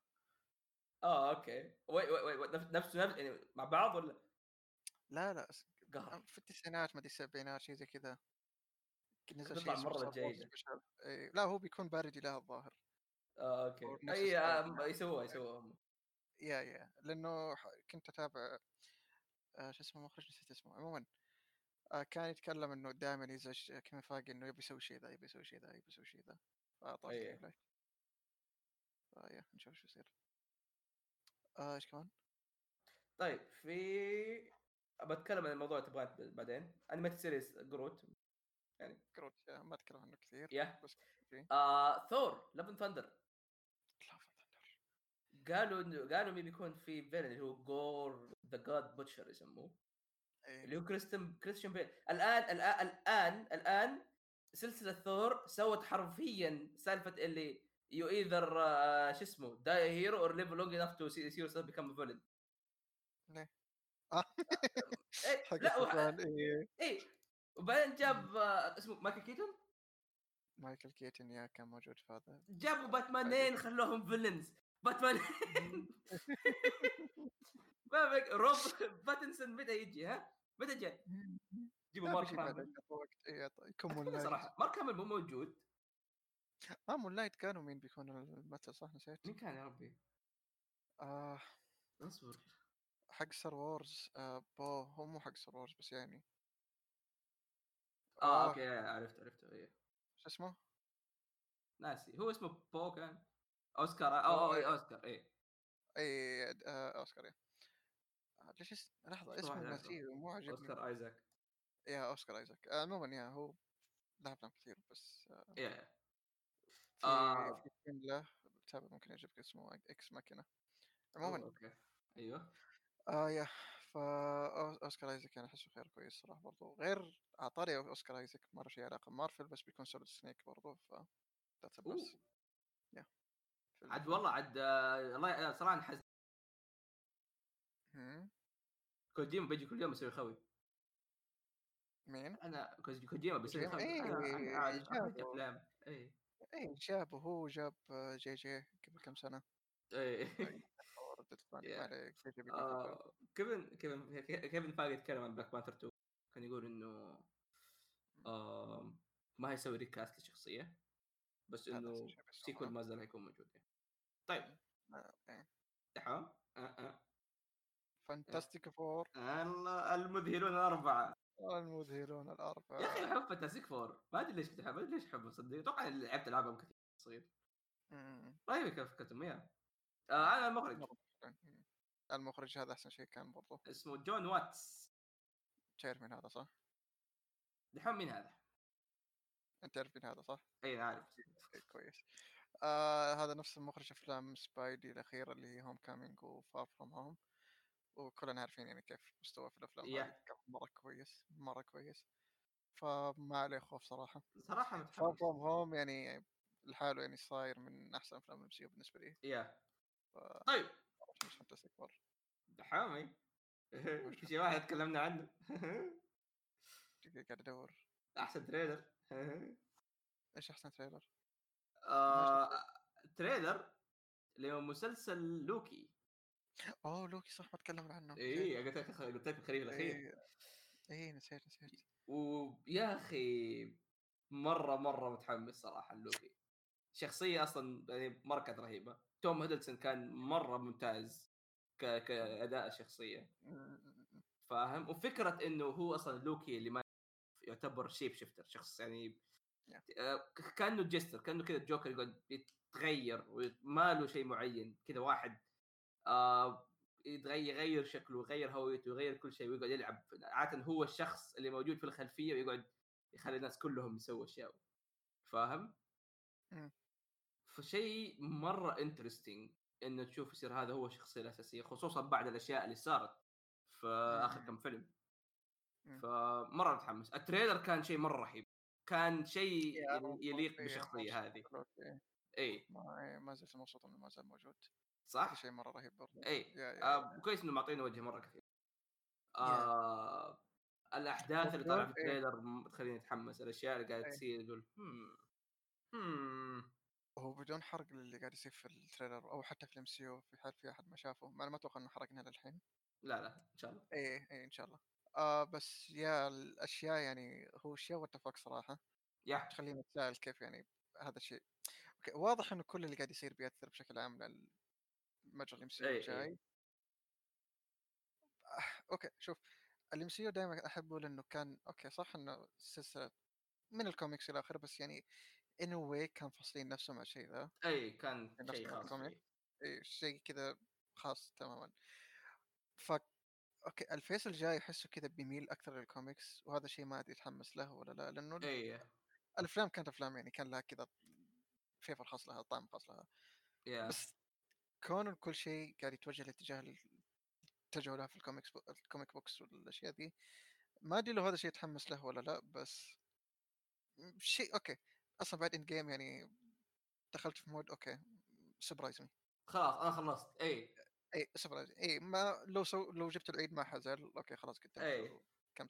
آه أوكي. وي وي وي نفس نفس نفس- يعني مع بعض ولا؟ لا لا قهر في التسعينات ما أدري السبعينات شيء زي كذا نزل شيء. Special. إيه. لا هو بيكون parody لها الظاهر آه أوكي أي آه،. يسووها يسووها yeah yeah لأنه كنت أتابع آه شو اسمه مخرج نسيت اسمه عموما آه كان يتكلم إنه دائما يزعج كيفن فاجي إنه يبي يسوي شيء ذا يبي يسوي شيء ذا يبي يسوي شيء ذا لايت ف yeah نشوف شو يصير آه إيش كمان؟ طيب في بتكلم عن الموضوع تبغاه بعدين. animated series Groot Groot yeah ما أتكلم عنه كثير يا. بس آه Thor Love and Thunder لا Thunder قالوا إنه- قالوا مين بيكون في villain اللي هو Gorr the God Butcher يسموه. اللي إيه هو كريستن كريستيان بيل الان الان الان الآن سلسلة ثور سوت حرفيا سالفة اللي you either شو اسمه die hero or live long enough to see yourself become villain ليه؟ آه. إيه لا وح- إيه؟ إيه وبعدين جاب آه، اسمه مايكل كيتون؟ مايكل كيتن يا كان موجود في هذا جابوا باتمانين خلوهم فيلنز باتمان ما بك روب باتنسون متى يجي ها؟ متى جاء؟ جيبوا لا مارك هامل وقت. إيه، لايت صراحة. مارك هامل مو موجود. آه مون لايت كانوا مين بيكون الممثل صح؟ نسيت. مين كان يا ربي؟ آه. اصبر. حق Star Wars آه بو هو مو حق Star Wars بس يعني. آه آه. أوكي عرفت عرفته إيه شو اسمه؟ ناسي. هو اسمه بو كان؟ أوسكار أو أو إيه، أوسكار إيه. اي آه أوسكار yeah آه، ليش اس... لحظة اسمه ناسيه مو عاجبني. أوسكار إيزاك. yeah أوسكار إيزاك. آه، عموما yeah هو له أفلام كثير بس آه، إيه في آه. في فيلم له ممكن يعجبك اسمه إكس ماكينه عموما أوكي. أيوه. آه يا فا أوسكار آيزاك أنا أحسه خير كويس صراحة برضو غير اعطاني أوسكار آيزاك مره شيء علاقة. بمارفل بس بيكون سوليد سنيك برضو ف ذاتس بس عاد والله عاد آه، الله صراحة انحز كوجيما بيجي كل يوم يسوي خوي. مين؟ أنا كوجيما بيسوي؟ خوي. أفلام. إيه. اي جابه هو جاب آه، جي جي قبل كم سنة؟ إيه. كيفن كيفن كيفن فاجي يتكلم عن Black Panther 2 كان يقول إنه آه ما هيسوي recast للشخصيه بس إنه. sequel ما زال هيكون موجود يعني. طيب. آه،. تمام آه آه. فانتاستيك فور الله المذهلون الأربعة. المذهلون يا أخي الاربعه أحب Fantastic Four ما أدري ليش كنت أحب ما أدري ليش أحبه صدق. أتوقع لعبت ألعابهم كثير صغير. رهيبه كيف كتم يا آه أنا المخرج المخرج هذا أحسن شيء كان برضو. اسمه جون واتس. تعرف من هذا صح؟ دحين مين هذا؟ أنت تعرف من هذا صح؟ اي عارف. إيه، كويس. آه هذا نفس المخرج أفلام سبايدي الاخيره اللي هي Homecoming و Far From Home وكلنا عارفين يعني كيف مستوى في الأفلام Yeah. مرة كويس مرة كويس. فما عليه خوف صراحة. صراحة Far متحمس From Home يعني لحاله يعني صاير من أحسن أفلام ال M بالنسبة لي. Yeah ف- طيب. Fantastic Four دحامي في واحد تكلمنا عنه. قاعد ادور أحسن trailer. إيش أحسن trailer؟ آه، trailer لمسلسل لوكي. اوه لوكي صح ما تكلمنا عنه. اي قلت لك قلت لك الخريف الأخير. اي اي نسيت نسيت. ويا أخي مرة مرة متحمس صراحة لوكي. شخصية أصلا يعني مره كانت رهيبة. توم هيدلسون كان مرة ممتاز. ك... كأداء شخصية. فاهم وفكرة إنه هو أصلا لوكي اللي ما يعتبر shape shifter شخص يعني Yeah. آه، كأنه جستر كأنه كذا الجوكر يقعد يتغير وما له شيء معين كذا واحد آه يتغير يغير شكله يغير هويته يغير كل شيء ويقعد يلعب عاده هو الشخص اللي موجود في الخلفية ويقعد يخلي الناس كلهم يسووا أشياء. فاهم؟ فشيء مرة انترستنج انه تشوف يصير هذا هو الشخصيه الأساسية خصوصا بعد الأشياء اللي صارت في آخر مم. كم فيلم. مم. فمرة متحمس. ال trailer كان شيء مرة رهيب. كان شيء يليق بالشخصية هذه. اي ما ما زلت مبسوط إنه ما زال موجود. صح؟ شيء مرة رهيب برضه. اي آه كويس إنه معطينا وجه مرة كثير. آه الأحداث اللي طالعة في إيه. ال trailer تخليني أتحمس الأشياء اللي قاعدة إيه. تصير يقول هم هم. هو بدون حرق للي قاعد يصير في ال trailer أو حتى في ال MC في حال في أحد ما شافه. ما أنا ما أتوقع إنه حرقنا للحين لا لا إن شاء الله. إيه إيه إن شاء الله. آه بس يا الأشياء يعني هو اشياء واتفق صراحة. Yeah. تخليني أتساءل كيف يعني هذا الشيء. Okay واضح إنه كل اللي قاعد يصير بيأثر بشكل عام على المجرى ال MC إيه،. الجاي. آه، okay شوف ال MC دائما احبه لأنه كان okay صح إنه سلسلة من الكوميكس إلى آخره بس يعني anyway كان فاصلين نفسهم على الشيء ذا أي كان شيء خاص شيء كذا خاص تماما. ف okay ال phase الجاي احسه كذا بيميل أكثر للكوميكس وهذا شيء ما أدري يتحمس له ولا لا لأنه أي. الأفلام كانت أفلام يعني كان لها كذا flavor خاص لها طعم خاص لها. Yeah بس كون كل شيء قاعد يتوجه لاتجاه اتجهوا لها في الكوميكس بو... ال comic books والأشياء دي. ما أدري لو هذا شيء يتحمس له ولا لا بس شيء okay. أصلا بعد Endgame يعني دخلت في mood okay surprise me خلاص أنا خلصت. اي اي surprise اي ما لو so لو جبت العيد ما حزل okay خلاص إي. له كم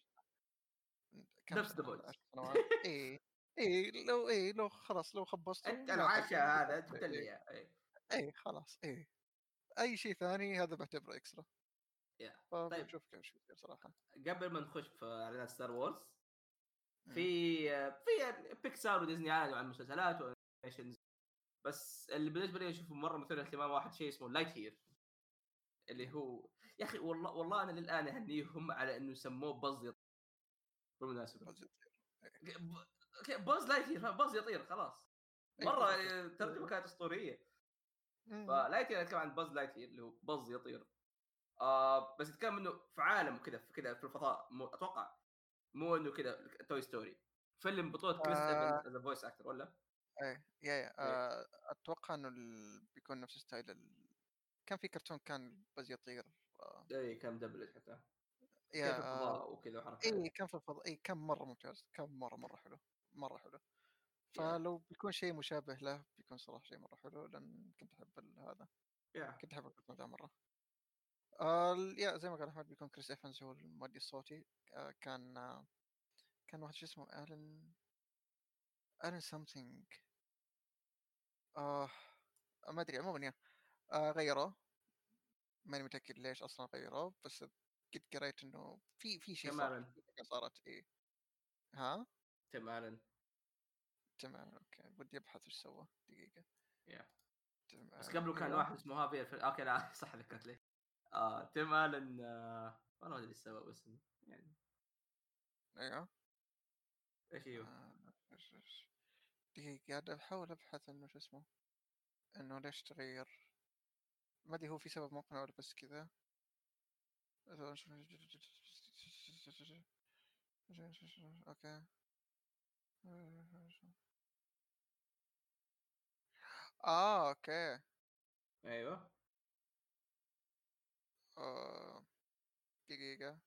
كم نفس سنوات. اي اي لو اي لو خلاص لو خبصته أنت العشاء هذا جبت لي إي. إياه. إي. اي خلاص اي أي شيء ثاني هذا بعتبره اكسترا يا. فبنشوف كيف شو يصير صراحة. قبل ما نخش في اعلانات Star Wars. في في بيكسار وديزني اعلنوا عن مسلسلات و animations بس اللي بالنسبة لي أشوفه مرة مثير اهتمام واحد شيء اسمه Lightyear اللي هو يا أخي والله والله أنا للآن اهنيهم على إنه سموه باز يطير بالمناسبة. بس- ب- Buzz Lightyear باز يطير خلاص. مرة. الترجمه كانت أسطورية. فلايت يير اتكلم عن Buzz Lightyear اللي هو باز يطير. آه بس يتكلم إنه في عالم وكذا في كذا في الفضاء أتوقع مو إنه كذا Toy Story فيلم بطولة كريس. ايفنز as voice actor ولا؟ إيه yeah yeah. آه، أتوقع إنه. بيكون نفس style ال... كان في كرتون كان بس يطير آه، اي كان دبلج حتى. يا آه، الفضاء وكذا وحركات اي كان في الفضاء. اي كان مرة ممتاز. كان مرة مرة حلو. مرة حلو. فلو بيكون شيء مشابه له بيكون صراحة شيء مرة حلو لأن كنت أحب هذا. Yeah. كنت أحب الكرتون ذا مرة. آه يا زي ما قال أحمد بيكون كريس ايفنز هو المؤدي الصوتي. آه كان آه كان واحد شو اسمه الن الن سمثينج آه ما أدري عموما يا آه غيروه ماني متأكد ليش أصلا غيروه بس قد قريت إنه في في شيء ألن. صارت إيه. ها؟ تيم الن تمام أوكي. بدي أبحث إيش سوى. دقيقة. Yeah بس. قبله كان. واحد اسمه الف... okay لا صح ذكرت لي. آه تيم آلن آه والله ما أدري إيش سوى بس يعني. أيوه. إيش أيوه آه، إيش- إيش. دقيقة قاعد أحاول أبحث إنه شو اسمه إنه ليش تغير. ما أدري هو في سبب مقنع ولا بس كذا. Okay. آه okay. أيوه. آه، دقيقة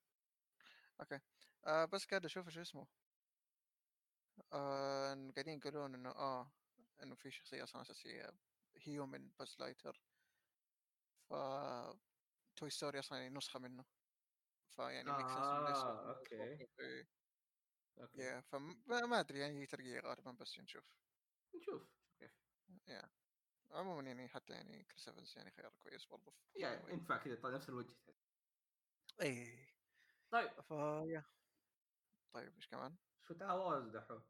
okay. آه بس قاعد أشوف شو اسمه. آه قاعدين يقولون إنه آه إنه في شخصية أصلا أساسية human Buzz Lightyear ف Toy Story أصلا يعني نسخة منه. فيعني make sense آه، okay. Okay. Yeah فما ما أدري يعني هي ترقية غالبا بس نشوف. نشوف. كيف عموما يعني حتى يعني كريس ايفنز يعني خيار كويس برضه يعني. ينفع كذا طيب نفس الوجه إيه طيب. فيا طيب إيش كمان؟ شو تعاوز دحوم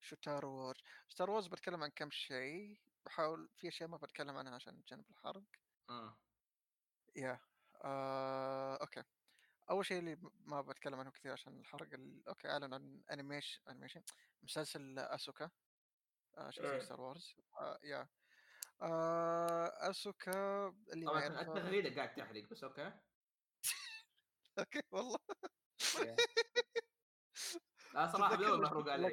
شو Star Wars. Star Wars بتكلم عن كم شيء. بحاول في أشياء ما بتكلم عنها عشان نتجنب الحرق. آه. يا. آه، okay. أول شيء اللي ما بتكلم عنه كثير عشان الحرق ال... okay أعلن عن animation animation مسلسل آسوكا. آه إيه. Star Wars آه yeah. آه أسوكا اللي ما طبعا التغريده قاعد تحرق بس okay. okay والله. لا صراحة تتذكر بدون ليش محروق علي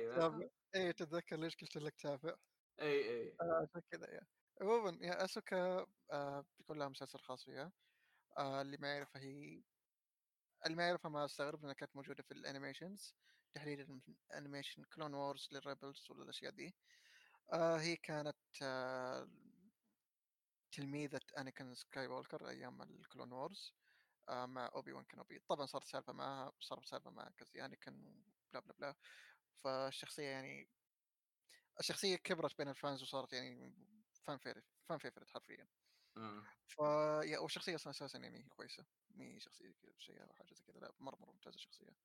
إيه تتذكر ليش قلت لك تابع؟ إي إي. آه، عشان كذا yeah. عموما yeah أسوكا آه بيكون لها مسلسل خاص فيها. آه اللي ما يعرفها هي اللي ما يعرفها ما أستغرب لانها كانت موجودة في ال animations. تحديدا animation Clone Wars لل Rebels ولا الاشياء دي. آه هي كانت آه تلميذة انيكن سكاي وولكر أيام ال Clone Wars آه مع اوبي وان كانوبي طبعا صارت سالفة معها صارت سالفة مع قصدي انيكن بلا بلا بلا. فالشخصية يعني الشخصية كبرت بين ال fans وصارت يعني fan favorite fan favorite حرفيا. مم. ف yeah والشخصية أصلا أساسا يعني كويسة. مي شخصية كذا شيء أو حاجة زي كذا. لا مرة مرة ممتازة الشخصية.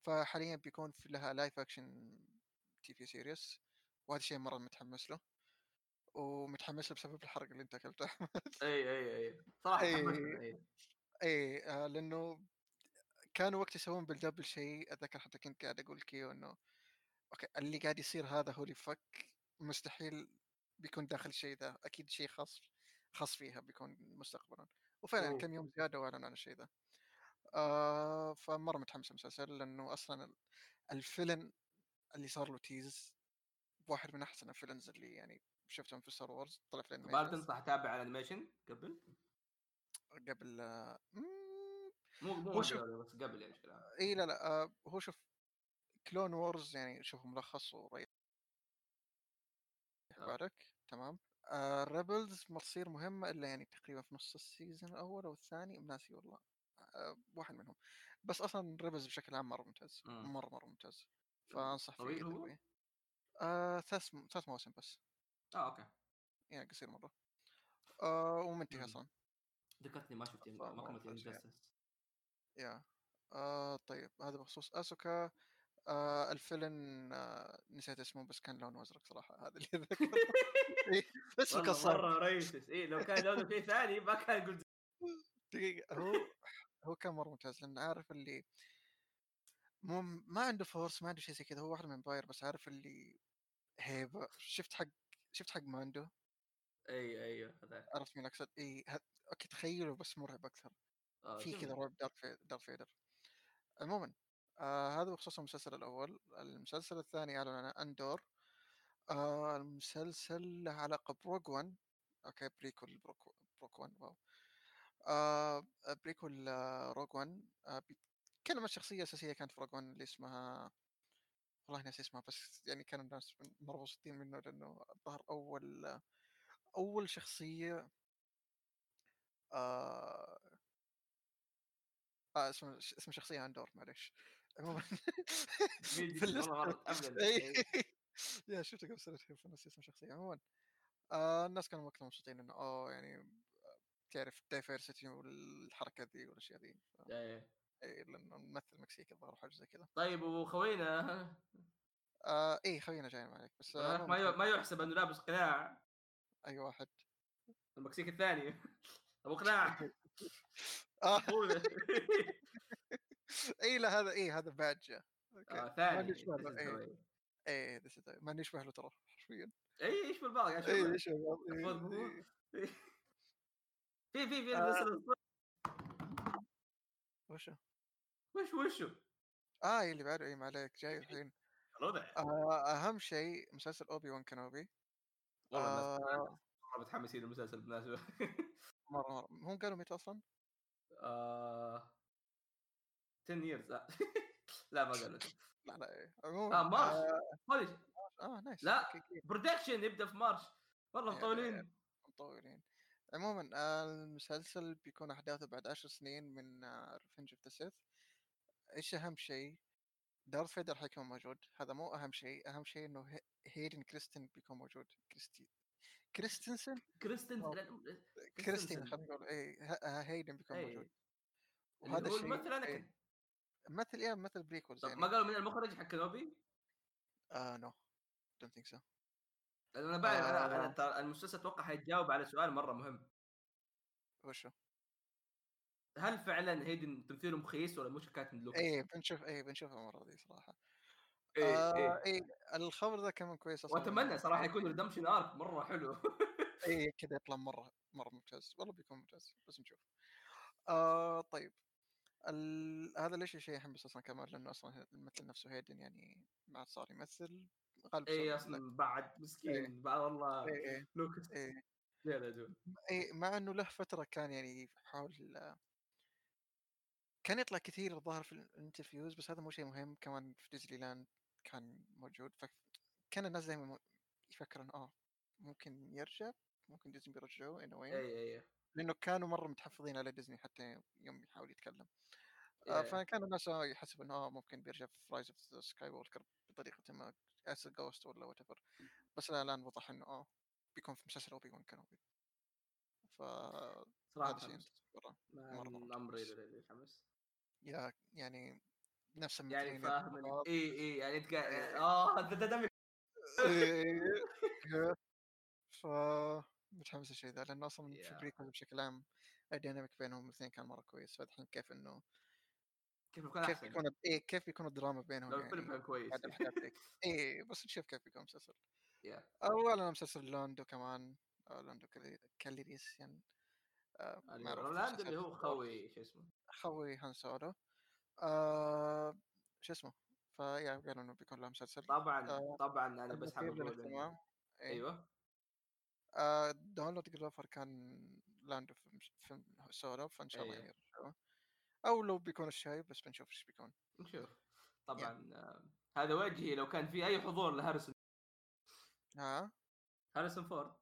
فحاليا بيكون في لها live action TV series وهذا الشيء مرة متحمس له. ومتحمس بسبب الحرق اللي انت اكلته احمد أي أي أي صراحة إي. أي آه لأنه كانوا وقت يسوون بالدب شيء أتذكر حتى كنت قاعد أقول كيو إنه okay اللي قاعد يصير هذا holy fuck مستحيل بيكون داخل الشيء ذا أكيد شيء خاص خاص فيها بيكون مستقبلا وفعلا. كم يوم زيادة واعلنوا عن الشيء ذا آه فمرة متحمس المسلسل لأنه أصلا ال- ال villain اللي صار له tease واحد من أحسن ال villains اللي يعني شفتهم في Star Wars طلع في هل ال animation تنصح اتابع ال animation قبل؟ قبل آه، مو مو شوف- بس قبل يعني إي لا لا آه هو شوف Clone Wars يعني شوف ملخص وريح آه. بالك تمام آه Rebels ما تصير مهمة إلا يعني تقريبا في نص ال season الأول أو الثاني ناسي والله آه واحد منهم بس أصلا Rebels بشكل عام مرة ممتاز مم. مرة مرة ممتاز فأنصح فيه طويل هو؟ آه ثلاث ثلاث مواسم بس آه okay. يعني قصير مرة آه ومنتهي مم. أصلا. ذكرتني ما شفت ما كملت. انجستس يا آه طيب هذا بخصوص أسوكا. آه الفيلن آه نسيت اسمه بس كان لونه أزرق صراحة هذا اللي ذكر إيه، والله قصار مرة ريسس اي لو كان لونه شيء ثاني ما كان قلت دقيقة هو هو كان مرة ممتاز. لأن عارف اللي مو ما عنده فورس ما عنده شيء زي كذا. هو واحد من باير بس عارف اللي هيبه شفت حق شفت حق ماندو اي أيوه هذاك عرفت مين اقصد اي ه... أوكي تخيله بس مرعب أكثر. آه، في. كذا رعب دارك في... دارك فيدر عموما آه هذا بخصوص المسلسل الأول. المسلسل الثاني أعلن عنه أندور. آه المسلسل له علاقة بروج 1 أوكي بريكول بروك بروك 1 واو. آه بريكول آه روج 1 آه بيتكلم عن الشخصيه الاساسيه كانت في روج 1 اللي اسمها والله ناسي اسمها بس يعني كانوا الناس مره مبسوطين منه لأنه ظهر أول أول شخصية آه آه اسم اسم الشخصيه أندور معلش عموما. يا شفته قبل سنتين فنسي اسم الشخصية. عموما آه الناس كانوا وقتها مبسوطين إنه اوه يعني آه، تعرف دايفرسيتي والحركة ذي والأشياء ذي ف- إيه. إي، لأنه ممثل مكسيكي الظاهر حاجة زي كذا طيب وخوينا؟ آه اي خوينا جاي معك بس آه ما ما يحسب إنه لابس قناع. أي واحد. المكسيك الثاني. ابو قناع آه. اي لا هذا اي هذا بادج أوكي. آه، ما ثاني. يشبه اي. اي this is the- ما يشبه له ترى حرفيا. اي إيش بالبعض قاعد اي يشبه. إي. في في في آه. وشو؟ وش وشو؟ آه اللي بعده إي ما عليك جاي الحين. آه أهم شيء مسلسل اوبي وان كانوبي والله آه. مره متحمسين للمسلسل بالمناسبة. مره مره هم قالوا متى أصلا؟ آه. 10 years. لا. لا ما قالوا لا لا إيه. عموما آه March. آه, holy آه nice لا. production يبدأ في March. والله مطولين. مطولين. عموما آه المسلسل بيكون أحداثه بعد عشر سنين من Revenge of the Sith إيش أهم شيء؟ دارث فيدر حيكون موجود هذا مو أهم شيء أهم شيء إنه هي- هيدن كريستن بيكون موجود كريستي كريستنسن كريستن كريستين. خلينا نقول اي ه- آه، هيدن بيكون إيه. موجود وهذا الشيء الممثل إيه. مثل إيه مثل prequels طب يعني ما قالوا من المخرج حق كنوبي؟ آه no don't think so أنا بعد أنا آه. أنا ترى المسلسل أتوقع حيتجاوب على سؤال مرة مهم. وشو؟ هل فعلا هيدن تمثيله مخيس ولا مش كانت من لوكاس؟ إيه بنشوف إيه بنشوفها المره دي صراحة. إيه آه إيه. إيه الخبر ذا كمان كويس أصلا. وأتمنى صراحة يكون redemption arc مرة حلو. إيه كذا يطلع مرة مرة ممتاز. والله بيكون ممتاز بس نشوف. آه طيب. ال... هذا ليش شيء بس أصلا كمان؟ لأنه أصلا الممثل نفسه هيدن يعني ما عاد صار يمثل. غالبا اي أصلا بعد مسكين بعد والله إيه إيه لوكاس إيه. يا رجل إيه مع إنه له فترة كان يعني يحاول كان يطلع كثير الظاهر في ال interviews بس هذا مو شيء مهم. كمان في ديزني لاند كان موجود فكان الناس دائما يفكرون آه ممكن يرجع ممكن ديزني بيرجعوه a way. اي اي لأنه كانوا مرة متحفظين على ديزني حتى يوم يحاول يتكلم. آه إيه. فكان الناس آه يحسبوا انه آه ممكن بيرجع في Rise of Skywalker بطريقة ما اس جوست ولا وات بس لا الان وضح إنه آه بيكون في مسلسل اوبي وان كانوبي ف هذا صراحة الامر. متحمس يا يعني نفس يعني فاهم. اي اي يعني انت إيه. آه ده دمك إيه. ف متحمس الشيء ذا لأنه أصلا في. بريكول بشكل عام الديناميك بينهم الاثنين كان مرة كويس فالحين كيف إنه كيف يكون كيف بيكون إيه كيف بيكون الدراما بينهم لو الفيلم يعني؟ كان كويس. إيه بس نشوف كيف بيكون المسلسل يا. اولا مسلسل لوندو كمان لوندو كالي- كاليريسيان. آه، يعني رولاندو اللي هو خوي شو اسمه؟ خوي هان سولو. آه شو اسمه؟ فيا قالوا إنه بيكون له مسلسل. طبعا آه، طبعا أنا بس حابب أقول إيه. أيوه. آه داونلود جلوفر كان لاندو في مش- في سولو فإن شاء الله إيه. يعني أو لو بيكون الشاي بس بنشوف إيش بيكون. نشوف. طبعا آه، هذا وجهي لو كان في أي حضور لهاريسون. ها؟ هاريسون فورد.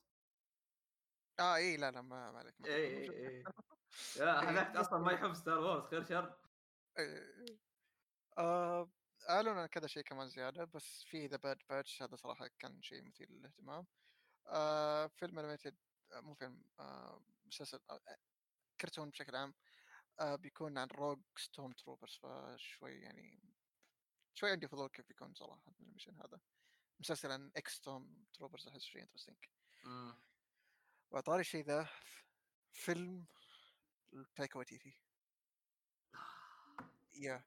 آه اي لا لا ما عليك اي. اي اي لا إيه، هذاك أصلا ما يحب ستار وورز خير شر. إيه. آه اعلنوا عن كذا شيء كمان زيادة بس في The Bad Batch هذا صراحة كان شيء مثير للاهتمام. آه فيلم animated آه مو فيلم آه مسلسل آه كرتون بشكل عام. آه بيكون عن rogue stormtroopers فشوي يعني شوي عندي فضول كيف بيكون صراحة من ال mission هذا. مسلسل عن ex stormtroopers أحس شيء interesting مم. وطاري الشيء ذا فيلم تايكا وتيتي يا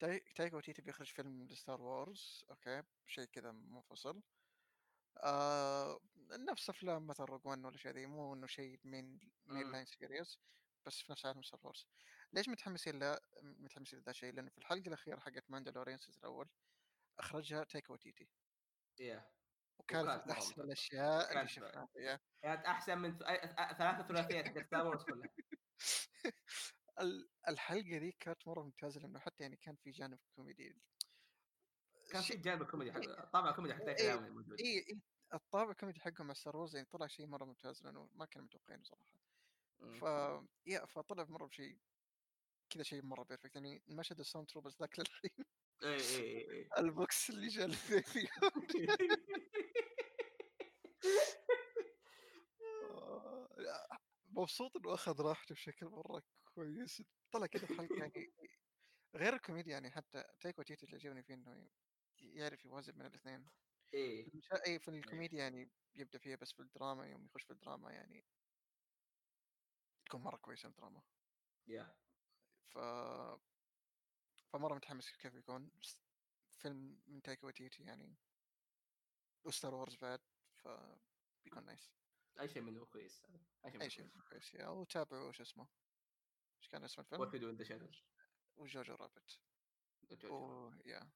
تاي- تايكا وتيتي بيخرج فيلم لستار وورز okay شيء كذا منفصل. آه نفس أفلام مثلا Rogue One ولا شيء ذي مو إنه شيء main main. line series بس في نفس عالم ستار وورز ليش متحمسين له متحمسين لذا الشيء لأنه في الحلقة الأخيرة حقت ماندالوريان ال season الأول أخرجها تايكا وتيتي يا وكانت أحسن. الأشياء اللي شفناها كانت أحسن من ث- أي- أ- ثلاثة ثلاثيات ستار وورز كلها. ال- الحلقة ذي كانت مرة ممتازة لأنه حتى يعني كان في جانب كوميدي. كان في جانب الكوميدي حق طابع الكوميدي حق تايكا إيه، موجود. اي اي الطابع الكوميدي حقهم مع ستار وورز يعني طلع شيء مرة ممتاز لأنه ما كانوا متوقعينه صراحة. ف يا فطلع مرة بشيء كذا شيء مرة بيرفكت يعني المشهد الساوند تروبرز ذاك للحين اي اي اي البوكس اللي جاء فيه آه، مبسوط إنه أخذ راحته بشكل مرة كويس. طلع كذا حلقة يعني غير الكوميديا يعني حتى تايكا وتيتي اللي عجبني فيه إنه يعرف يوازن بين الإثنين. اي في المشا... اي في الكوميديا يعني يبدأ فيها بس في الدراما يوم يخش في الدراما يعني تكون مرة كويسة الدراما يا. ف فمرة متحمس كيف بيكون بس فيلم من تايكا وتيتي يعني. وستار وورز بعد ف بيكون nice. أي شيء منه كويس. هذا. أي شيء منه كويس. كويس يا. وتابعوا وش اسمه. إيش كان اسم الفيلم؟ وات وي دو ان ذا شادوز وجوجو رابت. و يا.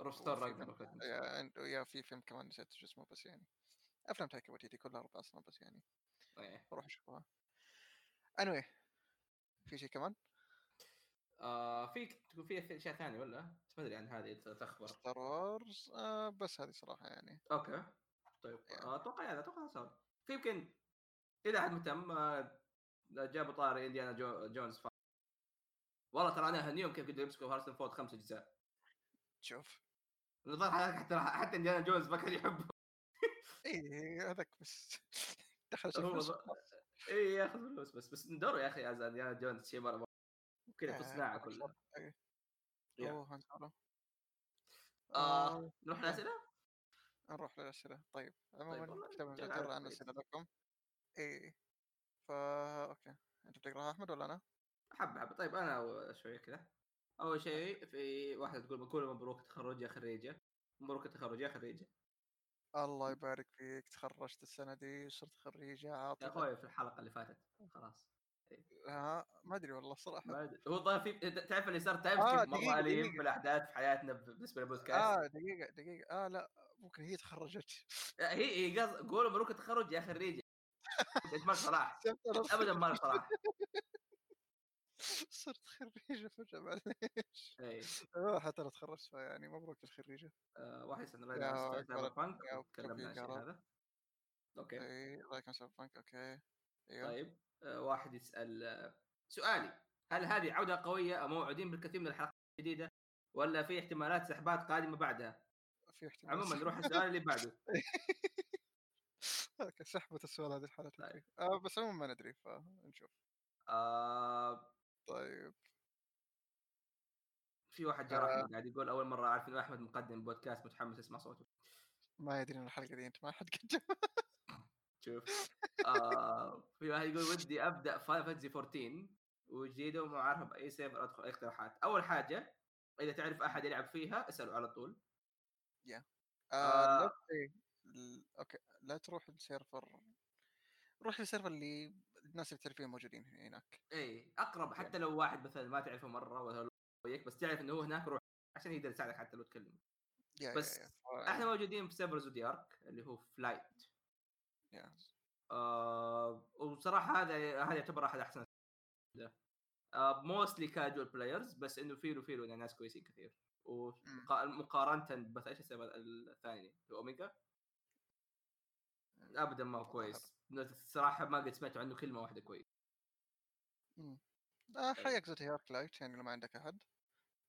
روستار وفي راجنر يا في فيلم كمان نسيت شو اسمه بس يعني. أفلام تايكا وتيتي كلها أربع أصلا بس يعني. إيه. روح أشوفها. Anyway في شيء كمان؟ آه في تقول في أشياء ثانية ولا؟ ما أدري عن هذه تخبر. ستار وورز آه بس هذه صراحة يعني. أوكي. طيب Yeah. آه، أتوقع يعني أتوقع صار في يمكن إذا احد مهتم آه، جابوا طاري إنديانا جو- جونز. والله ترى أنا اهنيهم كيف قدروا يمسكوا هاريسون فورد خمس أجزاء. شوف. الظاهر حتى حتى إنديانا جونز ما كان يحبه. اي هذاك بس. دخل اي ياخذ فلوس بس بس دوره يا أخي as انديانا جونز شيء مرة كذا في آه، الصناعه كلها إيه. Yeah. أوه هان سولو آه نروح. للأسئلة؟ نروح للأسئلة طيب عموما كتبنا عدد عن كويس. أسئلة لكم اي فا okay أنت بتقرأها أحمد ولا أنا؟ حبه حبه طيب أنا شوية كذا أول شيء في واحدة تقول بقول مبروك تخرج يا خريجة مبروك التخرج يا خريجة الله يبارك فيك تخرجت السنة دي صرت خريجة يا عاطفه أخوي في الحلقة اللي فاتت خلاص. ها ما أدري والله صراحة. ما أدري. هو الظاهر في تعرف اللي صار time آه، مره دقيقة. في الاحداث في حياتنا بالنسبة للبودكاست؟ آه دقيقة دقيقة. آه لا ممكن هي تخرجت. هي هي قصد قولوا مبروك التخرج يا خريجة. انت مالك صلاح ابدا مالك صلاح صرت خريجة فجاه معليش اي آه، حتى أنا تخرجت فيعني مبروك الخريجة. آه، واحد يا الله أكبر. سايبر بانك تكلمنا عن الشيء. هذا. أوكي. أي الله يكون سبب بنك أوكي. أيوه. طيب آه، واحد يسأل آه، سؤالي. هل هذه عودة قوية أم موعودين بالكثير من الحلقات الجديدة ولا في احتمالات سحبات قادمة بعدها؟ في احتمال عموما نروح السؤال اللي بعده. okay سحبت السؤال هذه الحالة طيب. آه بس عموما ما ندري فنشوف. آه طيب. في واحد جاء آه. قاعد يقول أول مرة أعرف إنه أحمد مقدم بودكاست متحمس أسمع صوته. ما يدري ان الحلقة دي أنت ما حد قدم. شوف. آه في واحد يقول ودي أبدأ Final Fantasy 14 وجديدة وما عارف بأي server أدخل أي اقتراحات. أول حاجة إذا تعرف أحد يلعب فيها اسأله على طول. آه آه. لا okay لا تروح ال server روح لل server اللي الناس اللي تعرفين موجودين هناك. إي أقرب حتى لو واحد مثلا ما تعرفه مرة ولا وياك بس تعرف إنه هو هناك روح عشان يقدر يساعدك حتى لو تكلم yeah بس yeah yeah. ف- إحنا موجودين في server Zodiark اللي هو في Light. Yeah. آه وبصراحه هذا هذا يعتبر أحد أحسن آه mostly casual players بس إنه في له في له ناس كويسين كثير. ومقارنه بس إيش الثاني اللي هو اوميجا ابدا ما هو كويس. الصراحة ما قد سمعت عنه كلمة واحدة كويس. آه حياك Zodiark Light يعني لو ما عندك أحد.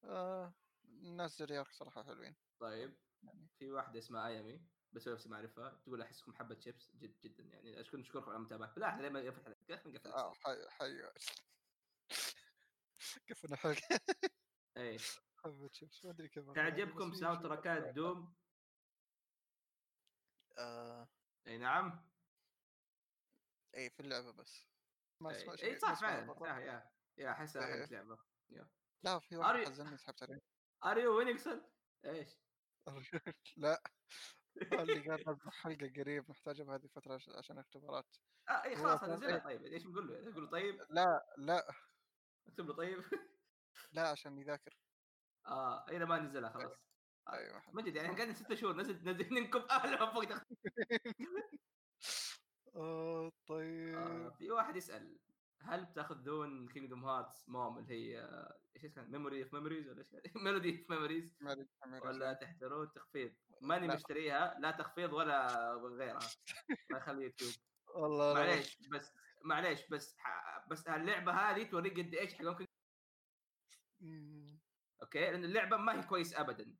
آه الناس Zodiark صراحة حلوين. طيب. يعني في واحدة اسمها آيامي بس نفسي ما أعرفها. تقول أحسكم حبة شيبس جد جدا يعني. اشكر نشكركم على المتابعة. لا إحنا لما يقفل الحلقة نقفل آه حي حي قفلنا الحلقة. اي حبة شيبس ما أدري كيف تعجبكم soundtrack ات. Doom؟ آه. إي نعم. اي في اللعبة بس ما اسمع اي شيء إي صح ما اسمع فعلا. يا يا احسها إيه. لعبة لا في واحد حزني سحبت عليه are you winning son إيش؟ لا اللي قال نزل حلقة قريب نحتاجها بهذه الفترة عش- عشان اختبارات آه اي خلاص كان- نزلها إيه. طيب إيش نقول له؟ نقول له طيب لا لا اكتب له طيب لا عشان يذاكر آه إذا ما نزلها خلاص آه. أيوه ما جد يعني قاعدين ست شهور نزل نزل ننكب أهلا فوق. آه طيب. آه في واحد يسأل هل بتاخذون Kingdom Hearts موم اللي هي آه، إيش اسمها؟ Memory of Memories ولا إيش؟ Melody of Memories ولا اسمه. تحترون تخفيض؟ ماني. مشتريها لا تخفيض ولا غيرها. ما يخلي يوتيوب والله معليش بس معليش بس ح- بس اللعبه هذه توريك قد إيش حقهم King- مم. okay؟ لأن اللعبة ما هي كويس ابدا.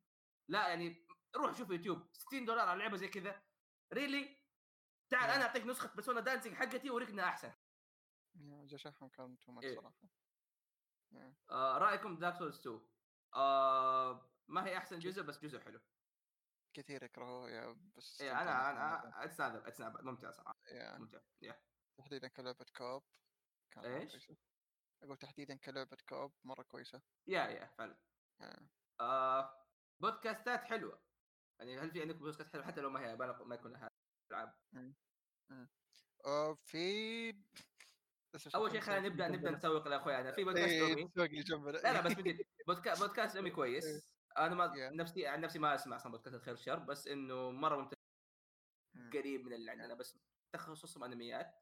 لا يعني روح شوف يوتيوب. 60 دولار على لعبة زي كذا؟ really تعال نعم. أنا أعطيك نسخة Persona Dancing حقتي واوريك انها أحسن يا جشعهم كان too much إيه. صراحة مم. آه رأيكم Dark Souls 2 آه ما هي أحسن جزء بس جزء حلو كثير يكرهوه yeah بس إيه أنا. أنا it's not it's ممتع صراحة yeah ممتع yeah تحديدا كلعبة co-op كان؟ كويسة. أقول تحديدا كلعبة co-op مرة كويسة yeah yeah فعلا. آه بودكاستات حلوة يعني هل في عندكم بودكاست حلوة حتى لو ما هي ما ما يكون لها العاب آه في أول شيء خلينا نبدأ نبدأ. نسوق لاخويانا في بودكاست إيه امي لا لا بس بودكا... بودكاست أمي إيه. كويس. أنا ما. نفسي عن نفسي ما أسمع أصلا بودكاست الخير والشر بس إنه مرة ممتع مم. قريب من اللي عندنا بس تخصصهم أنميات.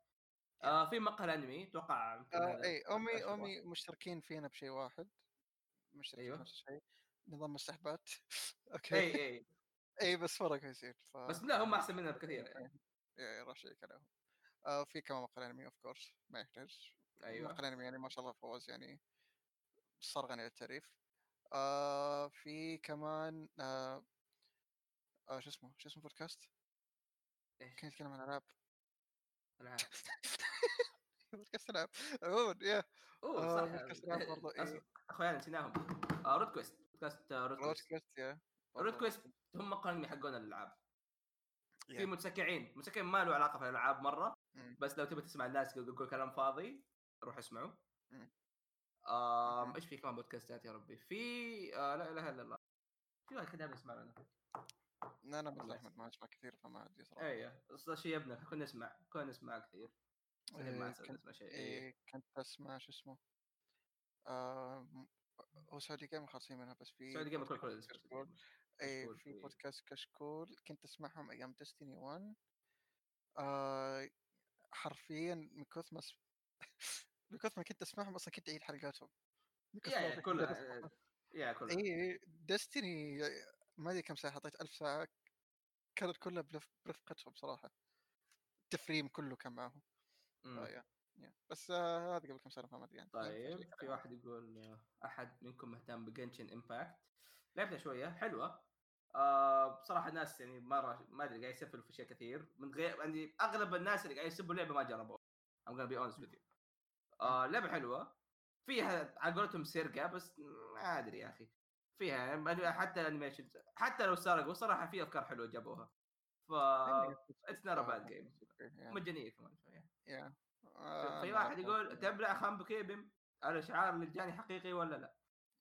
آه في مقهى أنمي أتوقع آه اي أمي أمي مشتركين فينا بشيء واحد. مشتركين أيوه. نفس الشيء نظام السحبات okay. اي اي اي بس مره كويسين ف... بس لا هم أحسن مننا بكثير يعني اي راح شيك عليهم آه في كمان مقهى أنمي of course ما يحتاج. أيوه. مقهى أنمي يعني ما شاء الله فوز يعني صار غني للتعريف آه في كمان آه آه شو اسمه؟ شو اسمه بودكاست إيش؟ كان يتكلم عن ألعاب. ألعاب. بودكاست ألعاب. عموما yeah أوه آه، صح. بودكاست ألعاب برضو، إيه. أصبر، اخويا نسيناهم. Road Quest بودكاست Road Quest yeah Road Quest هم انمي حقون الألعاب. في yeah. متسكعين. متسكعين ما له علاقة في الألعاب مرة مم. بس لو تبي تسمع الناس يقول كلام فاضي روح اسمعوا. آم مم. إيش في كمان بودكاستات يا ربي؟ في آه لا إله إلا الله. في واحد كذا بسمع له أنا لا أنا الله أحمد ما اسمع كثير فما ادري صراحة شيء ابنك كنا نسمع كنا نسمع كثير. إيه، كنت نسمع شيء. إيه كنت أسمع شو اسمه؟ آه هو سعودي جيم خالصين منها بس في سعودي جيم كل كل اي في بودكاست كشكول كنت أسمعهم أيام ديستني 1 آه حرفيا من كثر ما من كثر ما كنت أسمعهم أصلا كنت أعيد حلقاتهم يا كلها. yeah كلها اي Destiny ما أدري كم ساعة حطيت ألف ساعة كانت كلها برف- برفقتهم صراحة التفريم كله كان معهم مم. فيا يا. بس آه هذا قبل كم سنة فما ادري يعني طيب في. واحد يقول أحد منكم مهتم ب Genshin Impact لعبتها شوية حلوة آه بصراحة الناس يعني مره ما أدري قاعد يسفلوا في أشياء كثير. من غير يعني أغلب الناس اللي قاعد يسبوا اللعبة ما جربوها I'm gonna be honest with you. آه لعبة حلوة. فيها على قولتهم سرقة بس ما أدري يا أخي. فيها يعني حتى ال animation حتى لو سرقوا صراحة في أفكار حلوة جابوها. ف it's not bad game مجانية كمان شوية. yeah في واحد يقول تبلع خام بكيبم الاشعار اللي جاني حقيقي ولا لا؟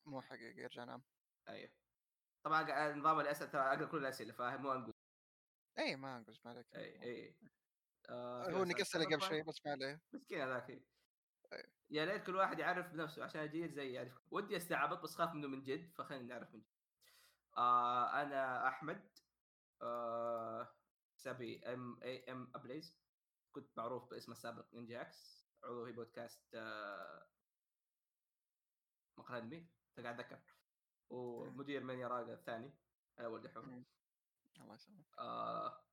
مو حقيقي يرجع نام أيوه. طبعا نظام الأسئلة ترى أقرأ كل الأسئلة فاهم؟ مو انقز إي ما انقز ما عليك إي إي. آه في هو أسئلة نقص لي قبل. شوي بس ما عليه. مسكين هذاك. يا ليت كل واحد يعرف بنفسه عشان جيد زي يعرف ودي أستعبط بس خاف منه من جد فخلينا نعرف من جد. آه أنا أحمد آه حسابي إم إي إم أبليز. كنت معروف باسم السابق نينجا إكس عضو في بودكاست آه مقهى أنمي. قاعد اتذكر ومدير من يراقا الثاني. الأول دحوم مم. الله يسلمك. آه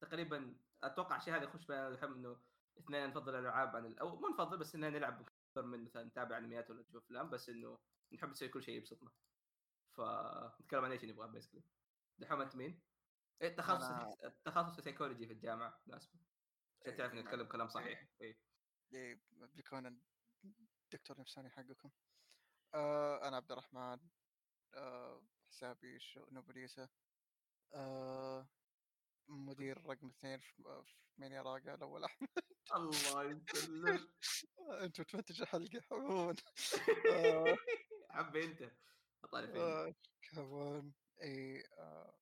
تقريبا أتوقع الشيء هذا يخش بين الحين إنه اثنين نفضل الألعاب عن أو مو نفضل بس اننا نلعب أكثر من مثلا نتابع أنميات ولا نشوف أفلام بس إنه نحب نسوي كل شيء يبسطنا فنتكلم عن إيش نبغى basically دحوم أنت مين؟ إيه تخصص أنا- تخصص سيكولوجي في الجامعة مناسبه عشان إيه، تعرف اني ما- اتكلم كلام صحيح. إيه. إيه، بيكون الدكتور نفساني حقكم. آه أنا عبد الرحمن. آه حسابي شو- نوبليسا آه مدير رقم اثنين في في مينيا راقة الأول أحمد. الله يسلم أنت تفتش الحلقة عموما آه، عبي أنت. طالع آه، كمان إي آه،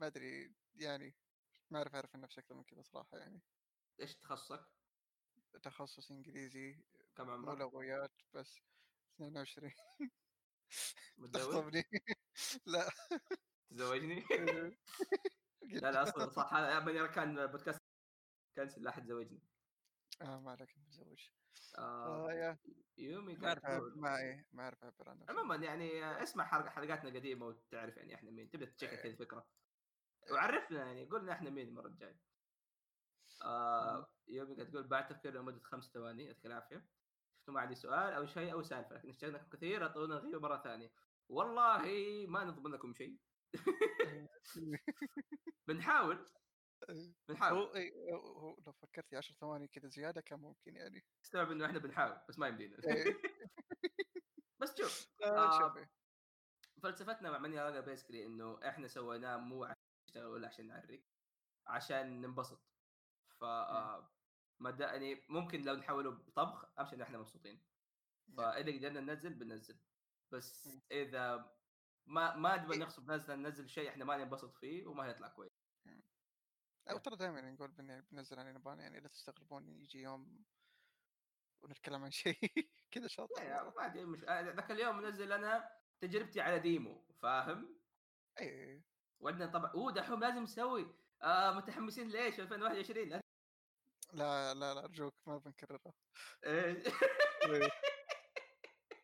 ما أدري يعني ما أعرف أعرف عن نفسي أكثر من كذا صراحة يعني. إيش تخصصك؟ تخصص إنجليزي كم مو عمرك؟ لغويات بس 22 متزوج؟ تخطبني؟ لا. تزوجني؟ لا لا أصلا صح هذا كان بودكاست كنسل لا احد زوجني. آه ما عليك متزوج آه آه يا يومي تقول ما إيه ما أعرف أعبر عن نفسي. عموما يعني اسمع حلقاتنا القديمة وتعرف يعني إحنا مين تبدا تشيك إيه. كذا فكره وعرفنا يعني قلنا إحنا مين المرة الجاية. آه يومي قاعد تقول بعد تفكير لمدة خمس ثواني يعطيك العافية. شفتوا ما عندي سؤال أو شيء أو سالفة لكن اشتقناكم كثير اطولنا نغيب مرة ثانية. والله ما نضمن لكم شيء. بنحاول. بنحاول. هو هو لو فكرتي 10 ثواني كذا زيادة كان ممكن يعني. استوعب إنه إحنا بنحاول بس ما يمدينا. بس شوف آه، آه،. فلسفتنا مع ماني راجا بيسكلي إنه إحنا سويناه مو عشان نشتغل ولا عشان نعرق عشان ننبسط. ف آه، ما دا يعني ممكن لو نحوله بطبخ أمشي إن إحنا مبسوطين. فإذا قدرنا ننزل بننزل. بس مم. إذا ما ما نبغى إيه. نغصب ناس ننزل شيء إحنا ما ننبسط فيه وما هيطلع كويس. أو ترى دائما نقول بن- بنزل علينا بان يعني لا تستغربون يجي يوم ونتكلم عن شيء كذا شاطر مرة. ما أدري مش ذاك اليوم منزل أنا تجربتي على ديمو فاهم؟ اي وعندنا طبعا أوه دحوم لازم نسوي. آه متحمسين ليش؟ 2021 لا لا لا لا ارجوك ما بنكررها. إيه. إيه.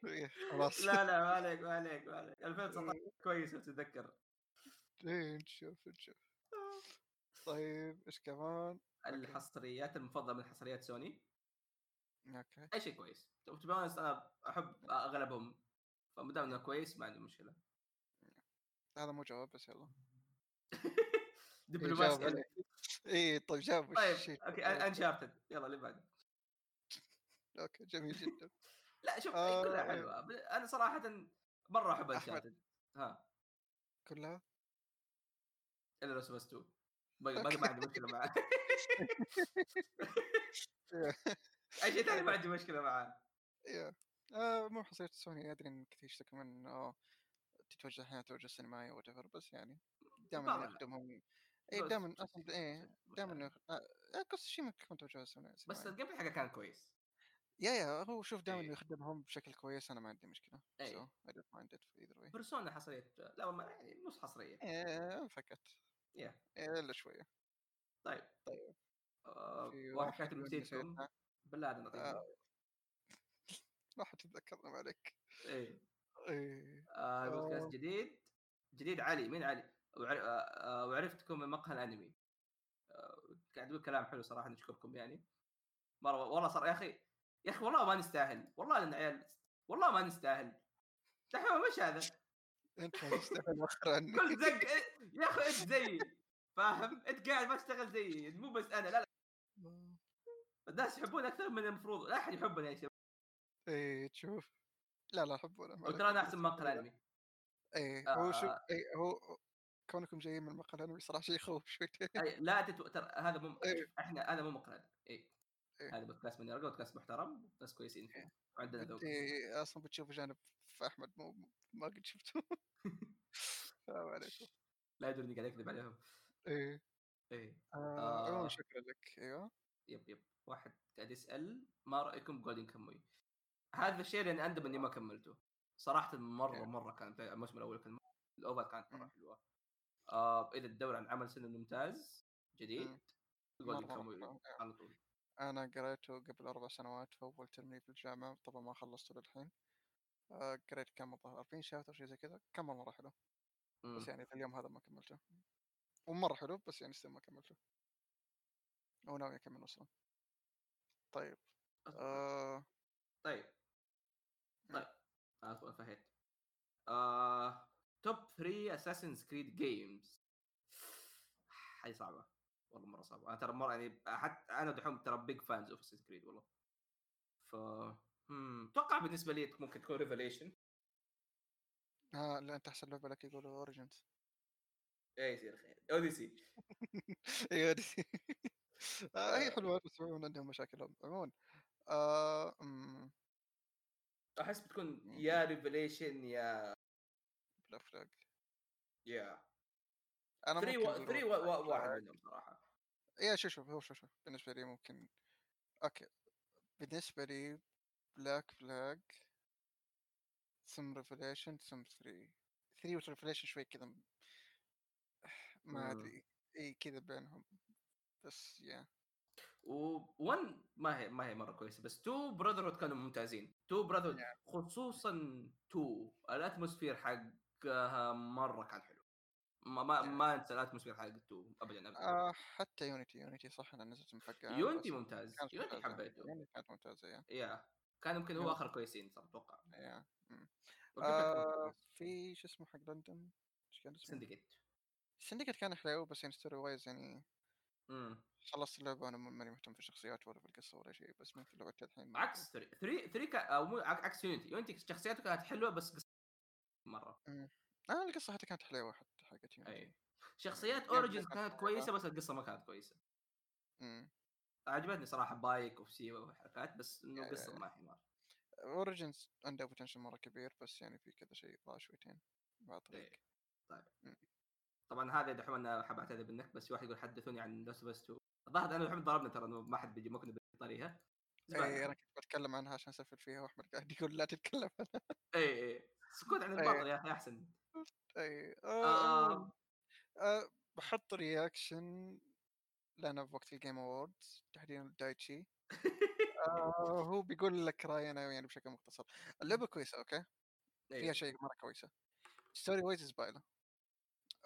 إيه، خلاص. لا لا ما عليك ما عليك ما عليك. 2019 كويس لو تتذكر. إيه نشوف نشوف. طيب إيش كمان؟ الحصريات المفضلة من حصريات سوني. okay. أي شيء كويس. أنا أحب أغلبهم. فما دام إنه كويس ما عندي مشكلة. هذا مو جواب بس يلا. دبلوماسي إيه طيب جاوب وش طيب الشيء okay Uncharted يلا اللي بعده. okay جميل جدا. لا شوف آه، كلها إيه. حلوة. أنا صراحة مرة أحب. Uncharted ها. كلها؟ إلا Last of Us 2 باقي باقي ما عندي مشكلة معاه. أي شيء ثاني ما عندي مشكلة معاه. آه مو حصرية سوني أدري إن كثير يشتكوا من آه تتوجه أحيانا توجه سينمائي what بس يعني دائما يخدمهم اي دائما أصلا مش دائما توجه سينمائي بس. ال game حقه كان كويس yeah yeah هو شوف دائما إيه. يخدمهم بشكل كويس أنا ما عندي مشكلة إيه. so I don't mind it either way Persona حصرية لا والله يعني نص حصرية إيه فقط yeah إيه إلا شوية طيب طيب. آه واحد يقول نسيتكم. بالله هذا نعطيه آه. راح تتذكرنا ما عليك إيه إيه آه بودكاست آه. جديد جديد علي مين علي؟ آه، آه، وعرفتكم من مقهى الأنمي. آه، قاعد يقول كلام حلو صراحة نشكركم يعني. مرة والله صار يا أخي يا أخي والله ما نستاهل والله إن عيال والله ما نستاهل. دحين وش هذا؟ أنت ما تستاهل كل زق إيه، يا أخي أنت زيي فاهم؟ أنت قاعد ما تشتغل زيي مو بس أنا لا لا. الناس يحبون أكثر من المفروض لا أحد يحبنا يا شباب. إيه تشوف. لا لا احبه أنا وترى أنا أحسن مقهى الأنمي. إيه هو شوف آه. إيه هو كونكم جايين من المقهى الأنمي صراحة شيء يخوف شويتين لا تتو... ترى هذا مو إيه. إحنا هذا مو مقهى. اي إيه. هذا بودكاست من يرقى بودكاست محترم ناس كويسين. فيه إيه. وعندنا ذوق انت أصلا بتشوف جانب في أحمد مو ما قد شفته. السلام عليكم. لا يدري إني قاعد أكذب عليهم. إيه. إيه. آه، آه. شكرا لك. أيوه. يب يب. واحد قاعد يسأل ما رأيكم جولدن كاموي هذا الشيء لاني اندم إني ما كملته. صراحة مرة إيه. مرة كان الموسم الأول كان الأوفر كانت مرة. حلوة. آه إذا تدور عن عمل سنة ممتاز جديد. على طول. أنا قريته قبل أربع سنوات في أول ترم لي في الجامعة طبعا ما خلصته للحين. آه، قريت كم الظاهر 40 chapter شيء زي كذا كان مرة حلو. بس يعني في اليوم هذا ما كملته. ومره حلو بس يعني ما كملته. وناوي اكمل أصلا. طيب آه. طيب. طيب. فهمت آه. top 3 Assassin's Creed games هذه صعبة. والله مرة صعبة. أنا ترى مرة يعني حتى أنا دحوم ترى big fans of Assassin's Creed والله. ف مم، أتوقع بالنسبة لي ممكن تكون Revelations ها لا أنت أحسن لعبة لك يقولوا Origins اي يصير خير Odyssey دي آه، هي حلوة بس عندهم مشاكلهم عموما آه، أمم، أحس بتكون يا Revelations يا بالافلاق يا أنا 3 ممكن و... أقول 3 Black و... واحد Flag. منهم صراحة. يا شوف شوف هو شوف شوف بالنسبة لي ممكن أوكي. بالنسبة لي بلاك فلاج ثم ريفليشن ثم 3 3 وريفليشن شوي كذا ما مم. أدري. اي كذا بينهم. بس يا و1 ما هي ما هي مرة كويسة بس 2 براذر كانوا ممتازين. 2 براذر خصوصا 2 ال atmosphere مرة كان حلو. ما ما. ما انسى ال atmosphere حق 2 ابدا ابدا آه حتى Unity Unity صح أنا نزلت مفقع Unity ممتاز. ممتازة. حبيته. Unity كانت ممتازة yeah. yeah. كان يمكن هو. آخر كويسين صار أتوقع. yeah. آه. في شو اسمه حق لندن إيش كان اسمه؟ Syndicate Syndicate كان حلو بس يعني story wise يعني امم خلصت اللعبة وأنا ماني مهتم في الشخصيات ولا في القصة ولا شيء بس ممكن لعبتها الحين عكس 3 3 3 كا- أو مو عك- عكس يونتي يونتي شخصياته كانت حلوة بس مرة. آه القصة حتى كانت حلوة حتى حقت أي. شخصيات اوريجنز كانت كويسة بس القصة ما كانت كويسة. أمم. عجبتني صراحة بايك وسيوا والحركات بس إنه القصة ما هي مرة. اوريجنز عنده بوتنشل مرة كبير بس يعني في كذا شيء ضاع شويتين طريق. إيه. طيب. مم. طبعا هذا دحوم أنا حاب أعتذر منك بس واحد يقول حدثوني عن لاست بس 2 الظاهر أنا وحمد ضربنا ترى ما حد بيجي ما كنا بنطريها اي أنا كنت بتكلم عنها عشان اسفل فيها واحمد قاعد يقول لا تتكلم عنها. أي أي سكوت عن. الباطل يا أخي أحسن. أي. آه. آه. آه بحط reaction لنا في وقت ال Game Awards تحديدا دايتشي. آه هو بيقول لك راينا يعني بشكل مختصر. اللعبة كويسة okay؟ فيها. شيء مرة كويسة. story wise زبالة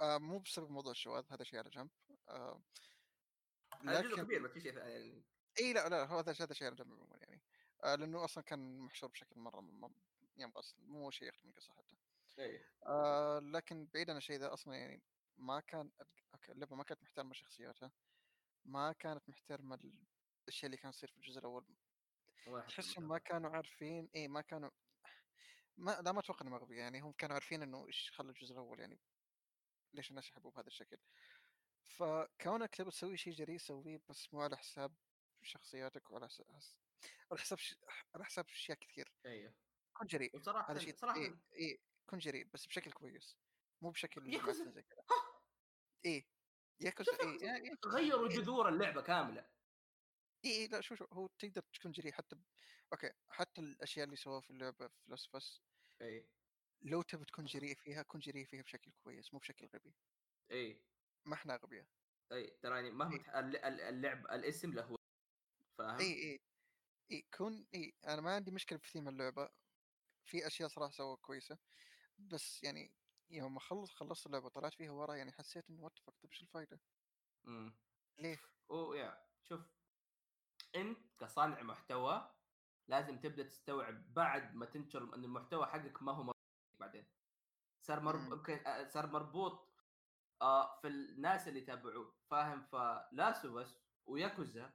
آه مو بسبب موضوع الشواذ هذا شيء على جنب. آه هذا جزء كبير بس في شيء يعني. إي لا لا هو هذا هذا شيء على جنب عموما يعني. آه لأنه أصلا كان محشور بشكل مرة ينبغى أصلاً، مو شيء يخدم القصة حتى. اي آه لكن بعيد عن الشيء ذا أصلا يعني ما كان okay اللعبه ما كانت محترمة شخصياتها. ما كانت محترمة ال- الاشياء اللي كان يصير في الجزء الأول. تحسهم ما. كانوا عارفين اي ما كانوا ما لا ما أتوقع إنهم اغبياء يعني هم كانوا عارفين إنه إيش خلى الجزء الأول يعني ليش الناس يحبوه بهذا الشكل. فكونك تبي تسوي شيء جريء سويه بس مو على حساب شخصياتك وعلى على حساب ش... على حساب اشياء كثير أيوه. كن جريء. وصراحه هذا شيء صراحة اي اي كن جريء بس بشكل كويس. مو بشكل ياكوزا. زي كذا. اي ياكوزا شوف اي اي اي غيروا جذور اللعبة كاملة. اي إي، لا شو شو هو تقدر تكون جريء حتى ب... okay حتى الأشياء اللي سووها في اللعبة في Last of Us اي لو تبي تكون جريء فيها كن جريء فيها بشكل كويس مو بشكل غبي. اي ما إحنا أغبياء. اي ترى يعني مهما إيه. اللعب الاسم له. فاهم؟ اي اي اي كن اي أنا ما عندي مشكلة في ثيم اللعبة في أشياء صراحة سووها كويسة بس يعني يوم ما خلص خلصت اللعبة وطلعت فيها ورا يعني حسيت إنه what طيب إيش الفائده؟ إمم ليه؟ و yeah شوف أنت كصانع محتوى لازم تبدأ تستوعب بعد ما تنشر إن المحتوى حقك ما هو مربوط بعدين صار مرب... مم. يمكن آه، صار مربوط آه في الناس اللي تابعوه فاهم فلاسوس وياكوزا آه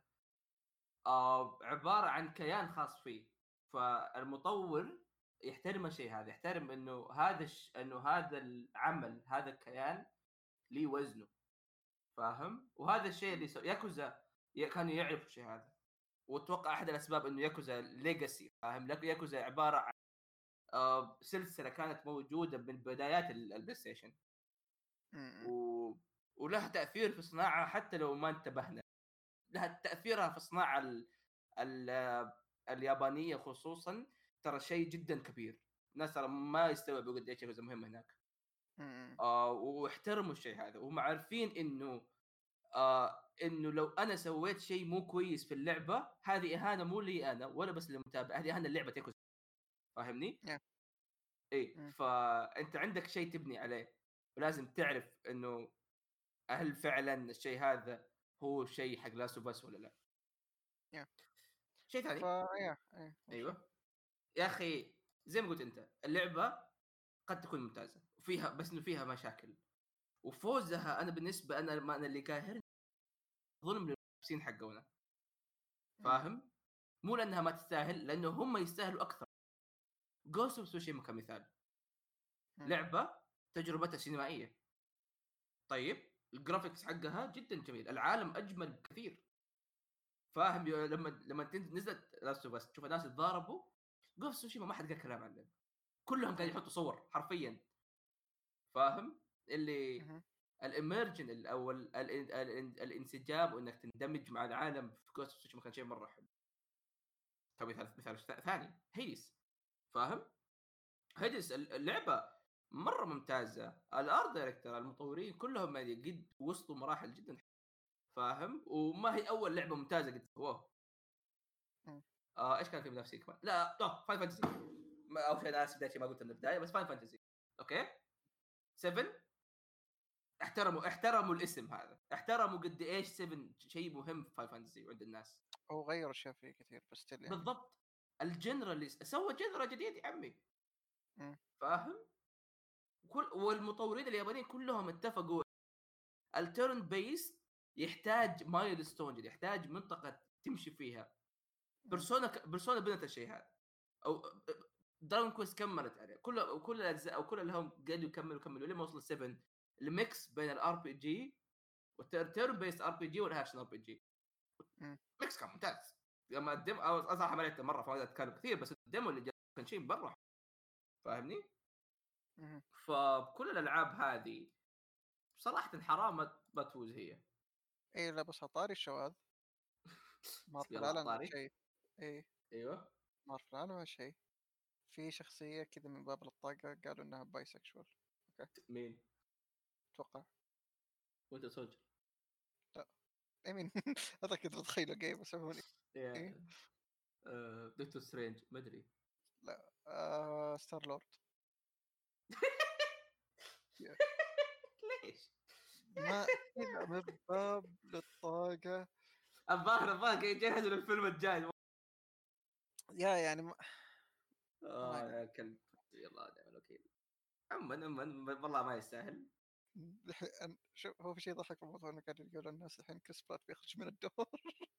عبارة عن كيان خاص فيه. فالمطور يحترم الشيء هذا يحترم إنه هذا الش... إنه هذا العمل هذا الكيان ليه وزنه. فاهم؟ وهذا الشيء اللي سو... ياكوزا ي- كانوا يعرفوا الشيء هذا. وأتوقع أحد الأسباب إنه Yakuza legacy فاهم؟ ياكوزا عبارة عن آه سلسلة كانت موجودة من بدايات ال- ال PlayStation. و... ولها تأثير في صناعه حتى لو ما انتبهنا. لها تاثيرها في الصناعه ال... ال... اليابانية خصوصا ترى شيء جدا كبير الناس ترى ما يستوعبوا قد إيش مهم هناك. آه واحترموا الشيء هذا وهم عارفين إنه آه إنه لو أنا سويت شيء مو كويس في اللعبة هذه إهانة مو لي أنا ولا بس للمتابع هذه إهانة لعبه ياكوزا فاهمني؟ Yeah. إي. فأنت عندك شيء تبني عليه ولازم تعرف إنه هل فعلا الشيء هذا هو شيء حق Last of Us ولا لا؟ Yeah. شيء ثاني إيه. أيوه يا أخي زي ما قلت أنت اللعبة قد تكون ممتازة وفيها بس إنه فيها مشاكل وفوزها أنا بالنسبة أنا ما أنا اللي قاهرني ظلم للمنافسين حقونا فاهم؟ مو لأنها ما تستاهل لأنه هم يستاهلوا أكثر Ghost of Tsushima كمثال مم. لعبة تجربتها سينمائية طيب ال graphics حقها جدا جميل. العالم أجمل بكثير. فاهم لما لما نزلت Last بس تشوف الناس يتضاربوا Ghost Tsushima ما حد قال كلام عنه. كلهم قاعدين يحطوا صور حرفيا. فاهم؟ اللي. ال immersion ال- أو ال- ال- ال- ال- الانسجام وإنك تندمج مع العالم في Ghost Tsushima كان شيء مرة حلو. كمثال مثال ثاني. Hades فاهم؟ Hades ال- اللعبة مرة ممتازة. ال art director المطورين كلهم يعني قد وصلوا مراحل جدا. فاهم؟ وما هي أول لعبة ممتازة قد سووها. آه إيش كان في منافسين كمان؟ لا طه Final Fantasy أول شيء أنا اسف ما قلت من البداية بس Final Fantasy أوكي؟ 7 احترموا احترموا الاسم هذا. احترموا قد إيش 7 شيء مهم في Final Fantasy عند الناس. هو غير أشياء فيه كثير بس still يعني. بالضبط. ال genre اللي سوى genre جديد يا عمي. فاهم؟ كل والمطورين اليابانيين كلهم اتفقوا ال turn-based يحتاج milestone يحتاج منطقة تمشي فيها. Persona ك... Persona بنت الشيء هذا. أو Dragon Quest كملت عليه. كل كل الأجزاء أو كل اللي هم قالوا يكملوا يكملوا لما وصلوا 7 ال mix بين ال RPG وال turn-based RPG وال action RPG. mix كان ممتاز. لما ال demo لعبت مرة فما أتكلم كثير بس ال demo اللي جاء كان شيء مره فاهمني؟ فكل الألعاب هذه صراحة حرام ما- ما تفوز هي. إيه لا بس طاري الشواذ. أعلن طاري. شيء. إيه أيوه. مارفل أعلن شيء. في شخصية كذا من باب الطاقة قالوا إنها باي سكشوال مين؟ أتوقع. وأنت سولجر اي مين هذا كنت متخيله جاي بس عموماً؟ آه، دكتور سترينج ما أدري. آه ستار لورد. ليش؟ ما من باب للطاقة. الظاهر الظاهر يجهزوا للفيلم الجاي. يا يعني ما... آه ما يا كلب. يلا نعم الوكيل. عموما عموما والله ما يستاهل. الحين شوف هو في شيء يضحك في الموضوع إنه قاعد يقول الناس الحين كريس برات بيخرج من الدور؟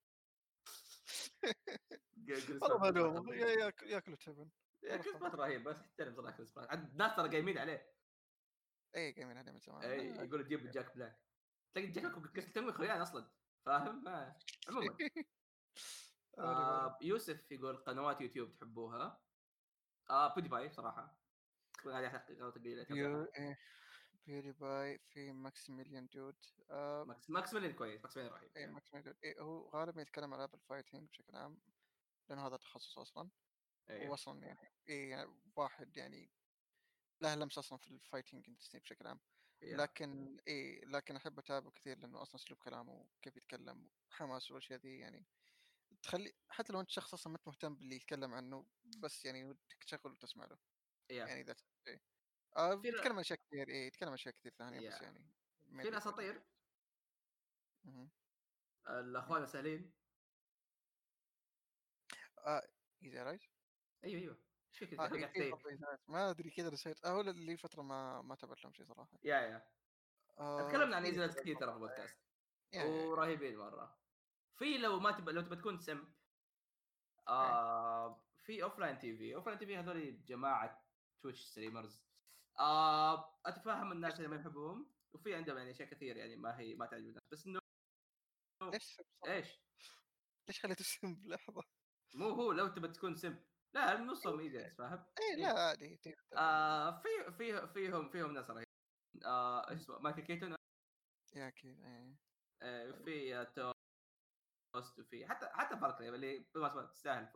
والله ما الومه يا- ياك- ياكلوا تبن. كريس برات رهيب بس احترم صراحة كريس برات عاد الناس ترى قايمين عليه. اي جايين عليه من زمان. اي آه، يقولوا جيب جاك بلاك. تلاقي جاك بلاك تسوي خيال أصلا. فاهم؟ ما عموما. آه يوسف يقول قنوات يوتيوب تحبوها. آه بودي باي بصراحه هذه حقيقه قليلة بيو إيه بيودي باي في ماكسيميليان دود آه ماكس ميلين كويس ماكس ميلين رهيب. إيه ماكسيميليان دود إيه هو غالبا يتكلم العاب الفايتنج بشكل عام لأنه هذا تخصص أصلا. أيوه. هو أصلا يعني يعني واحد يعني له لمسه أصلا في ال fighting industry بشكل عام yeah. لكن إيه لكن أحب أتابعه كثير لأنه أصلا أسلوب كلامه وكيف يتكلم وحماسه والأشياء ذي يعني تخلي حتى لو أنت شخص أصلا ما أنت مهتم باللي يتكلم عنه بس يعني ودك تشغل وتسمع له yeah. يعني ذات إيه آه ن- يتكلم عن أشياء كثير إيه يتكلم عن أشياء كثير ثانية بس yeah. يعني في مهم. الأخوان السهلين آه ايزي رايز أيوه أيوه. إيش فيك آه إيه، إيه. ما أدري كذا آه هو اللي فترة ما ما تابعت لهم شيء صراحة. يا يا. آه تكلمنا عن ايزي كثير ترى في البودكاست. ورهيبين مرة. في لو ما تبى لو تبى تكون سم آه في اوف لاين تي في. اوف لاين تي في هذول جماعة تويتش ستريمرز. آه أتفهم الناس اللي ما يحبوهم. وفي عندهم يعني أشياء كثير يعني ما هي ما تعجب الناس بس إنه ليش؟ إيش؟ ليش خليته اسم بلحظه؟ مو هو لو تبى تكون سم. لا نصهم ايزي فاهم إيه لا عادي تتابع. آه في في فيهم فيهم ناس رهيبين آه إيش اسمه مايكل كيتون؟ يا أكيد إيه آه في آه، توست وفي حتى حتى فالكري اللي بالمناسبه تستاهل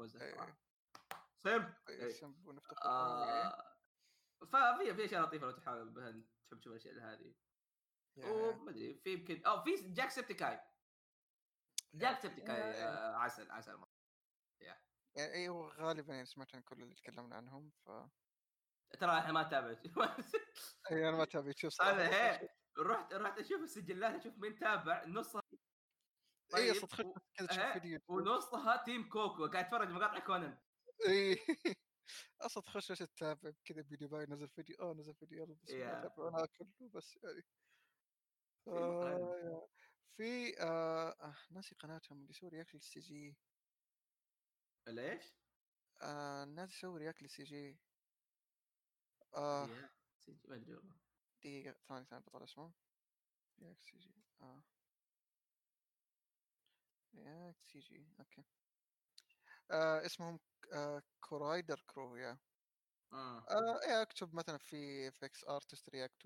ونفتخر فيه. آه ففي في أشياء لطيفة لو تحاول تحب تشوف الأشياء هذه. يا- وما أدري في يمكن أو في جاك سبتيكاي جاك يا- سبتيكاي يا- عسل عسل مرة. يعني هو غالبا يعني سمعت عن كل اللي تكلمنا عنهم ف ترى إحنا ما نتابع أي أنا ما تابع شوف أنا هي رحت رحت أشوف السجلات أشوف مين تابع نصها اي طيب، و- كذا تشوف فيديو ونصها تيم كوكو قاعد اتفرج مقاطع كونان. اي أصلا تخش إيش تتابع كذا فيديو باي نزل فيديو آه نزل فيديو يلا بس أكل بس يعني. آه يا- في آه آه، ناسي قناتهم اللي يسوي رياكت للسي جي. ليش؟ آه الناس يسوي رياكت للسي جي. آه. سي- ما أدري والله. دقيقة ثانية ثانية بطل اسمه رياكت سي جي آه. رياكت سي جي أوكي. آه اسمهم آه Corridor Crew yeah. مم. آه إيه، أكتب مثلا VFX artists react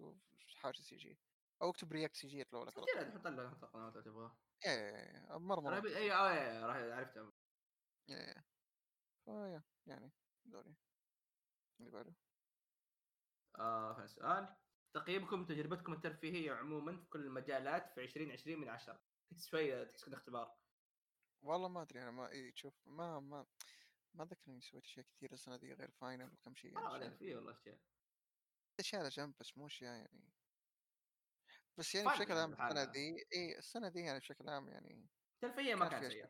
حاجة CG. أو أكتب react CG يطلع لك نحط له نحط قنوات لو تبغى إيه، إيه، إيه، مرة مرة اي آه، راح عرفتها إيه. ف yeah يعني دوري. اللي بعده. آه السؤال تقييمكم تجربتكم الترفيهية عموما في كل المجالات في 2020 من 10 شوية تحس كذا اختبار. والله ما أدري أنا ما إيه شوف ما ما ما ذكر إني سويت أشياء كثير السنة دي غير final وكم شيء يعني آه أشياء- في والله أشياء. أشياء على جنب بس مو أشياء يعني. بس يعني بشكل يعني عام السنة لحالها. دي إي السنة دي يعني بشكل عام يعني ترفيهية ما كان كانت فيها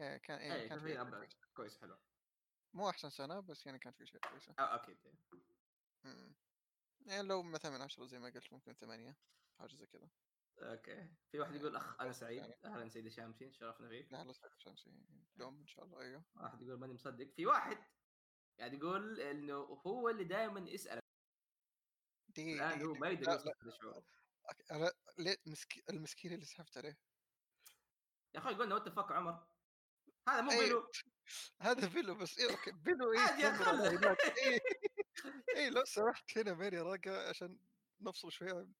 إيه كان اي اي كان كويسة. كويس حلو مو أحسن سنة بس يعني كانت في اشياء كويسة. آه أكيد أمم. يعني لو مثلا من عشرة زي ما قلت ممكن ثمانية حاجة زي كذا. أوكي. في واحد يقول أخ أنا سعيد. يعني. أهلا سيدي شامسين شرفنا فيك لا لا شمسي دوم إن شاء الله. أيوه. واحد يقول ماني مصدق. في واحد قاعد يقول إنه هو اللي دائما يسأل. دقيقة الآن هو ما لا هذا الشعور أنا ليه مسكي... المسكين اللي سحبت عليه؟ يا أخوي قلنا وات فك عمر. هذا مو أي. بيلو هذا بيلو بس إيه أوكي. بيلو إيه عادي. هناك. إيه. إيه لو سمحت هنا ماني راقة عشان نفصل شوية عن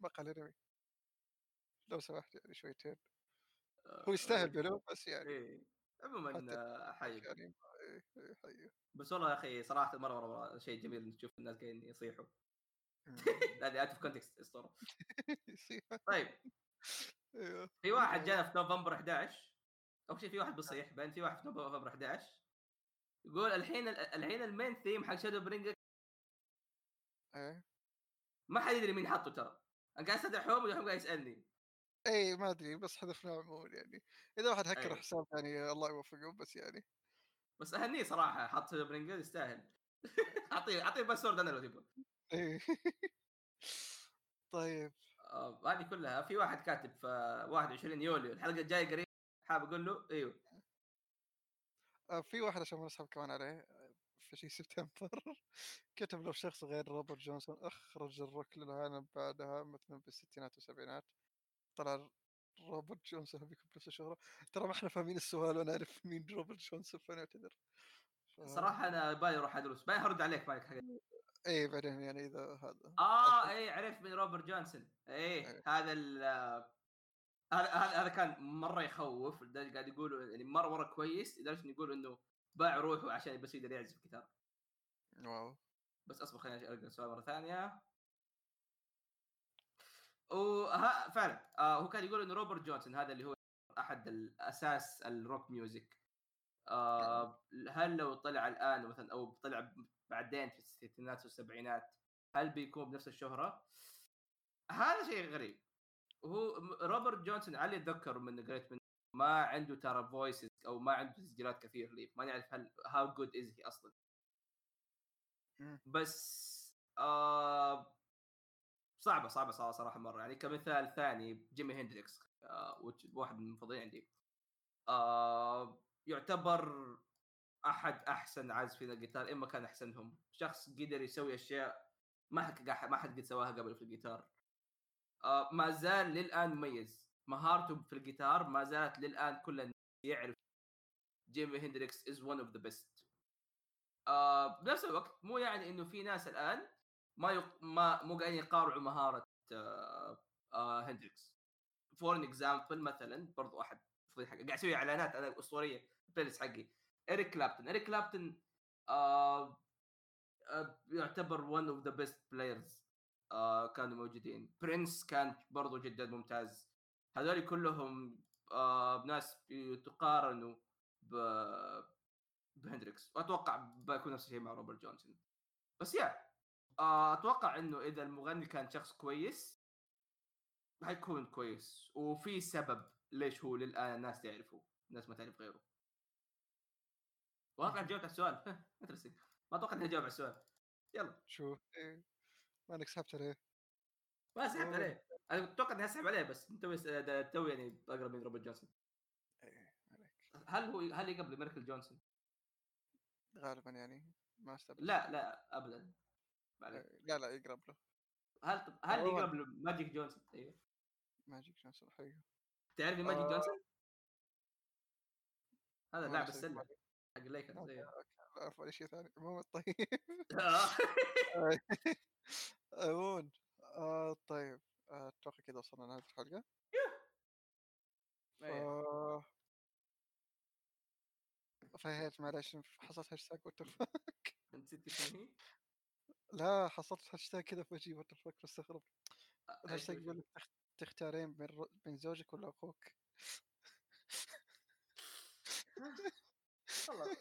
مقهى الأنمي. لو سمحت يعني شويتين. هو يستاهل بيلو بس يعني إيه. عموما آه، حي يعني إيه إيه. بس والله يا أخي صراحة مرة مرة, مرة شيء جميل إنك تشوف الناس قاعدين يصيحوا. هذه out of context اسطوره. طيب. أيوه. في واحد جانا في نوفمبر 11 اول شيء في واحد بيصيح بعدين في واحد في نوفمبر 11 يقول الحين الحين ال main theme حق Shadowbringer إيه. ما حد يدري مين حطه ترى. أنا قاعد استدعي حوم ودحوم قاعد يسألني. إيه ما أدري بس حذفناه عموما يعني. إذا واحد هكر أيوة. حساب يعني الله يوفقه بس يعني. بس أهنيه صراحة حط Shadowbringer يستاهل. أعطيه أعطيه password أنا لو تبغى. إيه. طيب. آه، هذه كلها. في واحد كاتب في 21 يوليو الحلقة الجاية قريب. حاب أقول له أيوه. آه، في واحد عشان ما نسحب كمان عليه في شيء سبتمبر كتب لو شخص غير روبرت جونسون أخرج الروك للعالم بعدها مثلا بالستينات والسبعينات طلع روبرت جونسون بيكون بنفس الشهرة. ترى ما إحنا فاهمين السؤال وأنا اعرف مين روبرت جونسون فنعتذر. ف... صراحة أنا بالي أروح أدرس بالي ارد عليك مالك حاجة. إيه بعدين يعني إذا هذا آه اي عرفت من روبرت جونسون. إيه إيه. هذا ال هذا هذا هذا كان مرة يخوف لدرجه قاعد يقولوا يعني مرة مرة كويس لدرجة إنه يقولوا إنه باع روحه عشان بس يقدر يعزف جيتار wow. بس أصبر خليني اقرا السؤال مرة ثانية. وها فعلا آه هو كان يقول إنه روبرت جونسون هذا اللي هو أحد الأساس ال rock music. آه هل لو طلع الآن مثلا أو طلع بعدين في الستينات والسبعينات هل بيكون بنفس الشهرة؟ هذا شيء غريب. هو روبرت جونسون علي اتذكر من قريت من ما عنده ترى voices أو ما عنده تسجيلات كثير لي ما نعرف هل how good is he أصلا. بس آه صعبة صعبة صراحة صراحة مرة. يعني كمثال ثاني جيمي هندريكس آه واحد من المفضلين عندي. آه يعتبر أحد أحسن عازفين الجيتار اما كان أحسنهم. شخص قدر يسوي أشياء ما حد ما حد قد سواها قبل في الجيتار ما زال للآن مميز. مهارته في الجيتار ما زالت للآن كل يعرف. جيمي هندريكس is one of the best بنفس الوقت مو يعني إنه في ناس الآن ما يق... ما مو قاعدين يقارعوا مهارة آه آه هندريكس. for example مثلا برضو أحد قاعد أسوي إعلانات أنا أسطورية ال playlist حقي. إريك كلابتون. إريك كلابتون آه آه يعتبر one of the best players كانوا موجودين. برنس كان برضو جدا ممتاز. هذول كلهم آه ناس تقارنوا ب بهندريكس. واتوقع بيكون نفس الشيء مع روبرت جونسون. بس يا آه، أتوقع إنه إذا المغني كان شخص كويس حيكون كويس. وفي سبب ليش هو للآن الناس تعرفه الناس ما تعرف غيره. واقع جاوبت على السؤال. ما أتوقع إني اجاوب على السؤال. يلا. شوف إيه. ما انك سحبت عليه ما سحبت أوه. عليه أنا أتوقع اني اسحب عليه بس تو تو يعني اقرب من روبرت جونسون إيه، عليك هل هو هل يقبل ميركل جونسون؟ غالبا يعني ما أستبعد لا لا ابدا. إيه، لا لا يقرب له هل هل. يقرب ماجيك جونسون؟ أيوه ماجيك جونسون حقيقي تعرف ماجيك آه. جونسون؟ هذا لاعب السلة. حق الليكرز أيوه أعرف ولا شيء ثاني عموما طيب آه. عموما آه طيب. آه، أتوقع كذا وصلنا لنهايه الحلقة. أيوة. ف فهيت معلش حصلت هاشتاج what انت نسيت شنو هي؟ لا حصلت هاشتاج كذا في وجهي what the fuck بستغرب. آه، الهاشتاج يقول لك تخ- تختارين بين بين زوجك ولا أخوك. والله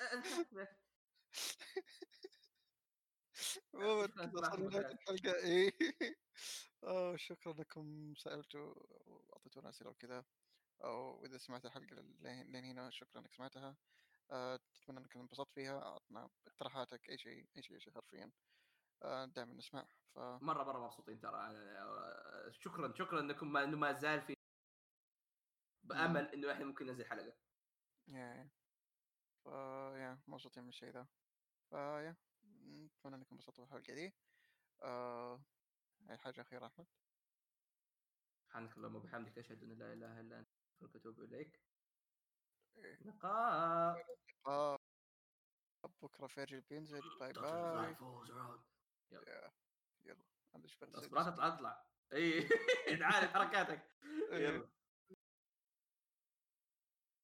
عموما شكراً كذا صراحة وصلنا لنهايه بالخير. الحلقة إيه؟ آه شكرا انكم سألتوا واعطيتونا اسئله وكذا أو إذا سمعت الحلقة لين هنا شكرا إنك سمعتها. آه، أتمنى إنك انبسطت فيها أعطنا اقتراحاتك أي شيء أي شيء أي شيء حرفيا آه، دائما نسمع ف مرة مرة مبسوطين ترى شكرا شكرا إنكم ما ما زال في بأمل إنه إحنا ممكن ننزل حلقة. يا ف يا مبسوطين من الشيء ذا ف يا أتمنى انكم انبسطتوا بالحلقة دي. آه، أي حاجة اخيره أحمد. سبحانك اللهم وبحمدك أشهد أن لا إله إلا أنت أستغفرك وأتوب إليك. إيه. لقاء. آه، بكرة فيرجل بينزل bye bye. يلا. يلا. لا تطلع أطلع. اي تعال حركاتك. إيه. يلا.